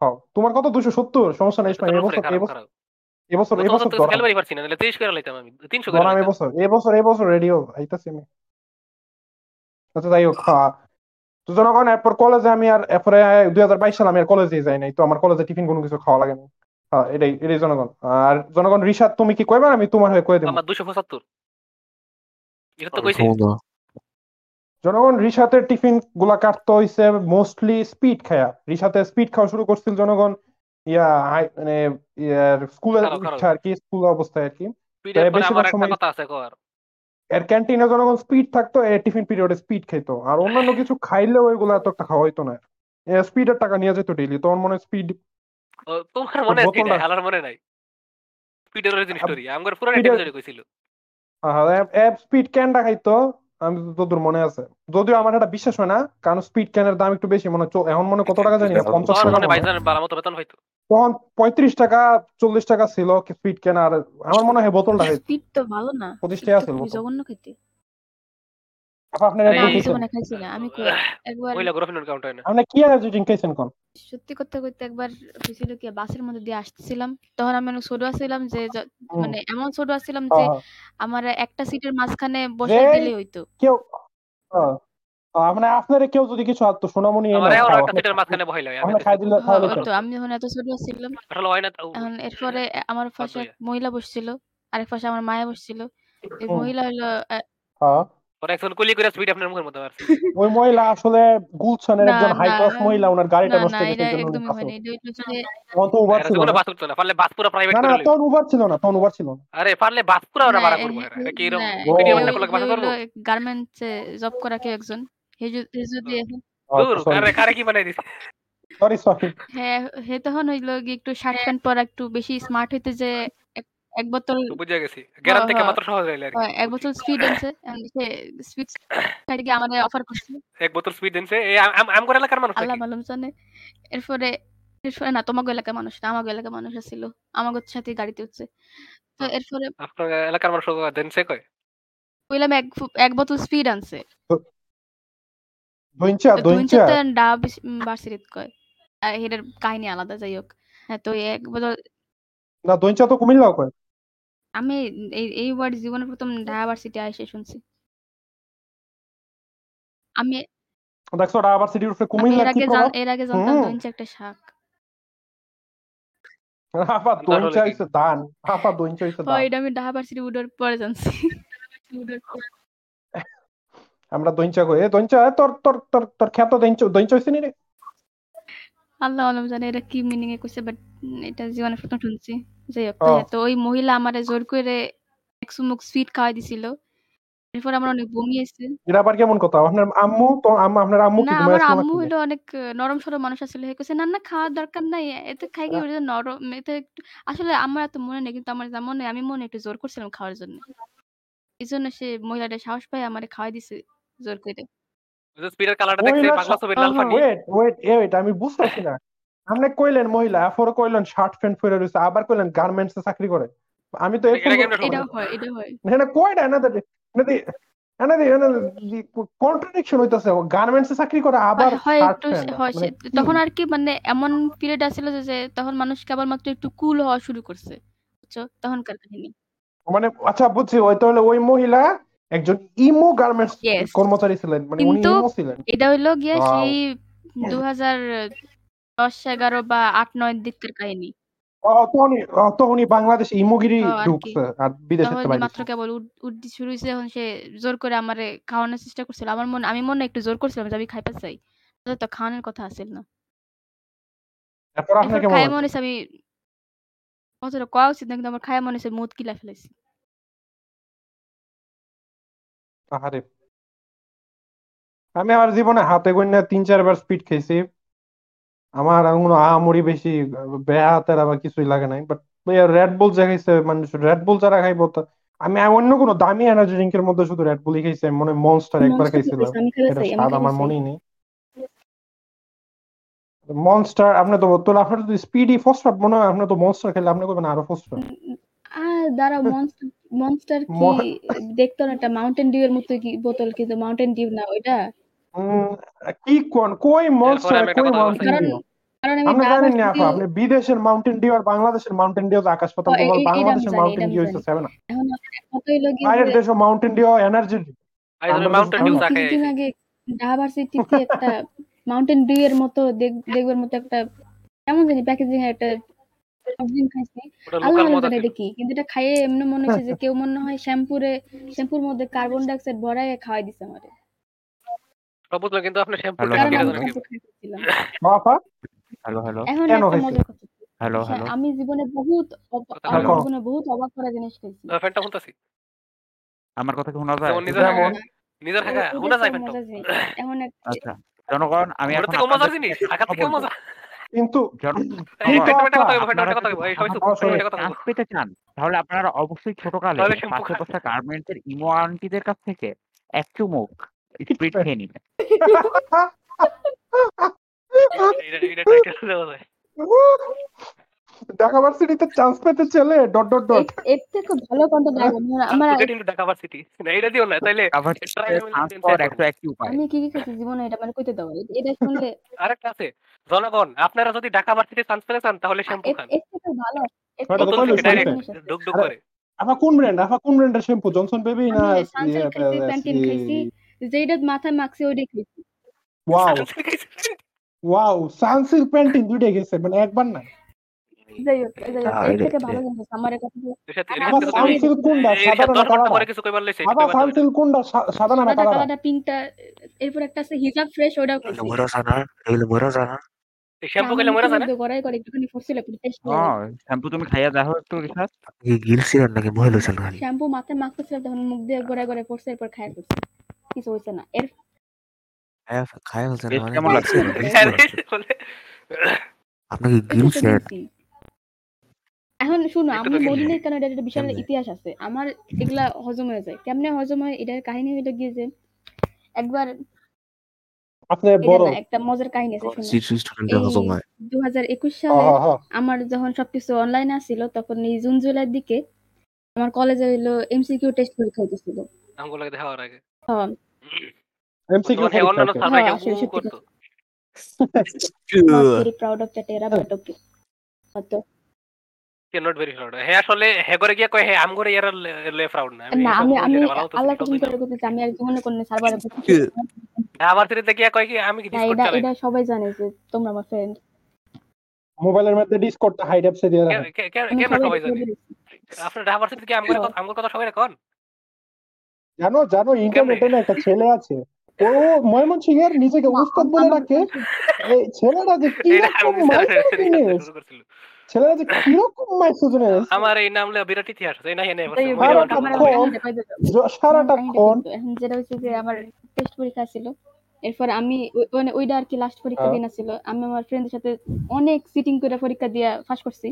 হ্যাঁ, তোমার কত? দুশো সত্তর? সমস্যা নেই এবছর এবছর এবছর
বছর খেলবারই পারছি না, নাহলে 30 করে লাইতাম আমি, 300 করে
এবছর এবছর এবছর রেডিও আইতাছি আমি। আচ্ছা যাই হোক। তো জনগণ এরপর কলেজে আমি আর এরপরে দুই হাজার বাইশ সালে আমি আর কলেজে যাই নাই তো আমার কলেজে টিফিন কোনো কিছু খাওয়া লাগে না হ্যাঁ এটাই এটাই জনগণ। আর জনগণ রিশাদ তুমি কি কইবা? আমি তোমার হয়ে কয়ে দেবো।
আমার 275 এটা তো কইছি।
জনগণ রিশাতের টিফিনগুলা কাটতে হইছে মোস্টলি স্পিড খায়া। রিশাতে স্পিড খাওয়া শুরু করছিল জনগণ। ইয়া মানে। ইচ্ছা আর কি স্কুল অবস্থায় আর কি। বেশিরভাগ সময়-
কথা আছে কর।
এর ক্যান্টিনে জনগণ স্পিড থাকতো এ টিফিন পিরিয়ডে স্পিড খাইতো। আর অন্যান্য কিছু খাইলেও ওইগুলো এত খাওয়া হইতো না। স্পিডের টাকা নিয়ে যেত ডেইলি তোমার মনে স্পিড
ও, তোমার মনে আছে হালার মনে নাই। পিডের অরিজিন স্টোরি আমার পুরো এপিসোডে কইছিল।
স্পিড ক্যানটা খাইতো আমি যতদূর মনে আছে। যদিও আমার এটা বিশ্বাস হয় না কারণ স্পিড ক্যানের দাম একটু বেশি মনে হয় চো- এখন মনে হয় কত টাকা জানি না পঞ্চাশ
তখন
টাকা
মানে
মনে হয়।
ভাইজানের বালা মতো বেতন হইতো।
তখন পঁয়ত্রিশ টাকা চল্লিশ টাকা ছিল স্পিড ক্যান আর আমার মনে হয় বোতলটা
স্পিড তো ভালো না
পঁচিশ
স্পিড
টাকা ছিল বোতল।
জঘন্য খেতে
আপা, আপনার
না আমি
এই-
খাইছেন
খাইছি না আমি একবার
মহিলা গ্রফিন কাউন্ট হয় না।
আপনি কি এনার্জি ড্রিঙ্ক খাইছেন কোন
সত্যি করতে করতে একবার হয়েছিল কি বাসের মধ্যে দিয়ে আসতেছিলাম তখন আমি অনেক ছোট ছিলাম যে মানে এমন ছোট ছিলাম যে
হ্যাঁ, হ্যাঁ।
আমার একটা সিটের মাঝখানে হইতো।
কেউ হ্যাঁ। মানে আপনার কেউ যদি কিছু আত্ম সোনামণি
আমার একটা সিটের মাঝখানে বহাইলো আমি
আপনি খাই দিলে
হ্যাঁ,
তাহলে
ওই
কেন?
তো আমি যখন এত ছোট ছিলাম
আসলে হয় না
এখন এরপরে আমার পাশে মহিলা বসছিল আরেক পাশে আমার মায়া বসছিল। এই মহিলা হলো
হ্যাঁ।
একজন কুলি করে স্পিড আপনার মুখের মধ্যে মারছে।
ওই মহিলা আসলে গুলশানের
না,
একজন হাই
না,
ক্লাস মহিলা ওনার গাড়িটা নষ্ট
না
হয়ে
এটা
গেছে এই জন্য উনি
একদমই
বাসে
হয়নি এটা হইল যে
তখন তো উবার ছিল না।
বাস না পারলে বাস পুরো প্রাইভেট
না না তখন উবার ছিল না তখন উবার ছিল না।
আরে পারলে বাস পুরো ওরা ভাড়া
এ-
করব কি এরকম
না,
ও।
মিডিয়াম
এ-
একটা লোক ভাড়া
এ
করব
হইল গার্মেন্টসে জব করা কেউ একজন? হে যদি
দূর আরে কারে কি বানাই দিছে?
সরি সরি
হ্যাঁ হে তখন হইল একটু শার্ট প্যান্ট পরা একটু বেশি স্মার্ট হইতে যে এক- বোতল
বুঝে গেছি। গ্যারান থেকে। মাত্র সহজ হইলে আর
এক বোতল স্পিড আনছে সে স্পিড গিয়ে অফার করছে।
এক বোতল স্পিড দিনছে এই আম- আমগর এলাকার মানুষ
আল্লাহ মালুম জানে। এরপরে এরপরে না তোমাকে এলাকার মানুষ না আমাকে এলাকার মানুষ ছিল আমাকে সাথে গাড়িতে উঠছে। তো এরপরে
আপনার এলাকার মানুষ দিনছে কয়?
কইলাম এক এক বোতল স্পিড আনছে
দইঞ্চা দইঞ্চা
ডাব বার্সিরিত কয়। আর কাহিনী আলাদা যাই হোক। হ্যাঁ তো এক বোতল
না দইঞ্চা তো কুমিল্লাও কয়।
আমি এই এই ওয়ার্ড জীবনের প্রথম ঢাকা ভার্সিটি আইসে শুনছি আমি
দেখছ সিটির উপরে
আমি এর
কি
আগে
প্রভাব
এর আগে জানতাম
হুম।
দইঞ্চা একটা শাক
আবার
ধান
দইঞ্চা
হলো কি?
ধান আবার দইঞ্চা হইছে
ও
ধান
এটা আমি ঢাকা ভার্সিটি উডার পরে জানছি।
আমরা দইঞ্চা কই এ দইঞ্চা এ, তোর তোর তোর তোর খ্যাত দইঞ্চা দইঞ্চা হইছে নি রে
আল্লাহ আলম জানে এটা কি মিনিং এ কইছে বাট এটা জীবনে প্রথম শুনছি। যাই হোক হ্যাঁ, তো ওই মহিলা আমারে জোর করে এক চুমুক সুইট খাওয়াই দিছিল। এরপর আমার অনেক বমি এসেছে
এটা আবার কেমন কথা? আপনার আম্মু তো আম্মু আপনার আম্মু কি ঘুমায়
আমার আম্মু
নাকি?
হলো অনেক আহ, নরম সরম মানুষ আসলে হে কইছে না না খাওয়ার দরকার নাই। এতে খাই কি ওটা নরম এতে একটু আসলে আমার এত মনে নেই কিন্তু আমার যা মনে আমি মনে একটু জোর করছিলাম খাওয়ার জন্য। এই জন্য সে মহিলাটা সাহস পায় আমারে খাওয়াই দিছে জোর করে
যে স্পিডের কালারটা দেখছে বাংলা ছবির লাল পানি
ওয়েট ওয়েট এ আমি বুঝতেছি না। আপনি কইলেন মহিলা এরপরে কইলেন শার্ট প্যান্ট পরে রইছে আবার কইলেন গার্মেন্টস এ চাকরি করে। আমি তো
এটা কেমনে সম্ভব?
এটাও হয় এটা হয়।
না কয়টা? না দে না দে না কন্ট্রাডিকশন হইতাছে গার্মেন্টস এ চাকরি করে আবার
হয়- একটু
মানে?
তখন আর কি মানে এমন পিরিয়ড আসছিল যে তখন মানুষ কেবলমাত্র একটু কুল হওয়া শুরু করছে বুঝছ? তখনকার কাহিনী।
মানে আচ্ছা বুঝছি ওই তাহলে ওই মহিলা একজন ইমো গার্মেন্টস কর্মচারী ছিলেন মানে উনি ইমো ছিলেন।
এটা হইল গিয়ে. সেই দু হাজার দশ এগারো বা আট নয় দিকের কাহিনী।
ও, তখনই তখনই বাংলাদেশে ইমোগিরি। ঢুকছে আর বিদেশে তো বাইরে
মাত্র কেবল উড- উঠতে শুরু হয়েছে এখন সে জোর করে আমারে খাওয়ানোর চেষ্টা করছিল। আমার মনে আমি মনে একটু জোর করছিলাম যে আমি খাইতে চাই তো খাওয়ানোর কথা আসছিল না। খাই
লাগছে?
মনে আমি কওয়া উচিত না কিন্তু আমার খাই মনে হয়েছে মুদ কিলা ফেলেছি
আহারে। আমি আমার জীবনে হাতে গোনা তিন চারবার স্পিড খেয়েছি। আমার কোনো আহামরি বেশি বেয়া হাতের আবার কিছুই লাগে নাই। বাট রেড বল যা খাইছে মানুষ রেড বল যারা খাইবো তা আমি অন্য কোনো দামি এনার্জি ড্রিঙ্কের মধ্যে শুধু রেড বুলই খাইছি মনে মনস্টার একবার খাইছিলাম
খাইছি,
এটা স্বাদ আমার মনেই নেই। মনস্টার আপনি তো তো আপনার যদি স্পিডি ফসফেট মনে হয় আপনি তো মনস্টার খেলে আপনি করবেন আরও
আর দাঁড়া মনস্টার মনস্টার কি দেখতো না একটা মাউন্টেন ডিউ এর মতো কি বোতল কিন্তু মাউন্টেন ডিউ না ওইটা
কি কোন কই মনস্টার কই মাউন্টেন
কারণ
ডিউ
কারণ আমি ঢাকা
না আপা আপনি বিদেশের মাউন্টেন ডিউ আর বাংলাদেশের মাউন্টেন ডিউ আকাশ পাতাল তফাৎ। বাংলাদেশের
জানি,
মাউন্টেন ডিউ
জানি।
সেভেন
এখন কত হইল
বাইরের দেশে
Mountain
Dew
energy
Mountain
Dew
জানি।
কিছুদিন আগে ঢাকা ভার্সিটিতে একটা মাউন্টেন ডিউ এর মতো দেখ- দেখবার মতো একটা কেমন জানি প্যাকেজিং একটা ড্রিঙ্ক খাইছি। আল্লাহ এটা কি কিন্তু এটা খাইয়ে এমনি মনে হচ্ছে যে কেউ মনে হয় শ্যাম্পুরে শ্যাম্পুর মধ্যে কার্বন ডাই অক্সাইড ভরায় খাওয়াই দিছে আমারে।
বুঝলাম কিন্তু আপনি শ্যাম্পু
hello,
আমি
জানেন
hello.
কেন
কাঁচা খাইতেছিলাম
বাপা
হ্যালো হ্যালো
এখন একটা মজার কথা
হ্যালো হ্যালো
আমি জীবনে বহুত
কথা
জীবনে বহুত অবাক করা জিনিস খাইছি।
ফ্যানটা শুনতাছি
আমার কথা কি শোনা যায়?
নিজের যায় ফ্যানটা।
এখন এক
আচ্ছা জনগণ আমি এখন
মজার জিনিস।
একটা
ঢাকা
কথা
থেকে মজা।
কিন্তু
পেতে চান তাহলে আপনারা অবশ্যই ছোটকালে পাঁচশো
খা।
গার্মেন্টসের ইমো আন্টিদের কাছ থেকে এক চুমুক স্প্রিট খেয়ে নিবেন।
ঢাকা ভার্সিটিতে চান্স পেতে চলে ডট ডট ডট
এর- থেকে ভালো কন্টেন্ট আমার
ঢাকা ভার্সিটি। না এটা দিও না তাইলে
আবার
আমি
চান্স পাওয়ার একটা একটি উপায়।
আমি কি কি করছি জীবনে এটা মানে কইতে দাও। এটা শুনলে
আরেকটা আছে। জনগণ আপনারা যদি ঢাকা ভার্সিটি চান্স পেতে চান তাহলে শ্যাম্পু খান।
এর থেকে ভালো।
ডুক ডুক করে।
আফা কোন ব্র্যান্ড আফা কোন ব্র্যান্ডের শ্যাম্পু? জনসন বেবি না
যেটা মাথায় মাখছি ওইটাই খাইছি।
ওয়াও ওয়াও সানসিল্ক প্যান্টিন দুইটাই গেছে মানে একবার না।
যাই হোক যাই হোক এর থেকে ভালো জিনিস আমার কথা বলে-
এর সাথে- এর
আবার
সাথে তুমি-
সানসিল্ক কোনটা? সাদা না
দশ পরে কিছু কইবার লইছে,
আবার
কইবার দাও এটা।
সানসিল্ক কোনটা সাদা না
সাদাটা
কালা
পিঙ্কটা এরপর একটা আছে হিজাব ফ্রেশ ওটাও খাইছি
মরা জানা এগুলো মরা জানা
শ্যাম্পু খেলে মরে যায়
গড়াই করে একটুখানি ফসিল একটু টেস্ট
হ্যাঁ শ্যাম্পু তুমি খাইয়া দেখো একটু রিসার্চ
কি গিলছিলেন নাকি মহিলা ছিলেন
শ্যাম্পু মাথায় মাখতেছিল তখন মুখ দিয়ে গড়াই গড়াই পড়ছে এরপর খায় করছে কিছু হইছে না। এর
খায়া মানে
কেমন লাগছে?
বলে,
আপনাকে।
এখন শুনো আমি বলি নাই কেন এটা একটা বিশাল ইতিহাস আছে? আমার এগুলা হজম হয়ে যায়। কেমনে হজম হয়? এটার কাহিনী হইল গিয়ে যে একবার
বড়
একটা মজার কাহিনী আছে দু হাজার একুশ সালে আমার যখন সবকিছু অনলাইনে আসছিল তখন এই জুন জুলাইয়ের দিকে আমার কলেজে হইল এমসিকিউ টেস্ট পরীক্ষা হইতেছিল।
আগে।
হ্যাঁ।
এমসিকিউ
অন্যান্য
পরীক্ষা
স্যাররা কেউ
আসলে সত্যি
করতো।
ভেরি প্রাউড অফ দ্যাট এরা বাট ওকে তো
কে নট ভেরি প্রাউড হে আসলে হে করে গিয়ে কয় হে আম করে ইয়ার লে প্রাউড না।
না আমি আমি আল্লাহ কসম করে বলতেছি আমি আর জীবনে কোনো সার্ভারে
আবার তিরিতে গিয়ে কয় কি আমি কি
না
ডিসকর্ড
এটা
চালাই?
এটা সবাই জানে যে তোমরা আমার ফ্রেন্ড
মোবাইলের মধ্যে ডিসকর্ডটা হাইড অ্যাপসে দিয়ে রাখেন
কেন সবাই
সবাই
জানে। আপনার ঢাকা ভার্সিটি কি আম করে আম করে কথা সবাই
জানো জানো ইন্টারনেটে না একটা ছেলে আছে। ও ময়মনসিংহের নিজেকে উস্তাদ বলে এই ছেলেটা যে
আমি
যে কীরকম
আমার এই নাম লে বিরাট ইতিহাস আছে না হেনে
তাই
ভালো
ভালো
কথা
ক্যামেরা
কম। সারাটা ক্ষণ
এখন যেটা হচ্ছে যে আমার টেস্ট পরীক্ষা ছিল এরপর আমি মানে ওইটা আর কি লাস্ট পরীক্ষা
হ্যাঁ।
দিন ছিল আমি আমার ফ্রেন্ডের সাথে অনেক সিটিং করে পরীক্ষা দিয়ে পাস করছি।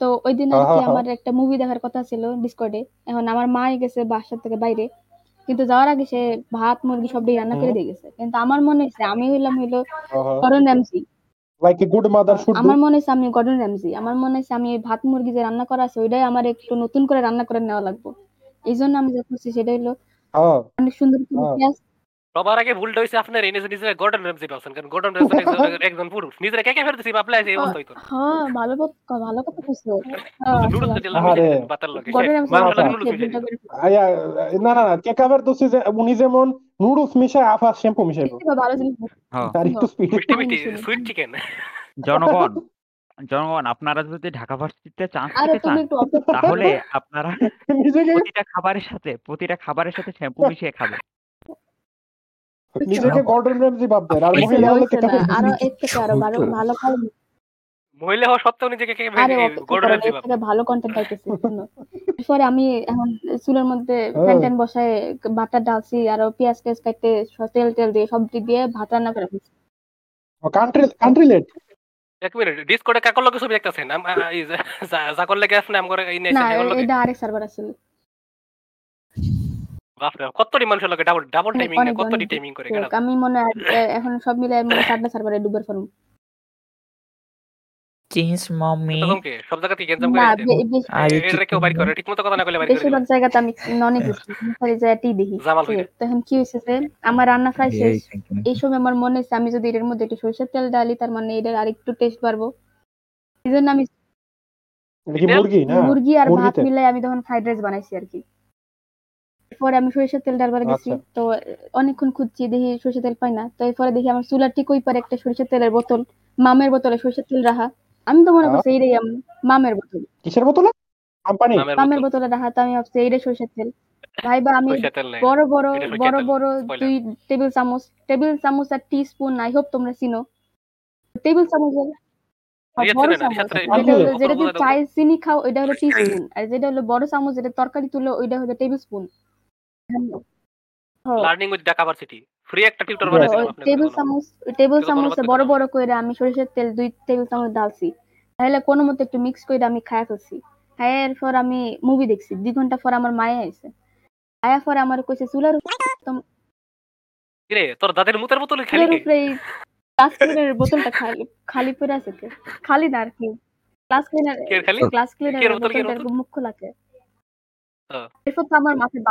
তো ওই দিন আর
হ্যাঁ,
কি
হ্যাঁ,
আমার একটা মুভি দেখার কথা ছিল ডিসকর্ডে এখন আমার মাই গেছে বাসার থেকে বাইরে। কিন্তু যাওয়ার আগে সে ভাত মুরগি সব রান্না করে দিয়ে গেছে। কিন্তু আমার মনে হচ্ছে আমি হইলাম হইল Gordon Ramsay
like a good mother should
আমার মনে হচ্ছে আমি গর্ডন র্যামসি আমার মনে হচ্ছে আমি এই ভাত মুরগি যে রান্না করা আছে ওইটাই আমার একটু নতুন করে রান্না করে নেওয়া লাগবে। এই জন্য আমি যা করছি সেটা হলো
হ্যাঁ।
অনেক সুন্দর করে
হ্যাঁ।
পেঁয়াজ
সবার আগে ভুলটা হইছে আপনার এই নিজে নিজে গর্ডন রেমসি পাচ্ছেন কারণ গর্ডন রেমসি একজন- একজন পুরুষ। নিজেরা কে কে ফেলতেছি বাপলা আছে এই অবস্থা হইতো
হ্যাঁ ভালো কথা ভালো কথা কইছো। হ্যাঁ,
নুডলস তেল লগে।
আয়া, না না না কেকাবের দোষে যে উনি যেমন নুডলস মিশায় আফা শ্যাম্পু
থেকে ভালো জিনিস
হ্যাঁ।
আর একটু স্পিড
মিষ্টি
আমি
মিষ্টি। সুইট চিকেন
জনগণ জনগণ আপনারা যদি ঢাকা ভার্সিটিতে চান্স পেতে চান। তাহলে আপনারা প্রতিটা খাবারের সাথে প্রতিটা খাবারের সাথে শ্যাম্পু মিশিয়ে খাবেন।
নিজেকে গর্ডন র্যামজি ভাবতেন আর মহিলা হলে
আরও এর থেকে আরও ভালো
মহিলা হওয়া সত্ত্বেও নিজেকে কে
আরে
গর্ডন
ভালো কন্টেন্ট পাইতেছি। এরপরে আমি এখন চুলের মধ্যে
হ্যাঁ।
ফ্যান বসায় বাটার ডালছি আর পেঁয়াজ টেস কাটতে তেল তেল দিয়ে সব দিয়ে ভাত রান্না করে ফেলছি।
কান্ট্রি কান্ট্রি লেট
এক মিনিট ডিসকর্ডে কাকর লগে ছবি দেখতাছেন? আম আ- এই না এই
এটা আরেক সার্ভার আছিল
বাপরে কতটি মানুষের লগে ডাবল ডাবল টাইমিং
অনেক,
কতটি টাইমিং করে কেন
আমি মনে এখন সব মিলে মনে হয় সার্ভারে ডুবের ফেলব
চিজ মম্মি
তখন সব জায়গা থেকে করে
না
আসছেন?
বে- বেশ-
আর
এ- কেউ বাইর করে? ঠিক কথা না কইলে বাইর
বেশিরভাগ জায়গাতে আমি ননে গেছি খালি জায়গাতেই দেখি।
জামাল
ঠিক
হইলে।
আছে, তখন কি হয়েছে যে আমার রান্না প্রায় শেষ। এই সময় আমার মনে হচ্ছে আমি যদি এটার মধ্যে একটু সরষের তেল ডালি তার মানে এটার আরেকটু টেস্ট বাড়বো। এই জন্য আমি
এটা মুরগি না?
মুরগি আর ভাত মিলাই আমি তখন ফ্রাইড রাইস বানাইছি আর কি। পরে আমি সরিষার তেল ডালবার গেছি
আচ্ছা।
তো অনেকক্ষণ খুঁজছি দেখি সরিষার তেল পাই না। তো এরপরে দেখি আমার চুলার ঠিক ওই পারে একটা সরিষার তেলের বোতল মামের বোতলে সরিষার তেল রাখা আমি তো মনে। করছি এইটাই আম- মামের বোতল।
কিসের বোতলে? কোম্পানি?
মামের
বোতলে।
রাখা তো আমি ভাবছি এইটাই সরিষার তেল। ভাই বা আমি। বড় বড় বড় বড় দুই টেবিল চামচ টেবিল চামচ আর টি স্পুন আই হোপ তোমরা চিনো। টেবিল চামচের বড় চামচ। যেটা হলো
বোতল
যেটা দিয়ে
বোতল দাও তো।
চায় চিনি খাও ওইটা হলো টি স্পুন আর যেটা হলো বড় চামচ যেটা তরকারি তুলো ওইটা হলো tablespoon.
Learning with Dhaka varsity free একটা টিউটর. বানাইছিলাম আপনাদের
টেবিল। চামচ টেবিল চামচে বড় বড় করে আমি সরিষার তেল দুই টেবিল চামচ ডালছি তাহলে কোনো মতে একটু মিক্স করে আমি খায় ফেলছি। হ্যাঁ এরপর আমি মুভি দেখছি। দুই ঘণ্টা পর আমার মায়ে আইছে। আয়া পর আমার কইছে চুলার
কিরে তোর দাদের মুতের বোতলে খালি
গ্লাস ক্লিনারের বোতলটা খালি খালি পড়ে আছে কে? খালি না আর কি। গ্লাস ক্লিনার
কে খালি?
গ্লাস
কের
ক্লিনারের বোতলটা মুখ খোলা। এরপর তো আমার মাথায়।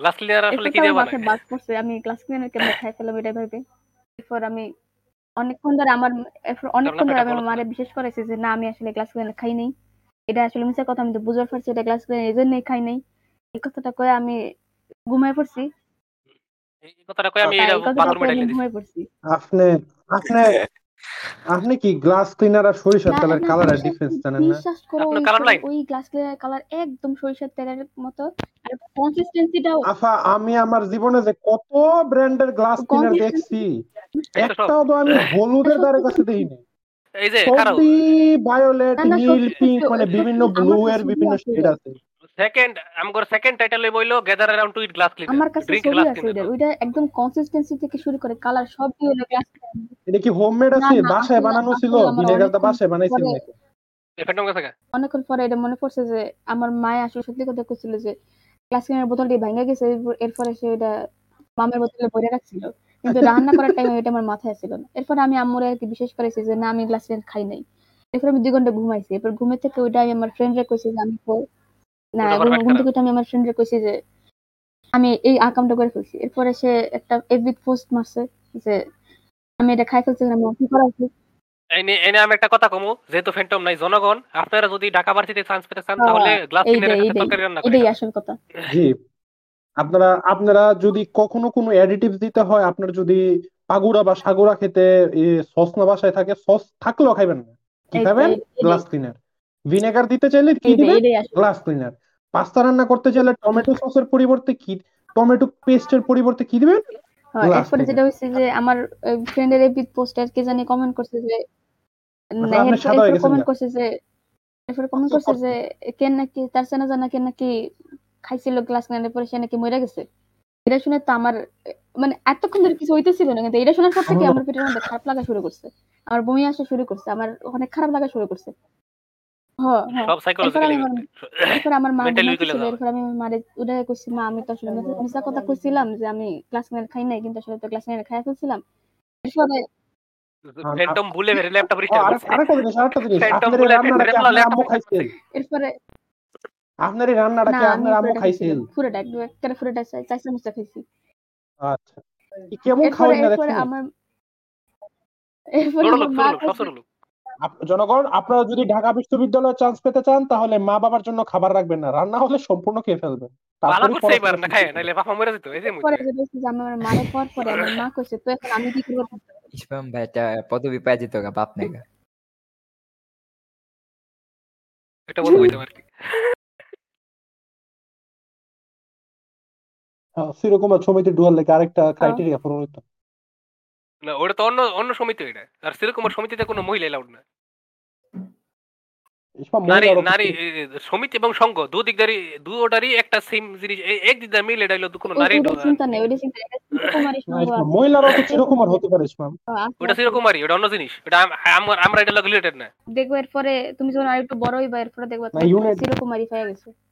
গ্লাস ক্লিনার আসলে কি দিয়ে বানায়?
মাথায় বাজ পড়ছে আমি গ্লাস ক্লিনার কেমনে খাই ফেলাম এটা ভেবে। এরপর আমি অনেকক্ষণ ধরে আমার এরপর অনেকক্ষণ ধরে আমি মারে বিশেষ করেছি যে না আমি আসলে গ্লাস ক্লিনার খাই নাই। এটা আসলে মিশা কথা আমি তো বুঝতে পারছি এটা গ্লাস ক্লিনার এই জন্যই খাই নাই। এই কথাটা কয়ে আমি ঘুমায় পড়ছি।
এই কথাটা কই আমি বাথরুমে ডাইলে দিছি।
ঘুমায় পড়ছি।
আপনি আপনি আপনি কি গ্লাস ক্লিনার আর সরিষার তেলের কালারের
বিশ্বাস-
ডিফারেন্স জানেন না?
বিশ্বাস করো
আপনার
ওই গ্লাস ক্লিনার কালার একদম সরিষার তেলের মতো। আর কনসিস্টেন্সিটাও
আফা আমি আমার জীবনে যে কত ব্র্যান্ডের গ্লাস ক্লিনার দেখছি একটাও তো আমি হলুদের দ্বারে কাছে দেখিনি।
এই যে
ভায়োলেট নীল পিঙ্ক মানে বিভিন্ন ব্লু এর বিভিন্ন শেড আছে।
সেকেন্ড আমগর সেকেন্ড টাইটেল বইলো gather around to eat glass cleaner
আমার কাছে
ড্রিঙ্ক গ্লাস
আছে ওইটার
ক্লিনার
ওইটা একদম কনসিস্টেন্সি থেকে শুরু করে কালার সবই হলো গ্লাস
এটা কি হোমমেড আছে? বাসায় বানানো ছিল? ভিনেগার দা বাসায় বানাইছিল নাকি?
ফ্যান্টম
অনেকক্ষণ পরে এটা মনে পড়ছে যে আমার আসলে সত্যি কথা কইছিল যে গ্লাস ক্লিনার বোতলটি ভেঙে গেছে এরপরে সে এটা মামের বোতলে ভরে রাখছিল। কিন্তু রান্না করার টাইমে এটা আমার মাথায় ছিল না। এরপরে আমি আম্মুরে আর কি বিশেষ করেছি যে না আমি গ্লাস ক্লিনার খাই নাই। এরপর আমি দুই ঘণ্টা ঘুমাইছি। এরপর ঘুমে থেকে ওইটা আমি আমার ফ্রেন্ডরে কইছি যে আমি না। থেকে আমি আমার ফ্রেন্ডরে কইছি যে আমি এই আকামটা করে ফেলছি। এরপরে সে একটা এফবি পোস্ট মারছে যে আমি এটা খাই ফেলছি আমি কি করা উচিত
এই নিয়ে এই আমি একটা কথা কমু যেহেতু ফ্যান্টম নাই জনগণ আপনারা যদি ঢাকা চান্স পেতে চান তাহলে গ্লাস ক্লিনারের তরকারি রান্না
এটাই
করেন
আসল কথা।
জি আপনারা আপনারা যদি কখনো কোনো অ্যাডিটিভ দিতে হয় আপনার যদি পাগুড়া বা সাগুরা খেতে সস না বাসায় থাকে সস থাকলেও খাইবেন না। কি খাবেন? গ্লাস ক্লিনার ভিনেগার দিতে চাইলে কি
আসল।
গ্লাস ক্লিনার পাস্তা রান্না করতে চাইলে টমেটো সসের পরিবর্তে কি টমেটো পেস্টের পরিবর্তে কি দিবেন?
হ্যাঁ, এরপরে যেটা যে আমার ফ্রেন্ডের পোস্টার কে জানি কমেন্ট করছে যে
আচ্ছা, হয়ে
কমেন্ট করছে যে এরপর কমেন্ট করছে যে কেন নাকি তার চেনা জানা কেন নাকি খাইছিল গ্লাস ক্লিনার পরে সে নাকি মরে গেছে। এটা শুনে তো আমার মানে এতক্ষণ ধরে কিছু হইতেছিল না কিন্তু এটা শোনার পর থেকে
আমার-
আমার পেটের মধ্যে খারাপ লাগা শুরু করছে। আমার বমি আসা শুরু করছে আমার অনেক খারাপ লাগা শুরু করছে। হ্যাঁ হ্যাঁ
সব সাইকোলজিক্যালি
এরপর আমার মা
Mentally weak
ঘুমাইতেছিল
হলে
এরপর আমি মারে উদয় কইছি মা আমি তো আসলে মিথ্যা- মিথ্যা কথা কইছিলাম যে আমি ক্লাস খাই নাই কিন্তু আসলে তো ক্লাস নাইন খাই ফেলছিলাম। এরপরে
ফ্যান্টম ভুলে ভেরে ল্যাপটপ
ও,
রিস্টার্ট
আরেক-
করছে।
আরেকটা জিনিস আরেকটা জিনিস
Phantom
আপনার এই
বলে
রান্নাটা কি
ফেলে
আপনার
laptop
আম্মু
রিস্টার্ট
খাইছেন
এরপরে
আপনার এই রান্নাটা কি আপনার আম্মু খাইছেন
পুরোটা একদম একটা পুরোটা চাই চাই চামচটা খাইছি।
আচ্ছা। কেমন না
আমার এরপরে মা
জনগণ আপনারা যদি ঢাকা বিশ্ববিদ্যালয়ে চান্স পেতে চান তাহলে মা বাবার জন্য খাবার রাখবেন না। রান্না হলে সম্পূর্ণ খেয়ে ফেলবেন।
পদবি পাই যেত বাপ নেগা
এটা বলব হইতে পারে
হ্যাঁ, সেরকম সমিতি ডুয়াল লেগে আরেকটা ক্রাইটেরিয়া পূরণ হইতো।
না ওটা তো অন্য অন্য সমিতি এটা। আর সেরকম সমিতিতে কোনো মহিলা এলাউড না। নারী নারী সমিতি এবং সংঘ দু দিকদারই দুটারই একটা সেম জিনিস এক দিকদার মিল এটা হলো কোনো নারী
চিন্তা নেই চিন্তা
তো সেরকম আর হতে পারে ইসমা
ওটা
আছে।
সেরকমই ওটা অন্য জিনিস। ওটা আম- আমার আমরা এটা রিলেটেড না।
দেখব এরপরে তুমি যখন আরেকটু বড় হইবা এরপরে দেখবা
না, unit-
হয়ে গেছে।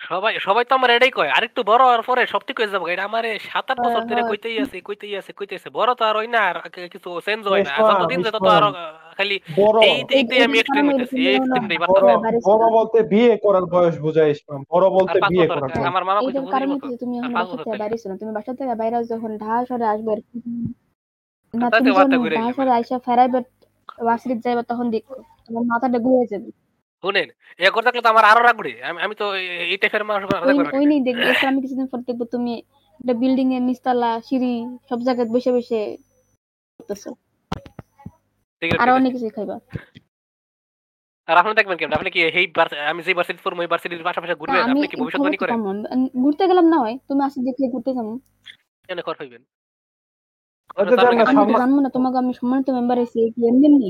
সবাই সবাই তো আমার এটাই কয় আরেকটু বড় হওয়ার পরে সব ঠিক হয়ে যাব এটা আমার সাত আট বছর ধরে
হয়।
কইতেই আছে কইতেই আছে বড় তো আর হয় না আর কিছু চেঞ্জ হয় না যত দিন
ইসমাম।
আরও খালি এই এইটাই আমি এক্সট্রিম হইতেছি এই এক্সট্রিমটাই
হলো
বড়
বাড়তেছে
বাড়িছে।
বড় বলতে বিয়ে করার বয়স বোঝায় ইসমাম বড় বলতে বিয়ে করার
আমার মামা কইছে
এইটার কারণে কি তুমি এখন বাসা থেকে। বাইরে ছিল তুমি বাসা থেকে বাইরে যখন ঢাকা শহরে আসবে না তুমি যখন
যাবে।
শহরে আইসা ফেরাইবে যাইবে তখন দেখো তোমার মাথাটা ঘুরে যাবে
শুনেন এ করে থাকলে তো আমার আরও রাগ উঠে। আমি আমি তো এই- টাইপের মানুষ
ওই ওই নেই দেখবে এরপর আমি কিছুদিন পর দেখব তুমি একটা বিল্ডিং এর নিচতলা সিঁড়ি সব জায়গায় বসে বসে করতেছো। আর অনেক কিছু খাইবা।
আর আপনি দেখবেন কেমন? আপনি কি এই আমি যে ভার্সিটি পড়ব এই ভার্সিটির পাশাপাশি ঘুরবেন? আপনি কি ভবিষ্যৎবাণী করেন।
ঘুরতে গেলাম না হয় তুমি আসলে দেখলে ঘুরতে যাব।
কেন কর হইবেন?
ওই
আমি জানব না তোমাকে আমি সম্মানিত মেম্বার হয়েছি এমনি এমনি?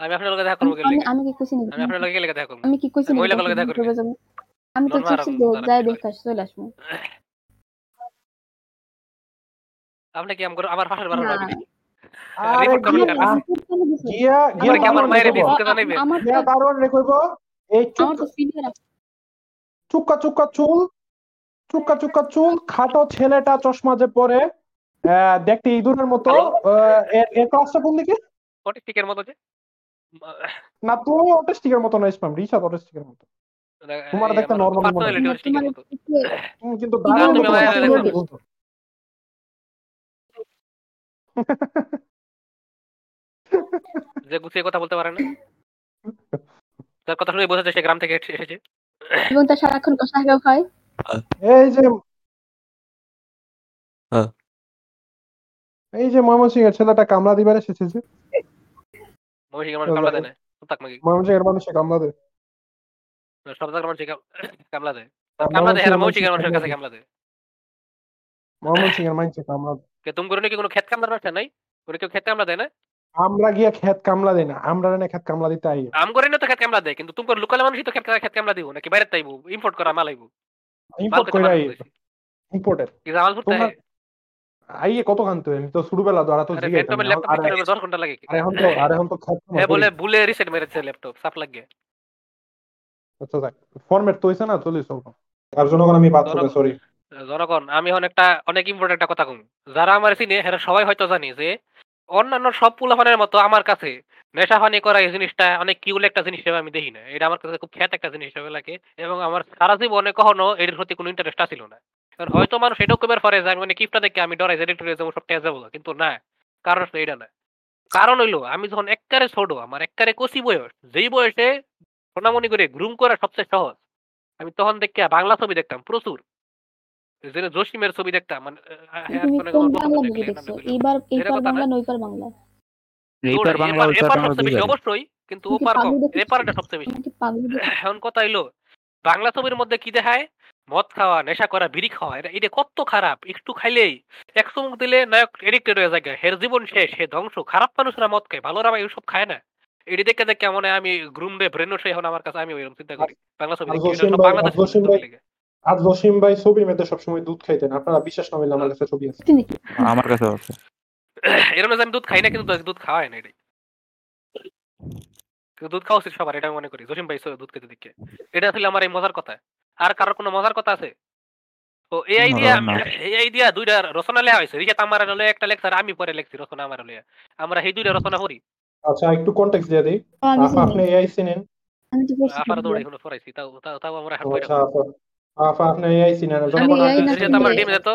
আমি আপনার লগে দেখা করব
আমি আমি কি কইছি
আমি আপনার লগে গেলে দেখা করব।
আমি কি কইছি
মহিলা কলেজে দেখা
যাব? আমি তো চিপস যাই চলে আসব।
আপনি কি আমার পাশের রিপোর্ট
গিয়া গিয়া
মায়ের
গিয়া এই চুপ চুক্কা চুক্কা চুল চুক্কা চুক্কা চুল খাটো ছেলেটা চশমা যে পরে দেখতে ইঁদুরের মতো আহ, এর- ক্লাসটা কোন দিকে?
অটিস্টিকের মতো যে।
না তুমি অটিস্টিকের মতো না ইসলাম রিশাদ অটিস্টিকের মতো। তোমার দেখতে মনে হয়।
মতো।
তুমি কিন্তু।
যে গুছিয়ে কথা বলতে পারে না। তার কথা শুনে বোঝা যায় সে গ্রাম থেকে এসেছে।
এবং তার সারাক্ষণ কষা খাওয়া হয়।
এই যে
হ্যাঁ।
এই যে ময়মনসিং এর ছেলেটা কামলা দিবার এসেছে
মানুষ কামলা দেয় না। তাক মাগি।
ময়মনসিং এর মানুষে কামলা দেয়
সব জায়গার মানুষ কামলা দেয় কামলা দেয় হেরা
ময়মনসিংহের
মানুষের কাছে
কামলা
দেয়
কামলা
কে তুমি করে নাকি কোনো ক্ষেত কামলার ব্যবসা নাই? করে কেউ ক্ষেত কামলা দেয় না?
আমরা গিয়ে খেত কামলা দেই না। আমরা না খেত কামলা দিতে আই
আম করে না তো ক্ষেত কামলা দেয় কিন্তু তুমি লোকাল মানুষই তো ক্ষেত ক্ষেত কামলা দিব নাকি বাইরে তাইবো? ইম্পোর্ট করা মাল আইবো?
ইম্পোর্ট ইম্পোর্টের
কি জামাল ফুটতে
তোমরা আইয়ে কত খানতে আমি তো দ্বারা তো
আরে
জিগে আরে
কিনতে ঘণ্টা লাগে
আরে এখন তো আরে এখন তো কামলা
হ্যাঁ বলে
করি।
ভুলে রিসেট মেরেছে ল্যাপটপ সাপ লাগে
আচ্ছা যাক। ফরম্যাট তো হইছে না চলি তার জন্য এখন আমি বাদ
ধরো-
সরি
জনগণ আমি এখন একটা অনেক ইম্পর্টেন্ট একটা কথা কম। যারা আমার চিনে এরা সবাই হয়তো জানি যে অন্যান্য সব পুলাফানের মতো আমার কাছে নেশাফানি করা এই জিনিসটা অনেক কিউল একটা জিনিস হিসেবে আমি দেখি না। এটা আমার কাছে খুব খ্যাত একটা জিনিস হিসেবে লাগে। এবং আমার সারা জীবনে কখনো এর প্রতি কোনো ইন্টারেস্ট ছিল না। কারণ হয়তো মানুষ এটাও কবার পারে যে মানে কিপটা দেখে আমি ডরাই জেডিট করে যাব সব টেয়া যাব। কিন্তু না কারণ হচ্ছে এটা না। কারণ হইল আমি যখন এককারে ছোট আমার এককারে কচি বয়স যেই বয়সে সোনামনি করে গ্রুম করা সবচেয়ে সহজ আমি তখন দেখে বাংলা ছবি দেখতাম প্রচুর। যেটা জসিমের ছবি দেখতাম মানে হ্যাঁ।
এইবার এইবার বাংলা। বাংলা?
বাংলা বাংলা।
অবশ্যই কিন্তু ওপার কম এপারটা সবচেয়ে বেশি? এখন কথা হইল বাংলা ছবির মধ্যে কি দেখায়? মদ খাওয়া নেশা করা বিড়ি খাওয়া এটা এটা কত খারাপ। একটু খাইলেই এক চুমুক দিলে নায়ক এডিক্টেড হয়ে যায় হের জীবন শেষ হে ধ্বংস। খারাপ মানুষরা মদ খায় ভালোরা ভাই সব খায় না। এটি দেখে দেখে মনে হয় আমি গ্রুম ডে ব্রেন এখন আমার কাছে আমি ওইরকম চিন্তা করি। বাংলা ছবি দেখি, সব
ভাই-
বাংলাদেশ।
আজ ছবির মধ্যে সবসময় দুধ খাইতেন। আপনারা বিশ্বাস না হইলে আমার কাছে ছবি আছে।
আমার কাছে আছে।
এরকম আমি দুধ খাই না কিন্তু দুধ খাওয়াই না এটাই দুধ খাওয়া উচিত সবার এটা আমি মনে করি। জসিম ভাই দুধ খেতে দিকে এটা ছিল আমার এই মজার কথা। আর কারোর কোনো মজার কথা আছে? তো এই আইডিয়া। এই আইডিয়া দুইটা রচনা লেয়া হয়েছে। রিচাত আমার হলে একটা লেকচার আমি পরে লেখছি রচনা আমার হলে আমরা এই দুইটা রচনা করি।
আচ্ছা একটু কন্টেক্সট দিয়ে দিই। আপনি। এআই চিনেন?
আমি তো পড়ছি
আপার দৌড়ে
ভিডিও।
এগুলো পড়াইছি তাও তাও- তাও আমরা হাট
আচ্ছা আপা, আপনি এআই চিনেন? যখন
না
আমার টিম যেত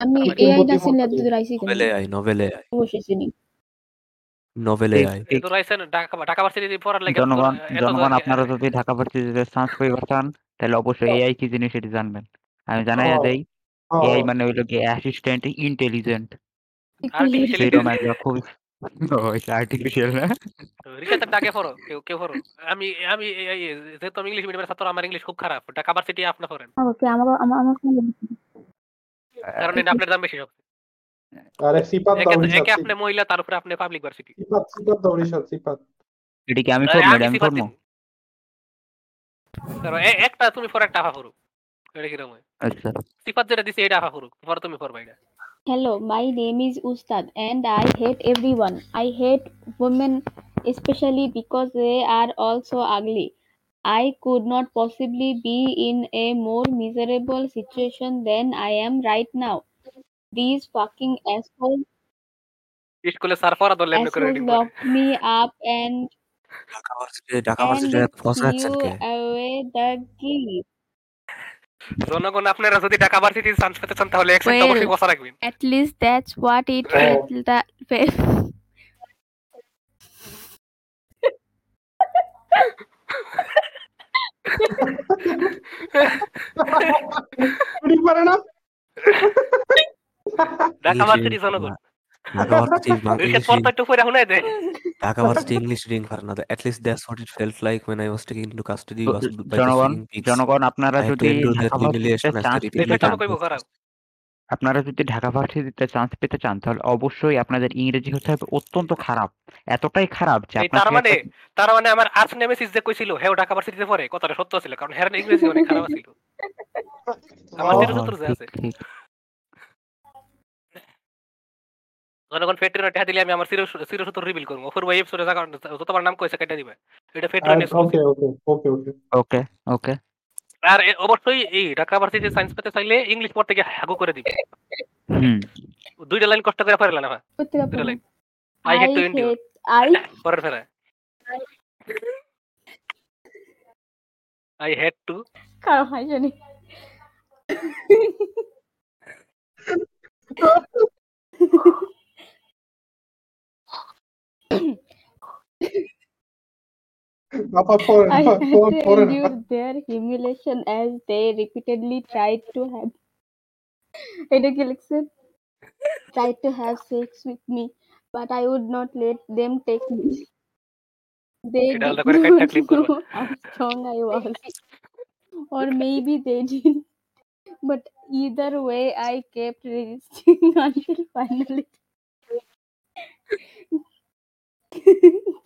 আমি
আমার
এআই না চিনলে দূর আইছি কেন?
নভেল এআই
অবশ্যই চিনি।
নভেল
ঠিক,
তো রাইছেন ঢাকা ঢাকা ভার্সিটি পড়ার লাগে
জনগণ জনগণ আপনারা যদি ঢাকা ভার্সিটিতে চান্স পেয়ে চান তাহলে অবশ্যই এআই কি জিনিস এটি জানবেন। আমি জানাই দেই এআই মানে হইল কি অ্যাসিস্ট্যান্ট ইন্টেলিজেন্ট খুব আর্টিফিশিয়াল না?
ডাকে পড়ো কেউ কেউ পড়ো। আমি আমি এই- এই- যেহেতু আমি ইংলিশ মিডিয়ামের ছাত্র আমার ইংলিশ খুব খারাপ। ঢাকা ভার্সিটি আপনি পড়েন।
ওকে আমার আমার আমার
কারণ এটা আপনার দাম বেশি সব
আরে সিপাত দাও
একে
রিশাদ
একে আপনি মহিলা তার উপরে আপনি পাবলিক ভার্সিটি
সিপাত সিপাত দাও রিশাদ সিপাত
এটি কি আমি করবো এটা আমি করবো
একটা তুমি পরে একটা আফা করো এটা কিরকম হয়?
আচ্ছা
সিফাত যেটা দিছে এটা আফা করো পরে তুমি পড়বা এটা
Hello, my name is Ustad and I hate everyone. I hate women especially because they are also ugly. I could not possibly be in a more miserable situation than I am right now. These fucking assholes,
স্কুলে sir পড়া ধরলে এমনি করে
assholes
reading
locked me up and,
Dhaka varsity Dhaka
and
varsity ফসা আছেন
threw away the key.
জনগণ আপনারা যদি ঢাকা ভার্সিটির চান্স পেতে চান তাহলে এক
Well,
অবশ্যই কথা রাখবেন
At least that's what it
Oh.
felt that
উনি পারে না
ঢাকা ভার্সিটি জনগণ।
ঢাকা ভার্সিটি
রিসেট
ইংলিশ
পড়তে একটু পড়ে দে।
ঢাকা ভার্সিটি ইংলিশ রিডিং পারে না at least that's what it felt like when I was taken into custody was
জনগণ জনগণ আপনারা যদি ঢাকা ভার্সিটিতে চান্স পেতে চান
আমি কইবো খারাপ।
আপনারা যদি ঢাকা ভার্সিটিতে চান্স পেতে চান তাহলে অবশ্যই আপনাদের ইংরেজি হচ্ছে হবে অত্যন্ত খারাপ এতটাই খারাপ যে
তার মানে তার মানে আমার আর্টস নেমেসিস যে কইছিল হেও ঢাকা ভার্সিটিতে পড়ে কথাটা সত্য ছিল কারণ হের ইংরেজি অনেক খারাপ ছিল আমার
ও,
যেটা
হ্যাঁ,
চতুর যে
ঠিক,
আছে
ঠিক।
জনগণ ফেট্রিনের টাকা দিলে আমি আমার চির চিরসূত্র রিভিল করব। অফুর ওই এপিসোডে যতবার নাম কইছে কেটে দিবে। এটা
আর
ফেট্রিন
ওকে ওকে ওকে ওকে।
ওকে ওকে।
আর অবশ্যই এই ঢাকা ভার্সিটি সায়েন্স পেতে চাইলে ইংলিশ পড়তে গিয়ে হাগু করে দিবে।
হুম।
দুইটা লাইন কষ্ট করে পারলে না দুইটা line I had to endure
I
পরের ফেরা আই হ্যাড টু
কারও হয় জানি।
বাবা পড়েন
I had
পড়-
to
পড়েন
endure their humiliation as they repeatedly tried to have এটা কি লিখছে tried to have sex with me but I would not let them take me they
এটা
did
আলাদা করে কাটটা
not
clip করবা।
know how strong I was or maybe they did but either way I kept resisting until finally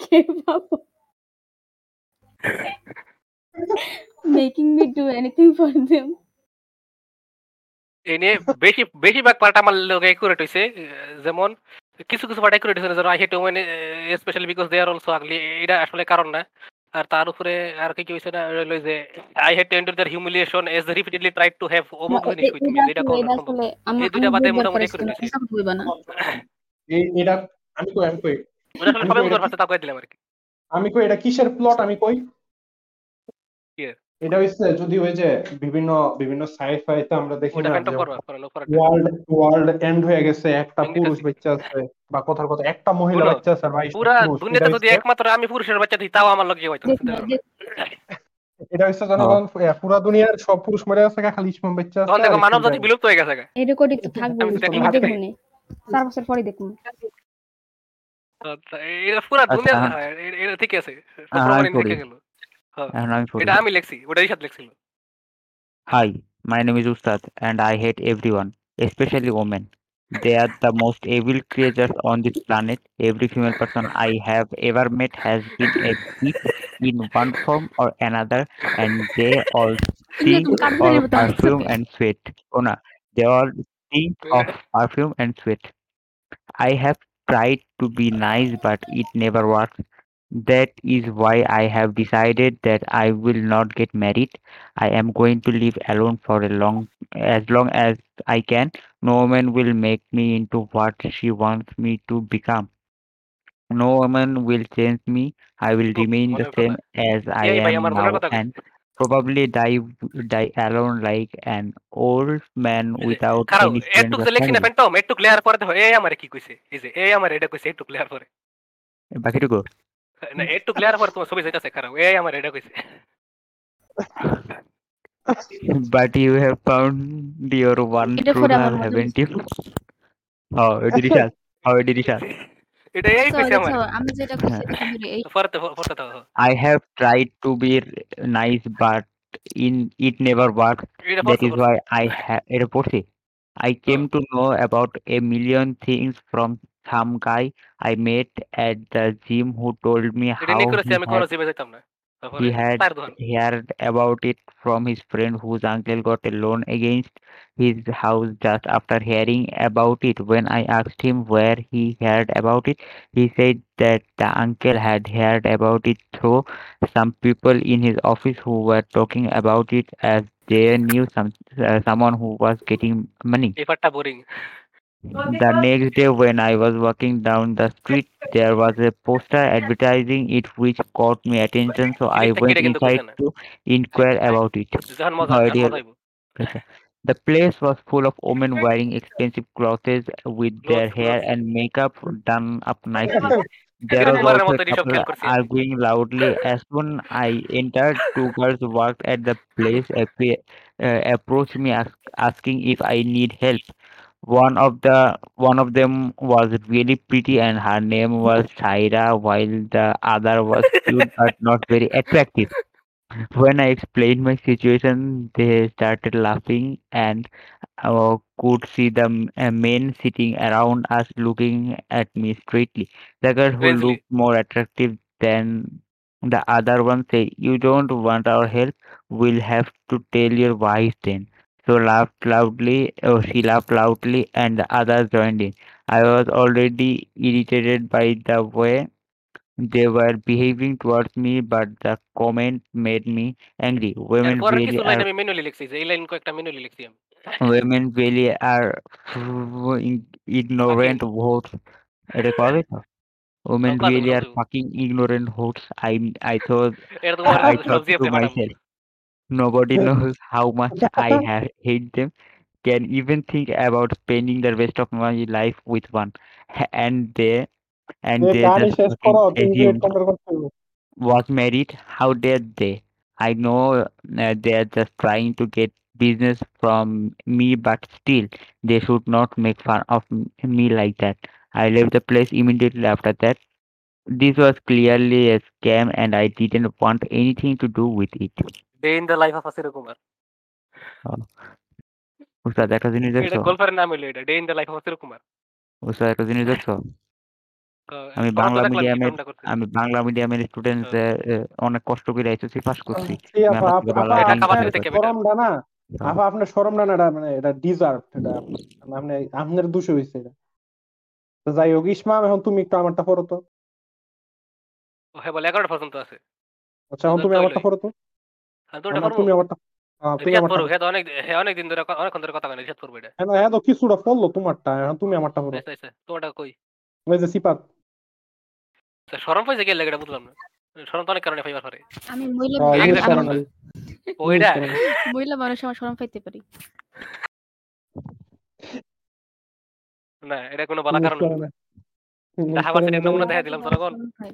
Gave up making me do anything for them
এই বেশি বেশিরভাগ part আমার লোক একুরেট হইছে যেমন কিছু কিছু পার্ট একুরেট হইছে যেমন I hate women specially because they are also ugly এটা আসলে কারণ না আর তার উপরে আর কি কি হইছে না রইল যে I hate to endure their humiliation as repeatedly try to have অমুক জিনিস উইথ মি যেটা কখনো সম্ভব না। এই দুইটা বাদে মোটামুটি।
এটা আমি কই আমি কই আমি কই এটা কিসের প্লট আমি কই? এটা হচ্ছে যদি ওই যে বিভিন্ন বিভিন্ন সাইফাইতে আমরা দেখি না ওয়ার্ল্ড ওয়ার্ল্ড এন্ড হয়ে গেছে একটা পুরুষ বাচ্চা আছে বা কথার কথা একটা মহিলা বাচ্চা আছে বাইশটা
পুরা দুনিয়াতে যদি একমাত্র আমি পুরুষের বাচ্চা দিই তাও আমার লগে হইতো
এটা হচ্ছে জনগণ এ, পুরা দুনিয়ার সব পুরুষ মরে গেছে খালি ইসমাম বাচ্চা আছে
মানব জাতি বিলুপ্ত হয়ে গেছে
এই রেকর্ডিং তো থাকবে
আমি
দেখব
করি।
নে। চার বছর পরে দেখব।
এটা পুরা
আচ্ছা,
দুনিয়া
হ্যাঁ।
হ্যাঁ, এটা ঠিক আছে
হ্যাঁ, এখন আমি
এটা আমি লেখছি ওটাই সাথে লেখছিল
Hi, my name is Ustad, and I hate everyone, especially women. They are the most evil creatures on this planet. Every female person I have ever met has been a thief in one form or another, and they all stink of perfume and sweat. Oh no, they all stink of perfume and sweat. I have tried to be nice, but it never works. That is why I have decided that I will not get married. I am going to live alone for a long as long as I can. No woman will make me into what she wants me to become. No woman will change me. I will
Oh,
remain the
মনের
same as I
এই ভাই
am
আমার মনের
now
কথা কই।
and probably die die alone like an old man
এই যে,
without
খারাপ
any friends
একটু
or
যে লেখছি না
family.
ফ্যান্টম একটু ক্লিয়ার পরে দেখো এই আমারে কি কইছে এই যে এই আমারে এটা কইছে একটু ক্লিয়ার পরে
বাকিটুকু
না একটু ক্লিয়ার পরে তোমার ছবি যাইতাছে খারাপ এই আমারে এটা কইছে
but you have found your one
এটা
true
পরে আমার
love,
মনে
haven't you? How did it How did it
এটা এই কইছে আমার
আমি যেটা করছি এটা ধরে এই
পরে পরে দাও
I have tried to be r- nice, but in it never worked.
এটা
That
পড়ছো
why I have এটা পড়ছি। I came to know about a million things from some guy I met at the gym who told me
এটা
how
নিয়ে করেছি
He had heard about it from his friend whose uncle got a loan against his house just after hearing about it. When I asked him where he heard about it, he said that the uncle had heard about it through some people in his office who were talking about it as they knew some uh, someone who was getting money.
Paper টা boring.
The next day, when I was walking down the street, there was a poster advertising it which caught me attention, so I
জিনিসটা
went
কেটে কিন্তু
inside
কইছে না
to inquire about it.
যখন মজা
How
যখন
dear.
মজা হইব
Gotcha. The place was full of women wearing expensive clothes with their
Clothes,
hair
clothes.
and makeup done up nicely. There
এরকম
was
করার
also
মতো
a
এসব
couple
খেয়াল করছি আমি।
arguing loudly. As soon I entered, two girls worked at the place appre- uh, approached me ask, asking if I need help. One of the one of them was really pretty and her name was Saira, while the other was cute but not very attractive. When I explained my situation, they started laughing and uh, could see the m- uh, men sitting around us looking at me straightly. The girl who looked more attractive than the other one said, You don't want our help? We'll have to tell your wife then. So laughed loudly. Oh, she laughed loudly, and the others joined in. I was already irritated by the way they were behaving towards me, but the comment made me angry. Women
এরপরের
really
কিছু line
are
আমি manually লিখছি যে এই line কয়েকটা manually লিখছি আমি
women really are ignorant votes. এটা কবে তো? Women
সব
really
কাজ
are
করো।
fucking ignorant votes. I I thought
এটা তোমার
I thought
সবজি
to
আপনি পাঠাবো
myself, nobody knows how much I have hate them. Can even think about spending the rest of my life with one, and they and
যে
they
কাহিনী
just
শেষ
fucking
করো তিন মিনিট
assumed
কমপ্লিট করতে হবে
was married. How dare they? I know uh, they are just trying to get business from me, but still, they should not make fun of m- me like that. I left the place immediately after that. This was clearly a scam, and I didn't want anything to do with it.
Day in the life of Asir Kumar
Ustad একটা জিনিস দেখছ?
গল্পের নাম হইল এটা day in the life of Asir Kumar
Ustad একটা জিনিস দেখছ? আমি বাংলা মিডিয়ামের আমি বাংলা মিডিয়ামের স্টুডেন্টস অনেক কষ্ট করে এসএসসি পাস করছি।
না?
হ্যাঁ।
আপা আপনার না এটা মানে এটা ডিজার্ভ এটা আপনি আপনার দোষে হয়েছে এটা। তো যাই হোক ইসমাম এখন তুমি একটু আমারটা পড়ো তো।
ও হ্যাঁ বলে এগারোটা পর্যন্ত আছে।
আচ্ছা এখন তুমি আমারটা। পড়ো তো। তুমি আমারটা হ্যাঁ, তুমি
রিশাদ
আমারটা
পড়ুক হ্যাঁ তো অনেক হ্যাঁ অনেক দিন ধরে অনেকক্ষণ ধরে কথা রিশাদ এটা।
হ্যাঁ হ্যাঁ তো কিছুটা পড়ল তোমারটা? তুমি আমারটা পড়ো।
তোমারটা কই?
ওই যে সিপাত।
শরম পাইছে গেলে এটা? বুঝলাম না। শরম তো অনেক কারণে ফাইবার করে।
আমি মহিলা
এক
ইউজ
জায়গায়
করে
শরম
না
পাই। ওইটা।
ইউজ করে না।
মহিলা মানুষ আমার শরম পাইতে পারি।
না এটা কোনো বলা কারণ না। দেখা। নমুনা দিলাম জনগণ
পাই।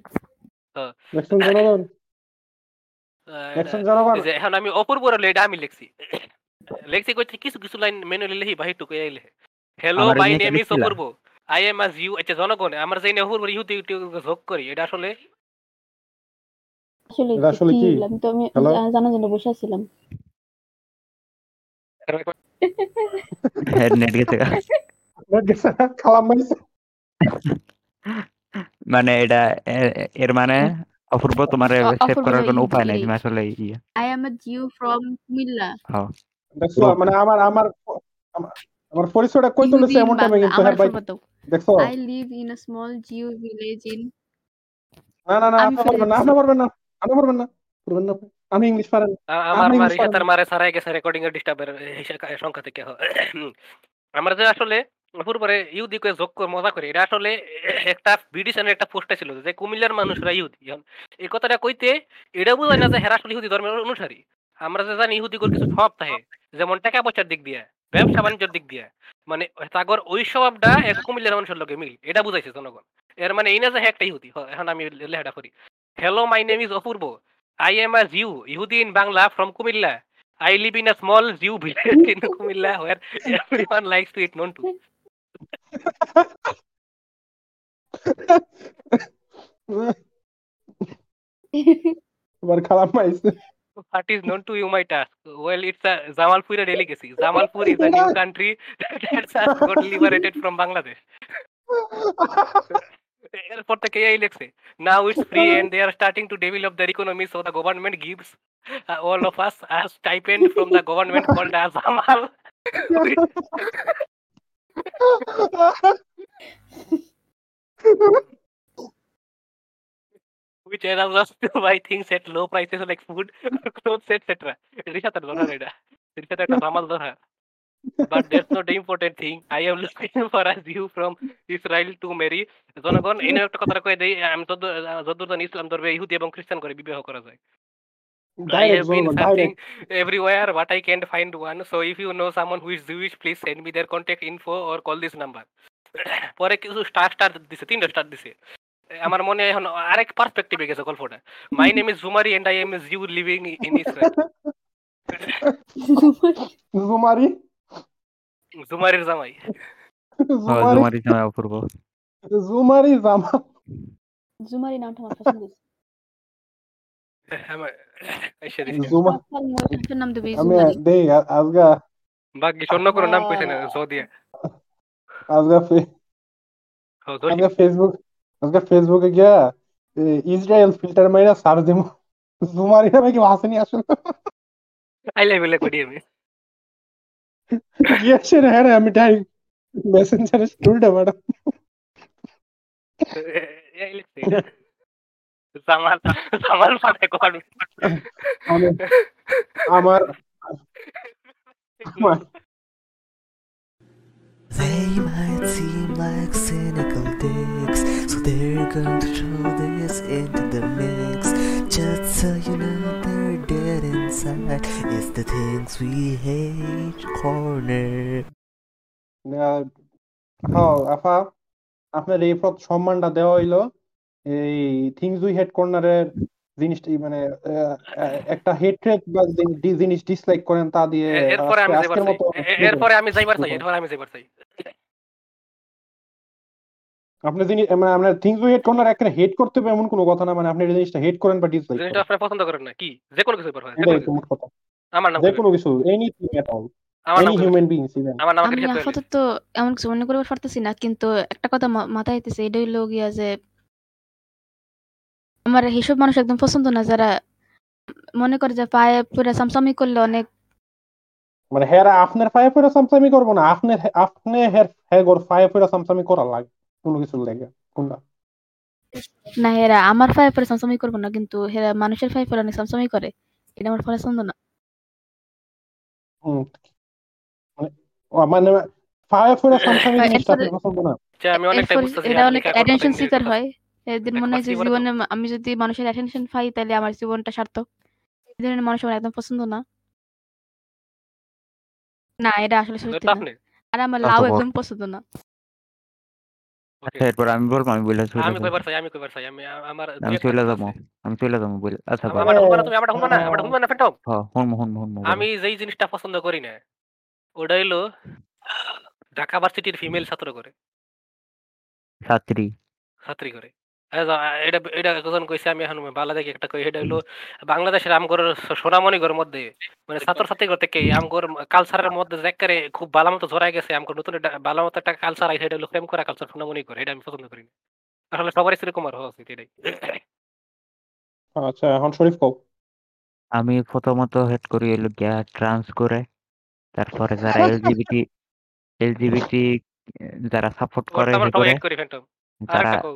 দেখছেন জনগণ
এখন আমি এটা আমি লিখছি। লিখছি কইতে কিছু কিছু লাইন মেনুয়ালি লিখি বাহির টুকু এলে
hello
my name
is
Apurbo. I am as you আচ্ছা জনগণ আমার যে অপূর্ব ইউতে ইউতে যোগ করি এটা আসলে
আসলে
কি?
আমি তো আমি জানার জন্য বসে আছিলাম।
নেট গেছে।
নেট গেছে খালাম
মানে এটা এর মানে? অপূর্ব তোমার সেভ করার কোনো উপায় নাই। তুমি আসলে ইয়ে
I am a Jew from Kumilla.
হ্যাঁ
দেখছ মানে আমার আমার আমার- পরিচয়টা কই তুলেছে এমন টাইমে
বাংলা।
কিন্তু
আমার
হ্যাঁ ভাই। দেখছ
I live in a small Jew village in
না না না
আমি
আপনি পারবেন না আপনি পারবেন না আপনি পারবেন না পারবেন না আমি ইংলিশ পারেন
আ- আমার
আমি
মা
English
রিশাদ
পারব
তার মারে সারাই গেছে রেকর্ডিং এর ডিস্টার্বের সংখ্যা থেকে। আমরা যে আসলে পূর্বরে ইহুদি করে যোগ করে মজা করি। এটা আসলে একটা বিডিশনের একটা পোস্টে ছিল যে কুমিল্লার মানুষরা ইহুদি। এই কথাটা কইতে এটা বোঝায় না যে হেরা আসলে ইহুদি ধর্মের অনুসারী। আমরা যে জানি ইহুদি কিছু স্বভাব থাকে যেমন টাকা পয়সার দিক দিয়ে ব্যবসা বাণিজ্যের দিক দিয়ে মানে তাগর ওই স্বভাবটা এক কুমিল্লার মানুষের লোকে মিল এটা বুঝাইছে জনগণ। এর মানে এই না যে হ্যাঁ একটা ইহুদি এখন আমি লেখাটা করি। Hello my name is Apurbo I am a Jew, Yehudi in Bangla from Kumilla. I live in a small Jew village in Kumilla where everyone likes to eat nontu.
এবার খালাম মাইছে
What is nontu, you might ask? Well, it's a Jamalpur delicacy. Jamalpur is a new country that has got liberated from Bangladesh. এরপর থেকে এই লেখছে now it's free and they are starting to develop their economy so the government gives uh, all of us a stipend from the government called as Amal which allows us to buy things at low prices like food, clothes, etc. ধরা এটা রিশাতের একটা সামাল ধরা but that's not the important thing. I am looking for a Jew from Israel to marry. জনগণ এই একটা কথা কয়ে দেই আমি তো যতদূর জানি ইসলাম ধর্মে ইহুদি এবং খ্রিস্টান করে বিবাহ করা যায় I
ডাইরেক্ট
have been
জনগণ
searching
direct
everywhere, but I can't find one. So if you know someone who is Jewish, please send me their contact info or call this number. পরে কিছু স্টার স্টার দিছে তিনটা star দিছে আমার মনে হয় এখন আরেক পার্সপেক্টিভে গেছে গল্পটা my name is Jumari and I am is you living in Israel
Jumari
জুমারির জামাই
হ্যাঁ,
জুমারি
জুমারি জামাই অপূর্ব
জুমারি জামা
জুমারি নামটা আমার পছন্দ হয়েছে।
আমার- এসে দিছে।
জুমা
আপনার মনে-
একটার নাম দেবে
আমি
জুমারি।
দেই আ- আজগা
বাকি অন্য কোনো নাম কইছে না জদিয়া
আজগা ফে-
ও, জহি।
আজকে ফেসবুক আজকে ফেসবুকে গিয়া এ, ইসরায়েল ফিল্টার মাইরা সার্চ দিমু জুমারি নামে কি আসেনি আসলে
আই লাভ ইউ করি আমি
গিয়েছেন হ্যাঁ রে, আমি ডাইরেক্ট মেসেঞ্জারে স্টোরিটা ম্যাডাম
এই লিখছে এটা। জামাল জামাল মানে কোন
আমার আমার
They might seem like cynical dicks, so they're going to throw this into the mix. Just so you know they're dead inside. It's the things we hate corner.
আহ, হ্যাঁ আফা আপনার এই সম্মানটা দেওয়া হইল এই থিংস উই হেড কর্নারের জিনিসটা মানে একটা হেট্রেড বা জিনিস ডিসলাইক করেন তা দিয়ে
এরপরে আমি যাইবার চাই। এরপরে আমি যাইবার চাই এরপরে আমি যাইবার চাই।
আপনি জিনিস মানে আপনার থিংস উই হেড কর্নার একটা হেট করতে হবে এমন কোনো কথা না মানে আপনি এই জিনিসটা হেট করেন বা ডিসলাইক
জিনিসটা
করেন।
পছন্দ করেন না কি? যে কোনো কিছু হয়
কথা।
আমার নাম
যে কোনো কিছু এনিথিং এট অল
আমি আপাতত এমন কিছু মনে করতে পারতেছি না কিন্তু একটা কথা মাথায় আইতেছে এটা হইল গিয়া যে আমার এইসব মানুষ একদম পছন্দ না যারা মনে করে যে পায়ে পুরো সামসামি করলে অনেক
মানে হেরা আপনার ফায়ে ফেরা সামসামি করব না আপনার আপনি হের হেগর ফায়ে ফেরা সামসামি করা লাগে কোনো কিছু লাগে কোনটা?
না হেরা আমার পায়ে পরে সামসামি করব না কিন্তু হেরা মানুষের পায়ে পরে অনেক সামসামি করে এটা আমার পছন্দ না।
হুম। মানে মানে ফায়ে ফেরা সামসামি জিনিসটা পছন্দ না।
আমি অনেকটাই
এরপর
বুঝতেছি
এটা অনেক অ্যাটেনশন সিকার হয়। এদের মনে হয় যে? জীবনে আমি যদি মানুষের অ্যাটেনশন পাই তাহলে আমার জীবনটা সার্থক। এই ধরনের মানুষ আমার একদম পছন্দ না। না এটা আসলে সত্যি না।
আপনি
আর আমার
তা তো
লাউ
বল।
একদম পছন্দ না।
আচ্ছা এরপর আমি বলব আমি বলে চলে
আমি
যাব
কইবার চাই আমি কইবার চাই আমি আমার দুই
আমি
একটা
চলে
কথা
যাব
আছে।
আমি চলে যাব বলে আচ্ছা
আমার-
বল।
আমার হুনবা না তুমি আমার হুনবা না আমার হুনবা না ফেন্টম
হ্যাঁ হুনমো হুনমো হুনমো
আমি যেই জিনিসটা পছন্দ করি না ওটা হইল ঢাকা ভার্সিটির ফিমেল ছাত্র করে।
ছাত্রী।
ছাত্রী করে। এই যে, এটা এটা একজন কইছে আমি এখন বাংলা থেকে একটা কই এটা হইল বাংলাদেশের আমগর সোনামণিগর মধ্যে মানে ছাত্র থেকে আমগর কালচারের মধ্যে যে একেবারে খুব ভালো মতো গেছে আমগর নতুন একটা ভালো একটা কালচার আইছে এটা হলো প্রেম করা কালচার সোনামণি করে এটা আমি পছন্দ করি না। আসলে সবারই সেরকম আর হওয়া উচিত এটাই।
আচ্ছা এখন শরীফ কও।
আমি প্রথমত হেড করি হলো গিয়া ট্রান্স করে তারপরে যারা এলজিবিটি এলজিবিটি যারা সাপোর্ট করে
আমার সবাই
করে
এড করি ফ্যান্টম
যারা
আরেকটা কও।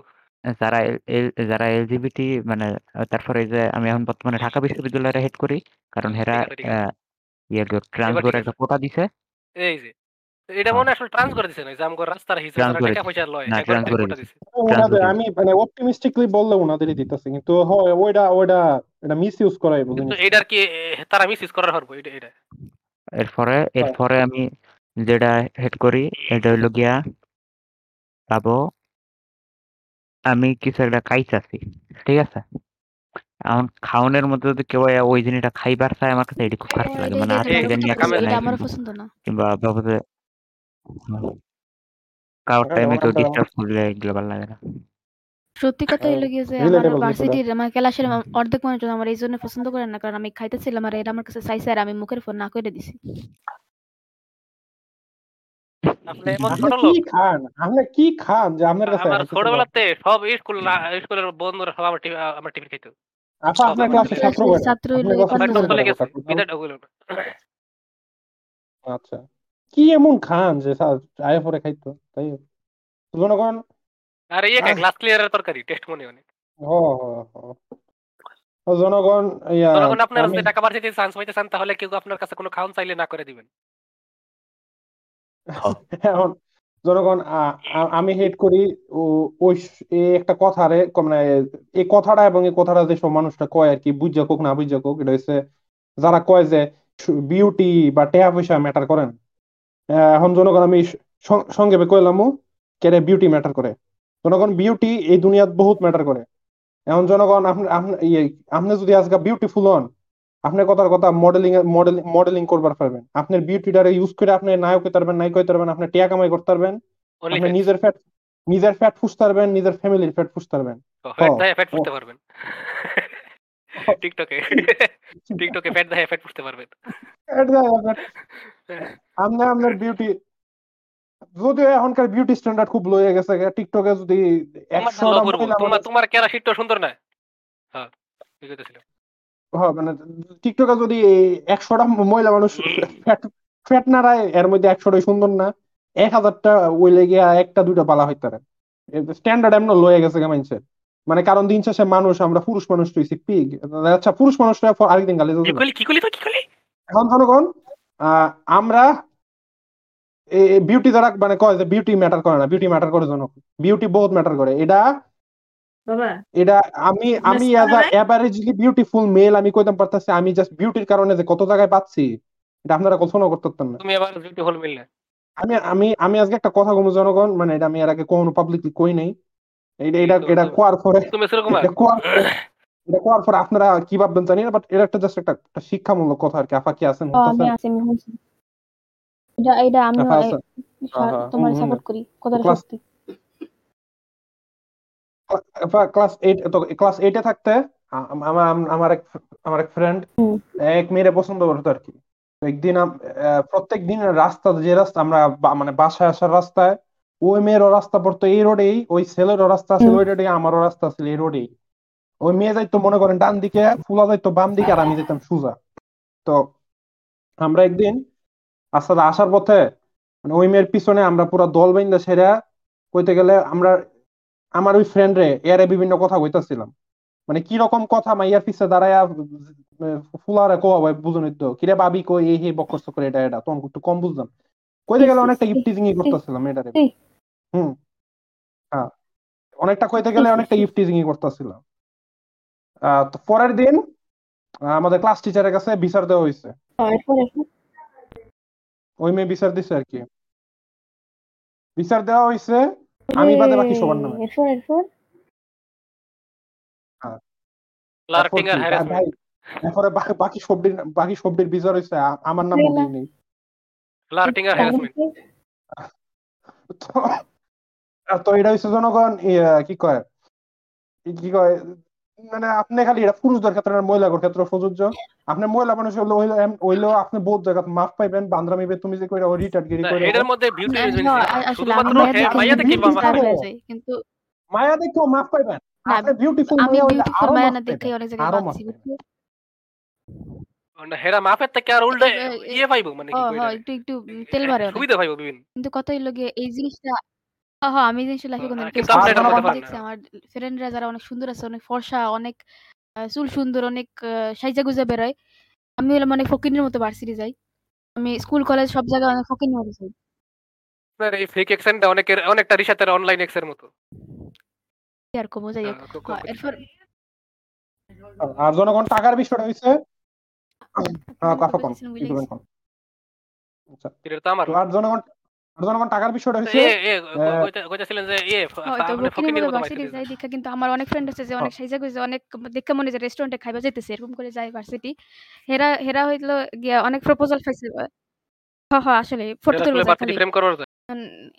যারা এল- এল- যারা এলজিবিটি মানে তারপরে এই যে আমি এখন বর্তমানে ঢাকা বিশ্ববিদ্যালয়ে হেড করি কারণ হেরা
ঠিক আছে, ঠিক আছে।
ইয়ে ট্রান্স
এবার ঠিক
করে
আছে।
একটা কোটা দিছে।
এই যে এটা মনে হয় আসলে ট্রান্স করে দিছে না যে আমগর রাস্তার হিসেবে
Trans
যারা
করে
টাকা পয়সা লয়
না,
একবার
trans করে
কোটা
দিছে।
দিছে।
ওনাদের
Trans
আমি মানে অপটিমিস্টিকলি বললে ওনাদেরই দিতেছে কিন্তু হয় ওইটা ওইটা এটা
কিন্তু এটার কি এ, তারা মিস করার হরবো এটা এটা
এরপরে এরপরে আমি যেটা হেড করি এটা হইল গিয়া পাবো আমি কিছু একটা খাইতাছি ঠিক আছে? এখন খাওয়ানোর মধ্যে যদি কেউ ওই জিনিসটা খাইবার চায় আমার কাছে এটি খুব খারাপ
হ্যাঁ,
লাগে। মানে আজকে
এটা
এটা
আমার
নিয়ে
পছন্দ না,
কিংবা বাবুতে কারোর
হ্যাঁ,
টাইমে কেউ ডিস্টার্ব করলে এগুলো ভালো লাগে না।
সত্যি কথা হইল গিয়ে যে আমার ভার্সিটির আমার ক্লাসের অর্ধেক মানুষজন আমার এই জন্য পছন্দ করে না কারণ আমি খাইতেছিলাম আর এরা আমার কাছে চাইছে আর আমি মুখের ফোন না করে দিছি।
আপনি এমন
কি খান? আপনি কি খান যে আপনার কাছে
আমার ছোটবেলাতে সব স্কুল স্কুলের বন্ধুরা সব আমার টিভি আমার টিভি খাইতো
আপা আপনার ক্লাসে ছাত্র
ছাত্র হইল
আপনার
এই
ক্লাসে
পনেরো
ছাত্র
চলে
কয়টা?
গেছে
কথা
বিদায় ওগুলো না।
আচ্ছা কি এমন খান যে আয় পরে খাইতো? তাই জনগণ
আরে ইয়ে। গ্লাস ক্লিয়ারের তরকারি টেস্ট মনে অনেক
ও জনগণ ইয়া
যখন আপনারা টাকা বাড়িতে চান্স পাইতে চান তাহলে কেউ আপনার কাছে কোনো খাওয়ান চাইলে না করে দিবেন।
এখন জনগণ আমি হেড করি ওই একটা কথারে মানে এই কথাটা এবং এই কথাটা যে সব মানুষটা কয় আর কি, বুঝা কোক না বুঝা কোক এটা হচ্ছে যারা কয় যে বিউটি বা টাকা পয়সা ম্যাটার করেন এখন জনগণ, আমি সংক্ষেপে কইলাম কেরে বিউটি ম্যাটার করে? জনগণ বিউটি এই দুনিয়াত বহুত ম্যাটার করে। এখন জনগণ, আপনি আপনি ইয়ে আপনি যদি আজকে বিউটিফুল হন আপনার কথার কথা মডেলিং মডেলিং করবার পারবেন। আপনার বিউটিটারে ইউজ করে আপনি নায়ক হইতে পারবেন নায়ক হইতে পারবেন আপনি টিয়া কামাই করতে পারবেন আপনি নিজের ফ্যাট নিজের ফ্যাট ফুসতে পারবেন নিজের ফ্যামিলির ফ্যাট ফুসতে পারবেন
ফ্যাট ফ্যাট। ফুটতে পারবেন। টিকটকে টিকটকে ফ্যাট দেয় ফ্যাট ফুটতে পারবেন।
আপনি আপনার বিউটি যদিও এখনকার বিউটি স্ট্যান্ডার্ড খুব লো হয়ে গেছে টিকটকে যদি
তোমার তোমার কেরা সুন্দর না? হ্যাঁ
মানে টিকটকে যদি একশোটা মহিলা মানুষ ফ্যাট ফ্যাট নাড়ায় এর মধ্যে একশোটাই সুন্দর না এক হাজারটা ওই লেগে একটা দুইটা বালা হইতে পারে। স্ট্যান্ডার্ড এমন লয়ে গেছে মানুষের মানে কারণ দিন শেষে মানুষ আমরা পুরুষ মানুষ হইছি পিগ আচ্ছা পুরুষ মানুষরা আরেকদিন গালি এখন জনগণ আহ, আমরা বিউটি দ্বারা মানে কয় যে বিউটি ম্যাটার করে না বিউটি ম্যাটার করে জনক। বিউটি বহুত ম্যাটার করে। এটা এটা আমি আমি
as a?
Averagely beautiful male আমি কইতাম পারতাছি আমি জাস্ট বিউটির কারণে যে কত জায়গায় পাচ্ছি এটা আপনারা কল্পনা করতে পারতেন না।
তুমি আবার বিউটিফুল মিললে
আমি আমি আমি আজকে একটা কথা কমু জনগণ মানে এটা আমি এর আগে কোনো পাবলিকলি কই নাই। এটা এটা এটা কোয়ার পরে
তুমি সুরকুমার
এটা কোয়ার পরে এটা কোয়ার পরে আপনারা কি ভাববেন জানি না বাট এটা একটা জাস্ট একটা শিক্ষামূলক কথা আর কি। আপা কি আছেন?
আমি আছি এটা এটা
আহা,
তোমার। সাপোর্ট করি কথাটা সত্যি।
ক্লাস এইট তো ক্লাস এইটে থাকতে আমার আমার এক আমার এক ফ্রেন্ড এক মেয়েরে পছন্দ করতো আর কি। একদিন প্রত্যেক দিন রাস্তা যে রাস্তা আমরা মানে বাসায় আসার রাস্তায় ওই মেয়েরও রাস্তা পড়তো এই রোডেই ওই ছেলেরও রাস্তা
হুম।
ওই রোডেই আমারও রাস্তা ছিল এই রোডেই। ওই মেয়ে যাইতো মনে করেন ডান দিকে ফুলা যাইতো বাম দিকে আর আমি যেতাম সুজা। তো আমরা একদিন আস্তে আসার পথে মানে ওই মেয়ের পিছনে আমরা পুরো দল বাইন্দা সেরা কইতে গেলে আমরা আমার ওই ফ্রেন্ড রে এরে বিভিন্ন কথা কইতাছিলাম। মানে কি রকম কথা মাইয়ার পিছে দাঁড়ায়া ফুলারে কো ভাই বুঝুন তো? কিরে ভাবি কই এই হে বকস করে এটা এটা তখন একটু কম বুঝলাম কইতে গেলে অনেকটা গিফটিজিং করতেছিলাম এটারে। হুম। হ্যাঁ। অনেকটা কইতে গেলে অনেকটা
এই।
গিফটিজিং করতেছিলাম। তো পরের দিন আমাদের ক্লাস টিচারের কাছে বিচার দেওয়া হয়েছে
হ্যাঁ,
ওই মেয়ে বিচার দিছে আর কি। বিচার দেওয়া হয়েছে আমি বাদে বাকি সবার নামে।
এরপর এরপর
ফ্লার্টিং আর হ্যারাসমেন্ট
এরপরে বাকি সবটির বাকি সবটির বিচার হয়েছে আমার নাম মনে নেই
ফ্লার্টিং আর হ্যারাসমেন্ট
তো এটা হচ্ছে জনগণ কি কয়? ই- কি কয়? মানে আপনি খালি এটা পুরুষদের ক্ষেত্রে না মহিলাদের ক্ষেত্রে প্রযোজ্য? আপনি মহিলা মানুষ হইল হইল আপনি বহুত জায়গা মাফ পাইবেন বান্দ্রামিবে তুমি যে কইরা রিটার্ড গিরি কইরা
এটার মধ্যে বিউটি
হ্যাঁ, হ্যাঁ, মায়া দেখে
দেখি।
হয়ে
কিন্তু
মায়া দেখেও মাফ পাইবেন। আপনি বিউটিফুল
আমি
হইলে
বিউটিফুল
আরও
মায়া না দেখে অনেক জায়গায়
মানে হেরা মাফের থেকে আর উল্টে
এ- এ-
ইয়ে পাইবো মানে কি
হ্যাঁ
কইরা?
একটু একটু তেল মারে অনেক।
সুবিধা পাইবো বিভিন্ন।
কিন্তু কথা হইল গিয়ে এই জিনিসটা হ্যাঁ হ্যাঁ আমি জিনিসটা লাইফে কোনো
কিন্তু
আপনি এটা করতে
পারেন না।
আমার ফ্রেন্ডরা যারা অনেক সুন্দর আছে অনেক ফর্সা অনেক চুল সুন্দর অনেক সাইজা গুজা বেরোয় আমি হলাম মানে ফকিনের মতো ভার্সিটি যাই। আমি স্কুল কলেজ সব জায়গায় অনেক ফকিনের মতো যাই।
আপনার এই ফেক এক্সেন্টটা অনেকের অনেকটা রিসাতের অনলাইন এক্সের মতো।
আর কমো যাই এরপর
আর জনগণ টাকার বিষয়টা হইছে হ্যাঁ কথা কম আচ্ছা
এটা তো আমার।
আর জনগণ জনগণ টাকার বিষয়টা
কইতেছিলেন যে ইয়ে
হ্যাঁ,
আপনি
দেখা কিন্তু আমার অনেক ফ্রেন্ড আছে যে অনেক সাইজা গুজা অনেক দেখে মনে যে রেস্টুরেন্টে খাইবা যাইতেছে এরকম করে যায় ভার্সিটি হেরা হেরা হইল গিয়া অনেক প্রপোজাল পাইছে হ্যাঁ হ্যাঁ আসলে ফটো তুলবে
আসলে
যায়
ভার্সিটি
খালি।
প্রেম করার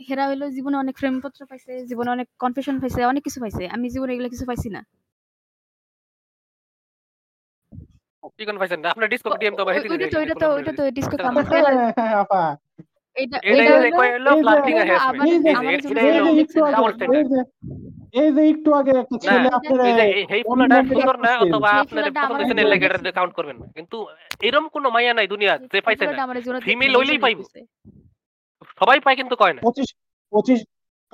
হেরা হইল জীবনে অনেক প্রেমপত্র পাইছে জীবনে অনেক কনফেশন পাইছে অনেক কিছু পাইছে আমি জীবনে এগুলো কিছু পাইছি না।
কি কোন পাইছেন না আপনার ডিসকো ডিএম তো বাইরে
ওইটা তো ওইটা তো ওইটা তো ডিসকো
হ্যাঁ, আপা।
এটা
এইটা
যে
হইল
কয় হলো
এই যে-
এটা হলো
একটু আগে এই যে একটু আগে একটা ছেলে
এই ফুলাটা সুন্দর না অথবা পছন্দ কাউন্ট করবেন না। কিন্তু এরকম কোনো মাইয়া নাই দুনিয়া যে পাইছে না। ফিমেল হইলেই পাইবো। সবাই পায় কিন্তু কয় না।
পঁচিশ পঁচিশ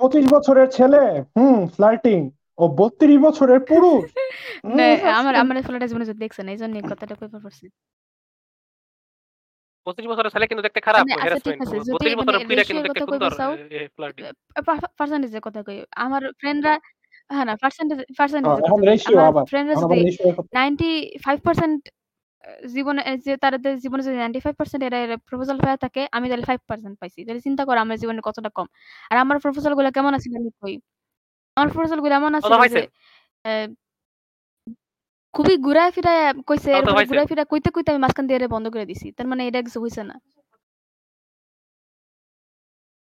পঁচিশ বছরের ছেলে হুম ফ্লার্টিং ও বত্রিশ বছরের পুরুষ।
না, আমার আমার ফুলাটা জীবনে যদি দেখছে না এই জন্য কথাটা কইবার পারছি
পঁচিশ বছরের ছেলে কিন্তু দেখতে খারাপ
মানে আচ্ছা,
হ্যারাসমেন্ট
আছে, যদি
বত্রিশ
মানে
বছরের পিড়া কিন্তু দেখতে সুন্দর
পার্সেন্টেজের কথা কই? আমার ফ্রেন্ডরা হ্যাঁ। না পার্সেন্টেজ
হ্যাঁ, রেশিও
আমার
আবার
ফ্রেন্ডরা যদি
আবার রেশিও
নাইনটি ফাইভ পার্সেন্ট জীবনে এ যে তাদের জীবনে যদি নাইনটি ফাইভ পার্সেন্ট এরা প্রপোজাল পাওয়া থাকে আমি তাহলে ফাইভ পার্সেন্ট পাইছি। তাহলে চিন্তা করো আমার জীবনে কতটা কম। আর আমার প্রপোজালগুলো কেমন আছিল আমি কই? আমার প্রপোজালগুলো এমন
কত
আছিল
পাইছে
যে আহ, খুবই ঘুরায় ফিরায় কইছে এরপরে ঘুরায় ফিরায় কইতে কইতে আমি মাঝখান দিয়ে বন্ধ করে দিছি। তার মানে এটা কিছু হইছে না।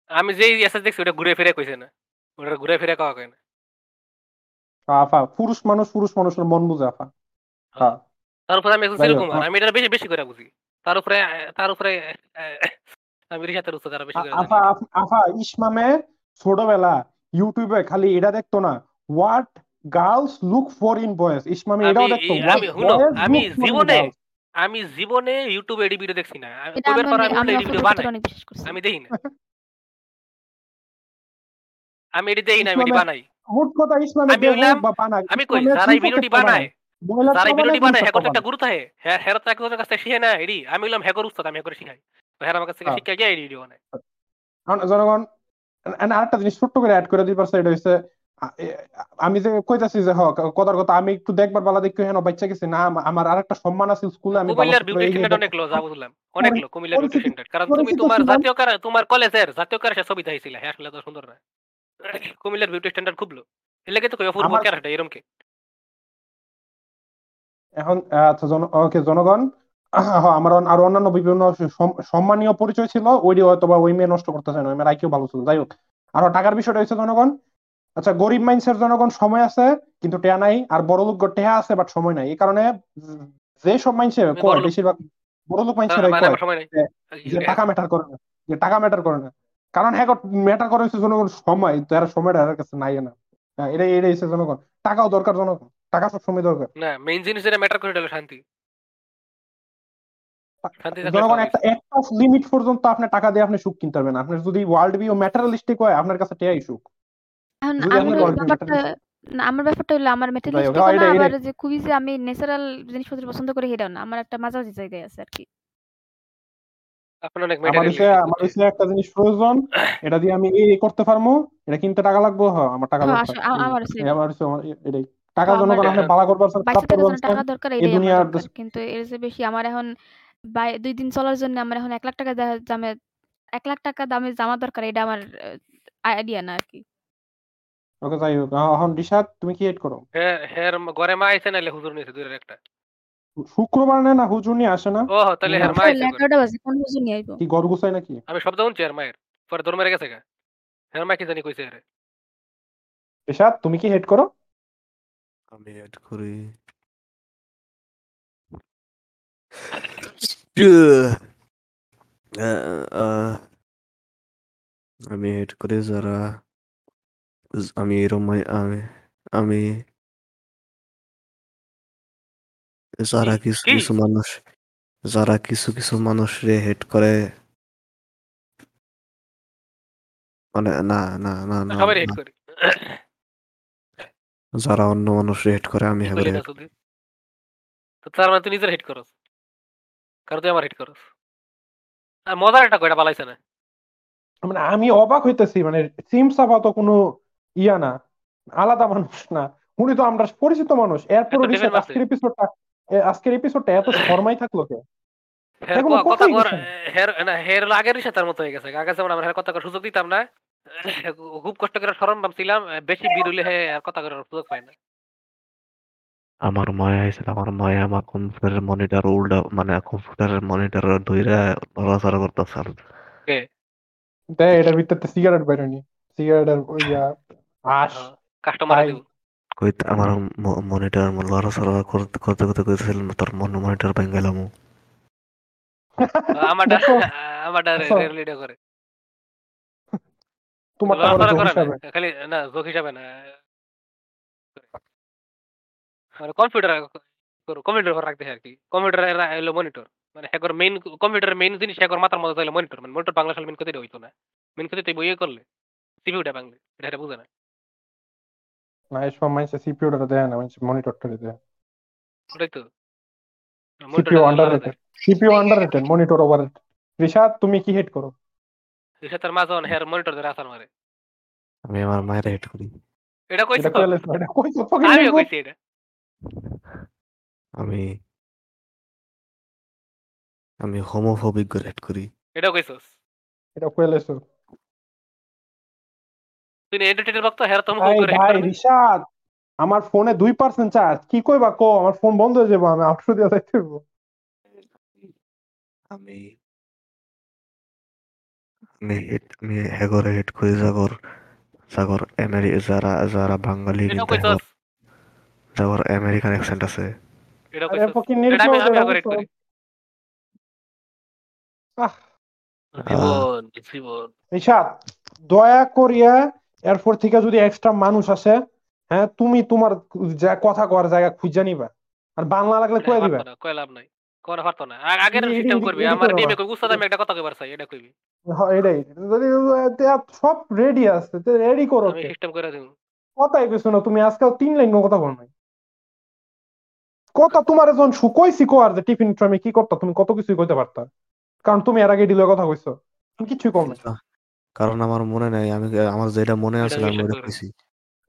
আমি যেই এসএস দেখছি ওটা ঘুরে ফিরে কইছে না। ওটা ঘুরে ফিরে কাওয়া কয় না।
আফা পুরুষ মানুষ পুরুষ মানুষের মন বুঝে আফা। হ্যাঁ।
তার উপরে আমি একজন
যাই হোক,
সিরকুমার
আ-
আমি এটা বেশি বেশি করে বুঝি। তার উপরে তার উপরে আহ, আমি রিসাতের উচ্চ তারা বেশি করে
আ- আফা
জানি
আফ- আফা ইসমামে ছোটবেলা ইউটিউবে খালি এটা দেখতো না। What girls look for in boys ইসমামে এটাও হোয়াট
আমি শুনো আমি জীবনে আমি জীবনে ইউটিউবে এডি ভিডিও দেখছি না। পর আমি এডি ভিডিও বানাই। আমি দেখি না। আমি এডি দেখি না আমি এডি বানাই।
হুট কথা ইসলামে
আমি
দেহ
হইলাম-
বা বানাক
আমি কই যারা এই ভিডিওটি বানায় যারা এই ভিডিওটি বানায় হ্যাঁ একটা গুরুত্ব হে হ্যাঁ হেরা তো একজনের কাছে শিখে না এডি। আমি হইলাম হ্যাকর উস্তাদ আমি হ্যাকর শিখাই। হেরা আমার কাছ
হ্যাঁ।
শিখে গিয়ে এডি ভিডিও বানায়।
জনগণ and আরেকটা জিনিস ছোট্ট করে অ্যাড করে দিবার এটা হচ্ছে আ- এ- আমি যে কইতাছি যে হ কথার কথা আমি একটু দেখবার বালা দেখি হেন বাচ্চা গেছি। না আমা- আমার আরেকটা সম্মান আছে স্কুলে আমি
কুমিল্লার বিউটি স্ট্যান্ডার্ড অনেক লো যা বুঝলাম। অনেক লো কুমিল্লার বিউটি স্ট্যান্ডার্ড কারণ তুমি তোমার জাতীয় কারা তোমার কলেজের জাতীয় কারা ছবি দেখাইছিলে হ্যাঁ আসলে তো সুন্দর না। কুমিল্লার বিউটি স্ট্যান্ডার্ড খুব লো এর লেগে তো কই অপূর্ব ক্যারেক্টার এরকম কে?
এখন আচ্ছা জন ওকে জনগণ আমার আরও অন্যান্য বিভিন্ন সম্মানীয় পরিচয় ছিল ওইটি হয়তো বা ওই মেয়ে নষ্ট করতেছে না মেয়ের আইকিউ ভালো ছিল। যাই হোক আর টাকার বিষয়টা হচ্ছে জনগণ। আচ্ছা গরিব মানুষের জনগণ সময় আছে কিন্তু টেয়া নাই আর বড় লোক টেয়া আছে বাট সময় নাই। এই কারণে যে সব মানুষে
আমি
কয়। বেশিরভাগ বড় লোক মানুষের
নাই।
যে টাকা ম্যাটার করে না যে টাকা ম্যাটার করে না। কারণ হ্যাঁ ম্যাটার করে হচ্ছে জনগণ সময় তো এর সময়টা এর কাছে নাই না। হ্যাঁ, এটাই এটাই হচ্ছে জনগণ। টাকাও দরকার জনগণ টাকা সব সময় দরকার।
না মেইন জিনিস যেটা ম্যাটার করে এটা হলো শান্তি।
জনগণ একটা একটা লিমিট পর্যন্ত আপনি টাকা দিয়ে আপনি সুখ কিনতে পারবেন। আপনার যদি ওয়ার্ল্ড ভিউ ম্যাটারালিস্টিক হয় আপনার কাছে টেয়াই সুখ।
এখন
যদি
আমার ব্যাপারটা না আমার ব্যাপারটা হলো আমার
হোক,
না আবার যে খুবই যে আমি ন্যাচারাল জিনিসপত্র পছন্দ করি সেটাও না। আমার একটা মাঝামাঝি জায়গায় আছে আর কি
আপনার অনেক
আমার আমার একটা জিনিস প্রয়োজন এটা দিয়ে আমি এই এই করতে পারব এটা কিনতে টাকা লাগবে হ্যাঁ আমার টাকা
হ্যাঁ,
দরকার।
আসলে আমার
এই আমার হচ্ছে আমার এটাই। টাকা
হ্যাঁ,
জনগণ
আমার-
আপনি বালা করবার চান,
বাইশে
খারাপ
থাকার
করবার
জন্য
চান,
টাকা দরকার
এই
এটাই আমার
দুনিয়ার
দরকার। কিন্তু এর চেয়ে বেশি আমার এখন বাই- দুই দিন চলার জন্য আমার এখন এক লাখ টাকা দা- দামে এক লাখ টাকা দামে জামা দরকার এটা আমার আইডিয়া না আর কি
ওকে যাই হোক। এখন রিশাদ তুমি কি এড করো?
হ্যাঁ হ্যাঁ ঘরে মা আইছে নাইলে হুজুর দুইটার একটা।
শুক্রবার নেয় না হুজুর নিয়ে আসে না?
ও তাহলে হ্যাঁ মা আইছে
বাজে কোন হুজুর নিয়ে আইবো?
কি গড় গুছাই নাকি?
আমি শব্দ শুনছি আর মায়ের পরে দৌড় মেরে গেছে গা। হ্যাঁ মা কি জানি কইছে আরে।
রিশাদ তুমি কি হেড করো?
আমি এড করি। আহ, আহ, আমি এড করি যারা আমি এরম আমি আমি যারা কিছু
কি?
কিছু মানুষ যারা কিছু কিছু মানুষরে হেড করে মানে না না না না
হিট
না।
করি
যারা অন্য মানুষরে হেড করে আমি
কি
হেগরে
করলি না
হেড
সুধীর? তো তার মানে তুই নিজের হিট করস কারণ তুই আমার হিট করস আর মজার একটা কয়টা পালাইছে না
মানে আমি অবাক হইতেছি মানে সিম সাফা তো কোনো ইয়া না আলাদা মানুষ না। উনি তো আমরা পরিচিত মানুষ। এরপর আজকের এপিসোডটা আজকের এপিসোডটা এত শর্মাই থাকল কে
কথা
কথাই
কর
বলছে না।
হের না হের হলো আগের সাথে মতো হয়ে গেছে। আগে যেমন আমরা কথা সুযোগ দিতাম না খুব কষ্ট করে স্মরণ ভাবছিলাম বেশি বিরুলে হে আর কথা করার সুযোগ পায় না।
আমার মায়া হয়েছিল আমার মায়া আমার কম্পিউটারের মনিটর উল্টা মানে কম্পিউটারের মনিটর ধইরা নড়াচড়া করতেছে আর
কে।
দেখ এটার ভিতরে সিগারেট বেরোনি সিগারেটের ইয়া
কাস্টমার
আমার মনিটর নড়াচড়া করতে করতে করতে কইতেছিল তোর মন মনিটর ভেঙে গেলাম
আমারটা আমারটা
দেখো।
করে।
তোমার
লড়াচড়া
টাকা
করে না
হিসাবে।
খালি না যোগ হিসাবে না। কম্পিউটার কম্পিউটার রাখতে আর কি। কম্পিউটার হলো মনিটর মানে হ্যাকর মেইন কম্পিউটারের মেইন জিনিস হ্যাকর মাথার মধ্যে তাহলে মনিটর মানে মনিটর বাংলা সাল মেন কোথায় হইতো না। মেন কোথায় তুই বইয়ে করলে। সিপিউটা বাংলা এটা বুঝে না।
না এসব মানুষের সিপিইউটা দেয় না মানুষ মনিটরটা দেয়।
ওটাই তো।
CPU underrated CPU underrated monitor overrated Rishad তুমি কি হেড করো?
এসে তার মাঝে অন হেয়ার মনিটর ধরে আসার মারে।
আমি আমার মায়ের হেড করি।
এটা কইছো
এটা এটা কইছো
আমিও কইছি এটা।
আমি আমি হোমোফোবিক হেড করি।
এটাও কইছস?
এটা কইলেছো
তুই এডিটের ভক্ত হেয়ার তুমি করে
ভাই রিশাদ আমার ফোনে দুই পার্সেন্ট চার্জ কি কইবা কো আমার ফোন বন্ধ হয়ে যাব আমি আটশো দিয়ে যাইতে হইবো।
আমি আমি হেড আমি হেগরে হেড জাগর জাগর আমেরি যারা যারা বাঙালি জাগর আমেরিকান অ্যাকসেন্ট আছে।
এটাও
আরে
এটা আমি আমি
এটা
আগরে করি।
আহ,
জীবন জীবন।
রিশাদ দয়া করিয়া এরপর থেকে যদি এক্সট্রা মানুষ আসে হ্যাঁ তুমি তোমার যা কথা কর জায়গা খুঁজে নিবা। আর বাংলা লাগলে কয়ে দিবা।
কয় লাভ নাই। কোন পারতো না। আগের সিস্টেম করবি আমার ডিমে কই? উস্তাদ আমি একটা কথা কইবার চাই এটা কইবি?
হ্যাঁ, এটাই। যদি তে- সব রেডি আছে রেডি করো
আমি সিস্টেম করে দিব
কথাই কইছো না তুমি আজকাল তিন লাইন কথা বল নাই। কথা তোমার যখন শুকইছি কো আর যে টিফিন আমি কি করতা তুমি কত কিছুই কইতে পারতা। কারণ তুমি এর আগে ডিলের কথা কইছো। তুমি কিছুই কম নাই।
কারণ আমার মনে নাই আমি আমার যেটা মনে আছে আমি ওটা। কইছি।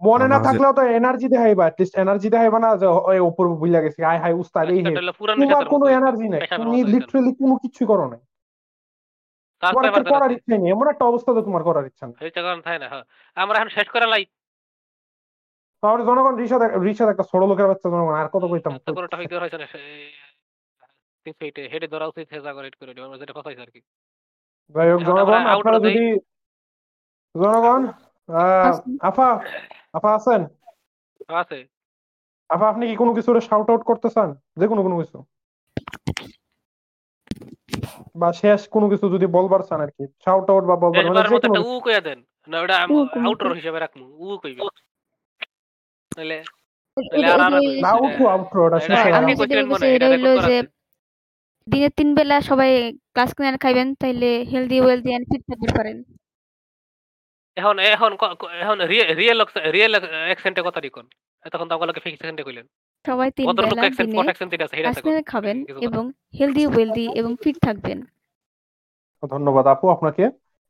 মনে না থাকলেও তো এনার্জি দেখাইবা অ্যাটলিস্ট এনার্জি দেখাইবা না যে ওই উপর বুইলা গেছি হাই হাই উস্তাদ এই হে।
এটা হলো পুরান
তোমার কোনো এনার্জি নাই তুমি। লিটারালি কোনো কিছু করো
তার
তোমার একটা করার ইচ্ছা নেই এমন একটা অবস্থা তো তোমার করার ইচ্ছা নেই।
কারণ না হ্যাঁ। আমরা এখন শেষ করে লাই।
তাহলে জনগণ রিসাদ রিসাদ একটা ছোট লোকের বাচ্চা জনগণ আর কত কইতাম?
তো কোনটা হইতে হইছে না হেডে ধরা উচিত হেজা করে করে যেটা কথা হইছে আর কি।
যাই হোক জনগণ আপনারা যদি জনগণ আহ, আফা আফা আছেন?
আছে।
আফা আপনি কি কোনো কিছু শাউট আউট করতে চান যে কোনো কোনো কিছু। বা শেষ কোনো কিছু যদি বলবার চান আর কি শাউট আউট বা বলবার মানে যে কোনো
উ কইয়া দেন। না ওটা আউটর হিসেবে রাখমু। উ কইবি। তাহলে।
দিনে তিন বেলা সবাই ক্লাস ক্লিয়ার খাইবেন তাইলে হেলদি ওয়েলদি এন্ড ফিট থাকতে পারেন।
এখন এখন এখন রিয়েল রিয়েল অ্যাকসেন্টে কথা দিকন তখন তো আমাকে ফিক্স অ্যাকসেন্টে কইলেন।
সবাই তিন বেলা
অ্যাকসেন্ট
দিনে ক্লিয়ার খাবেন এবং হেলদি ওয়েলদি এবং ফিট থাকবেন।
ধন্যবাদ আপু আপনাকে।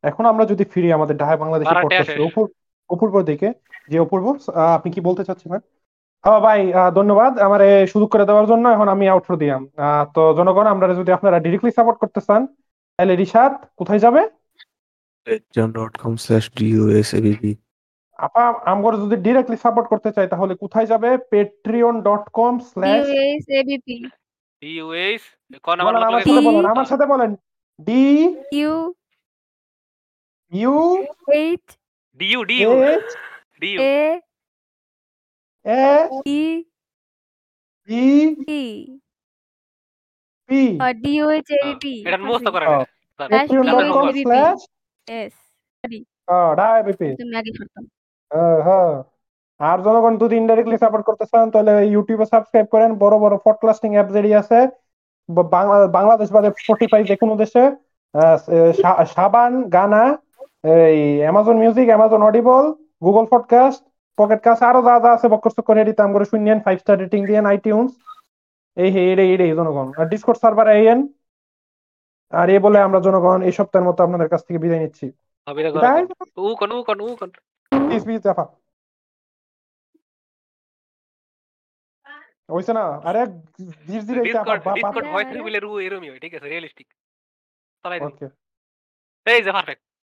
এখন আমরা যদি ফিরি আমাদের ঢাকায় বাংলাদেশি পডকাস্টের
আসে।
অপূর্ব দিকে যে অপূর্ব আহ, আপনি কি বলতে চাচ্ছিলেন হ্যাঁ ভাই ধন্যবাদ আমার এই সুযোগ করে দেওয়ার জন্য এখন আমি আউটরো দিলাম। আহ, তো জনগণ আমরা যদি আপনারা ডিরেক্টলি সাপোর্ট করতে চান তাহলে রিশাদ কোথায় যাবে?
patreon.com slash DUSABB
আপা আমরা যদি ডিরেক্টলি সাপোর্ট করতে চাই তাহলে কোথায় যাবে? Patreon dot com slash
US ABP
US কোন আমার
সাথে? বলেন? আমার সাথে বলেন। D
U
U
H
DU DU
H
DU
A
A
E
E
E
P
DOH ABP
এটা মুখস্থ করে
হ্যাঁ। Sir Patreon
dot
com
S
ডায়াবিপি
তুমি আগে করতাম
হ্যাঁ হ্যাঁ আর জনগণ যদি ইনডাইরেক্টলি সাপোর্ট করতে চান তাহলে ইউটিউবে সাবস্ক্রাইব করেন। বড় বড় পডকাস্টিং অ্যাপ যেটি আছে বাংলাদেশ বাদে স্পটিফাই যে কোনো দেশে সাবান গানা এই Amazon music Amazon Audible Google podcast Pocket cast আরও যা যা আছে বক্কর চক্কর এডিতে আম করে শুনিয়েন। ফাইভ স্টার রেটিং দিয়ে আইটিউন্স এই হে এড়ে জনগণ। আর ডিসকর্ড সার্ভার আইয়েন। আর এ বলে আমরা জনগণ এই সপ্তাহের মতো আপনাদের কাছ থেকে বিদায় নিচ্ছি। হইছে না? আরে ধীরে ধীরে
ডিসকর্ড ভয়েস এরমই হয় ঠিক আছে রিয়েলিস্টিক এই যে পারফেক্ট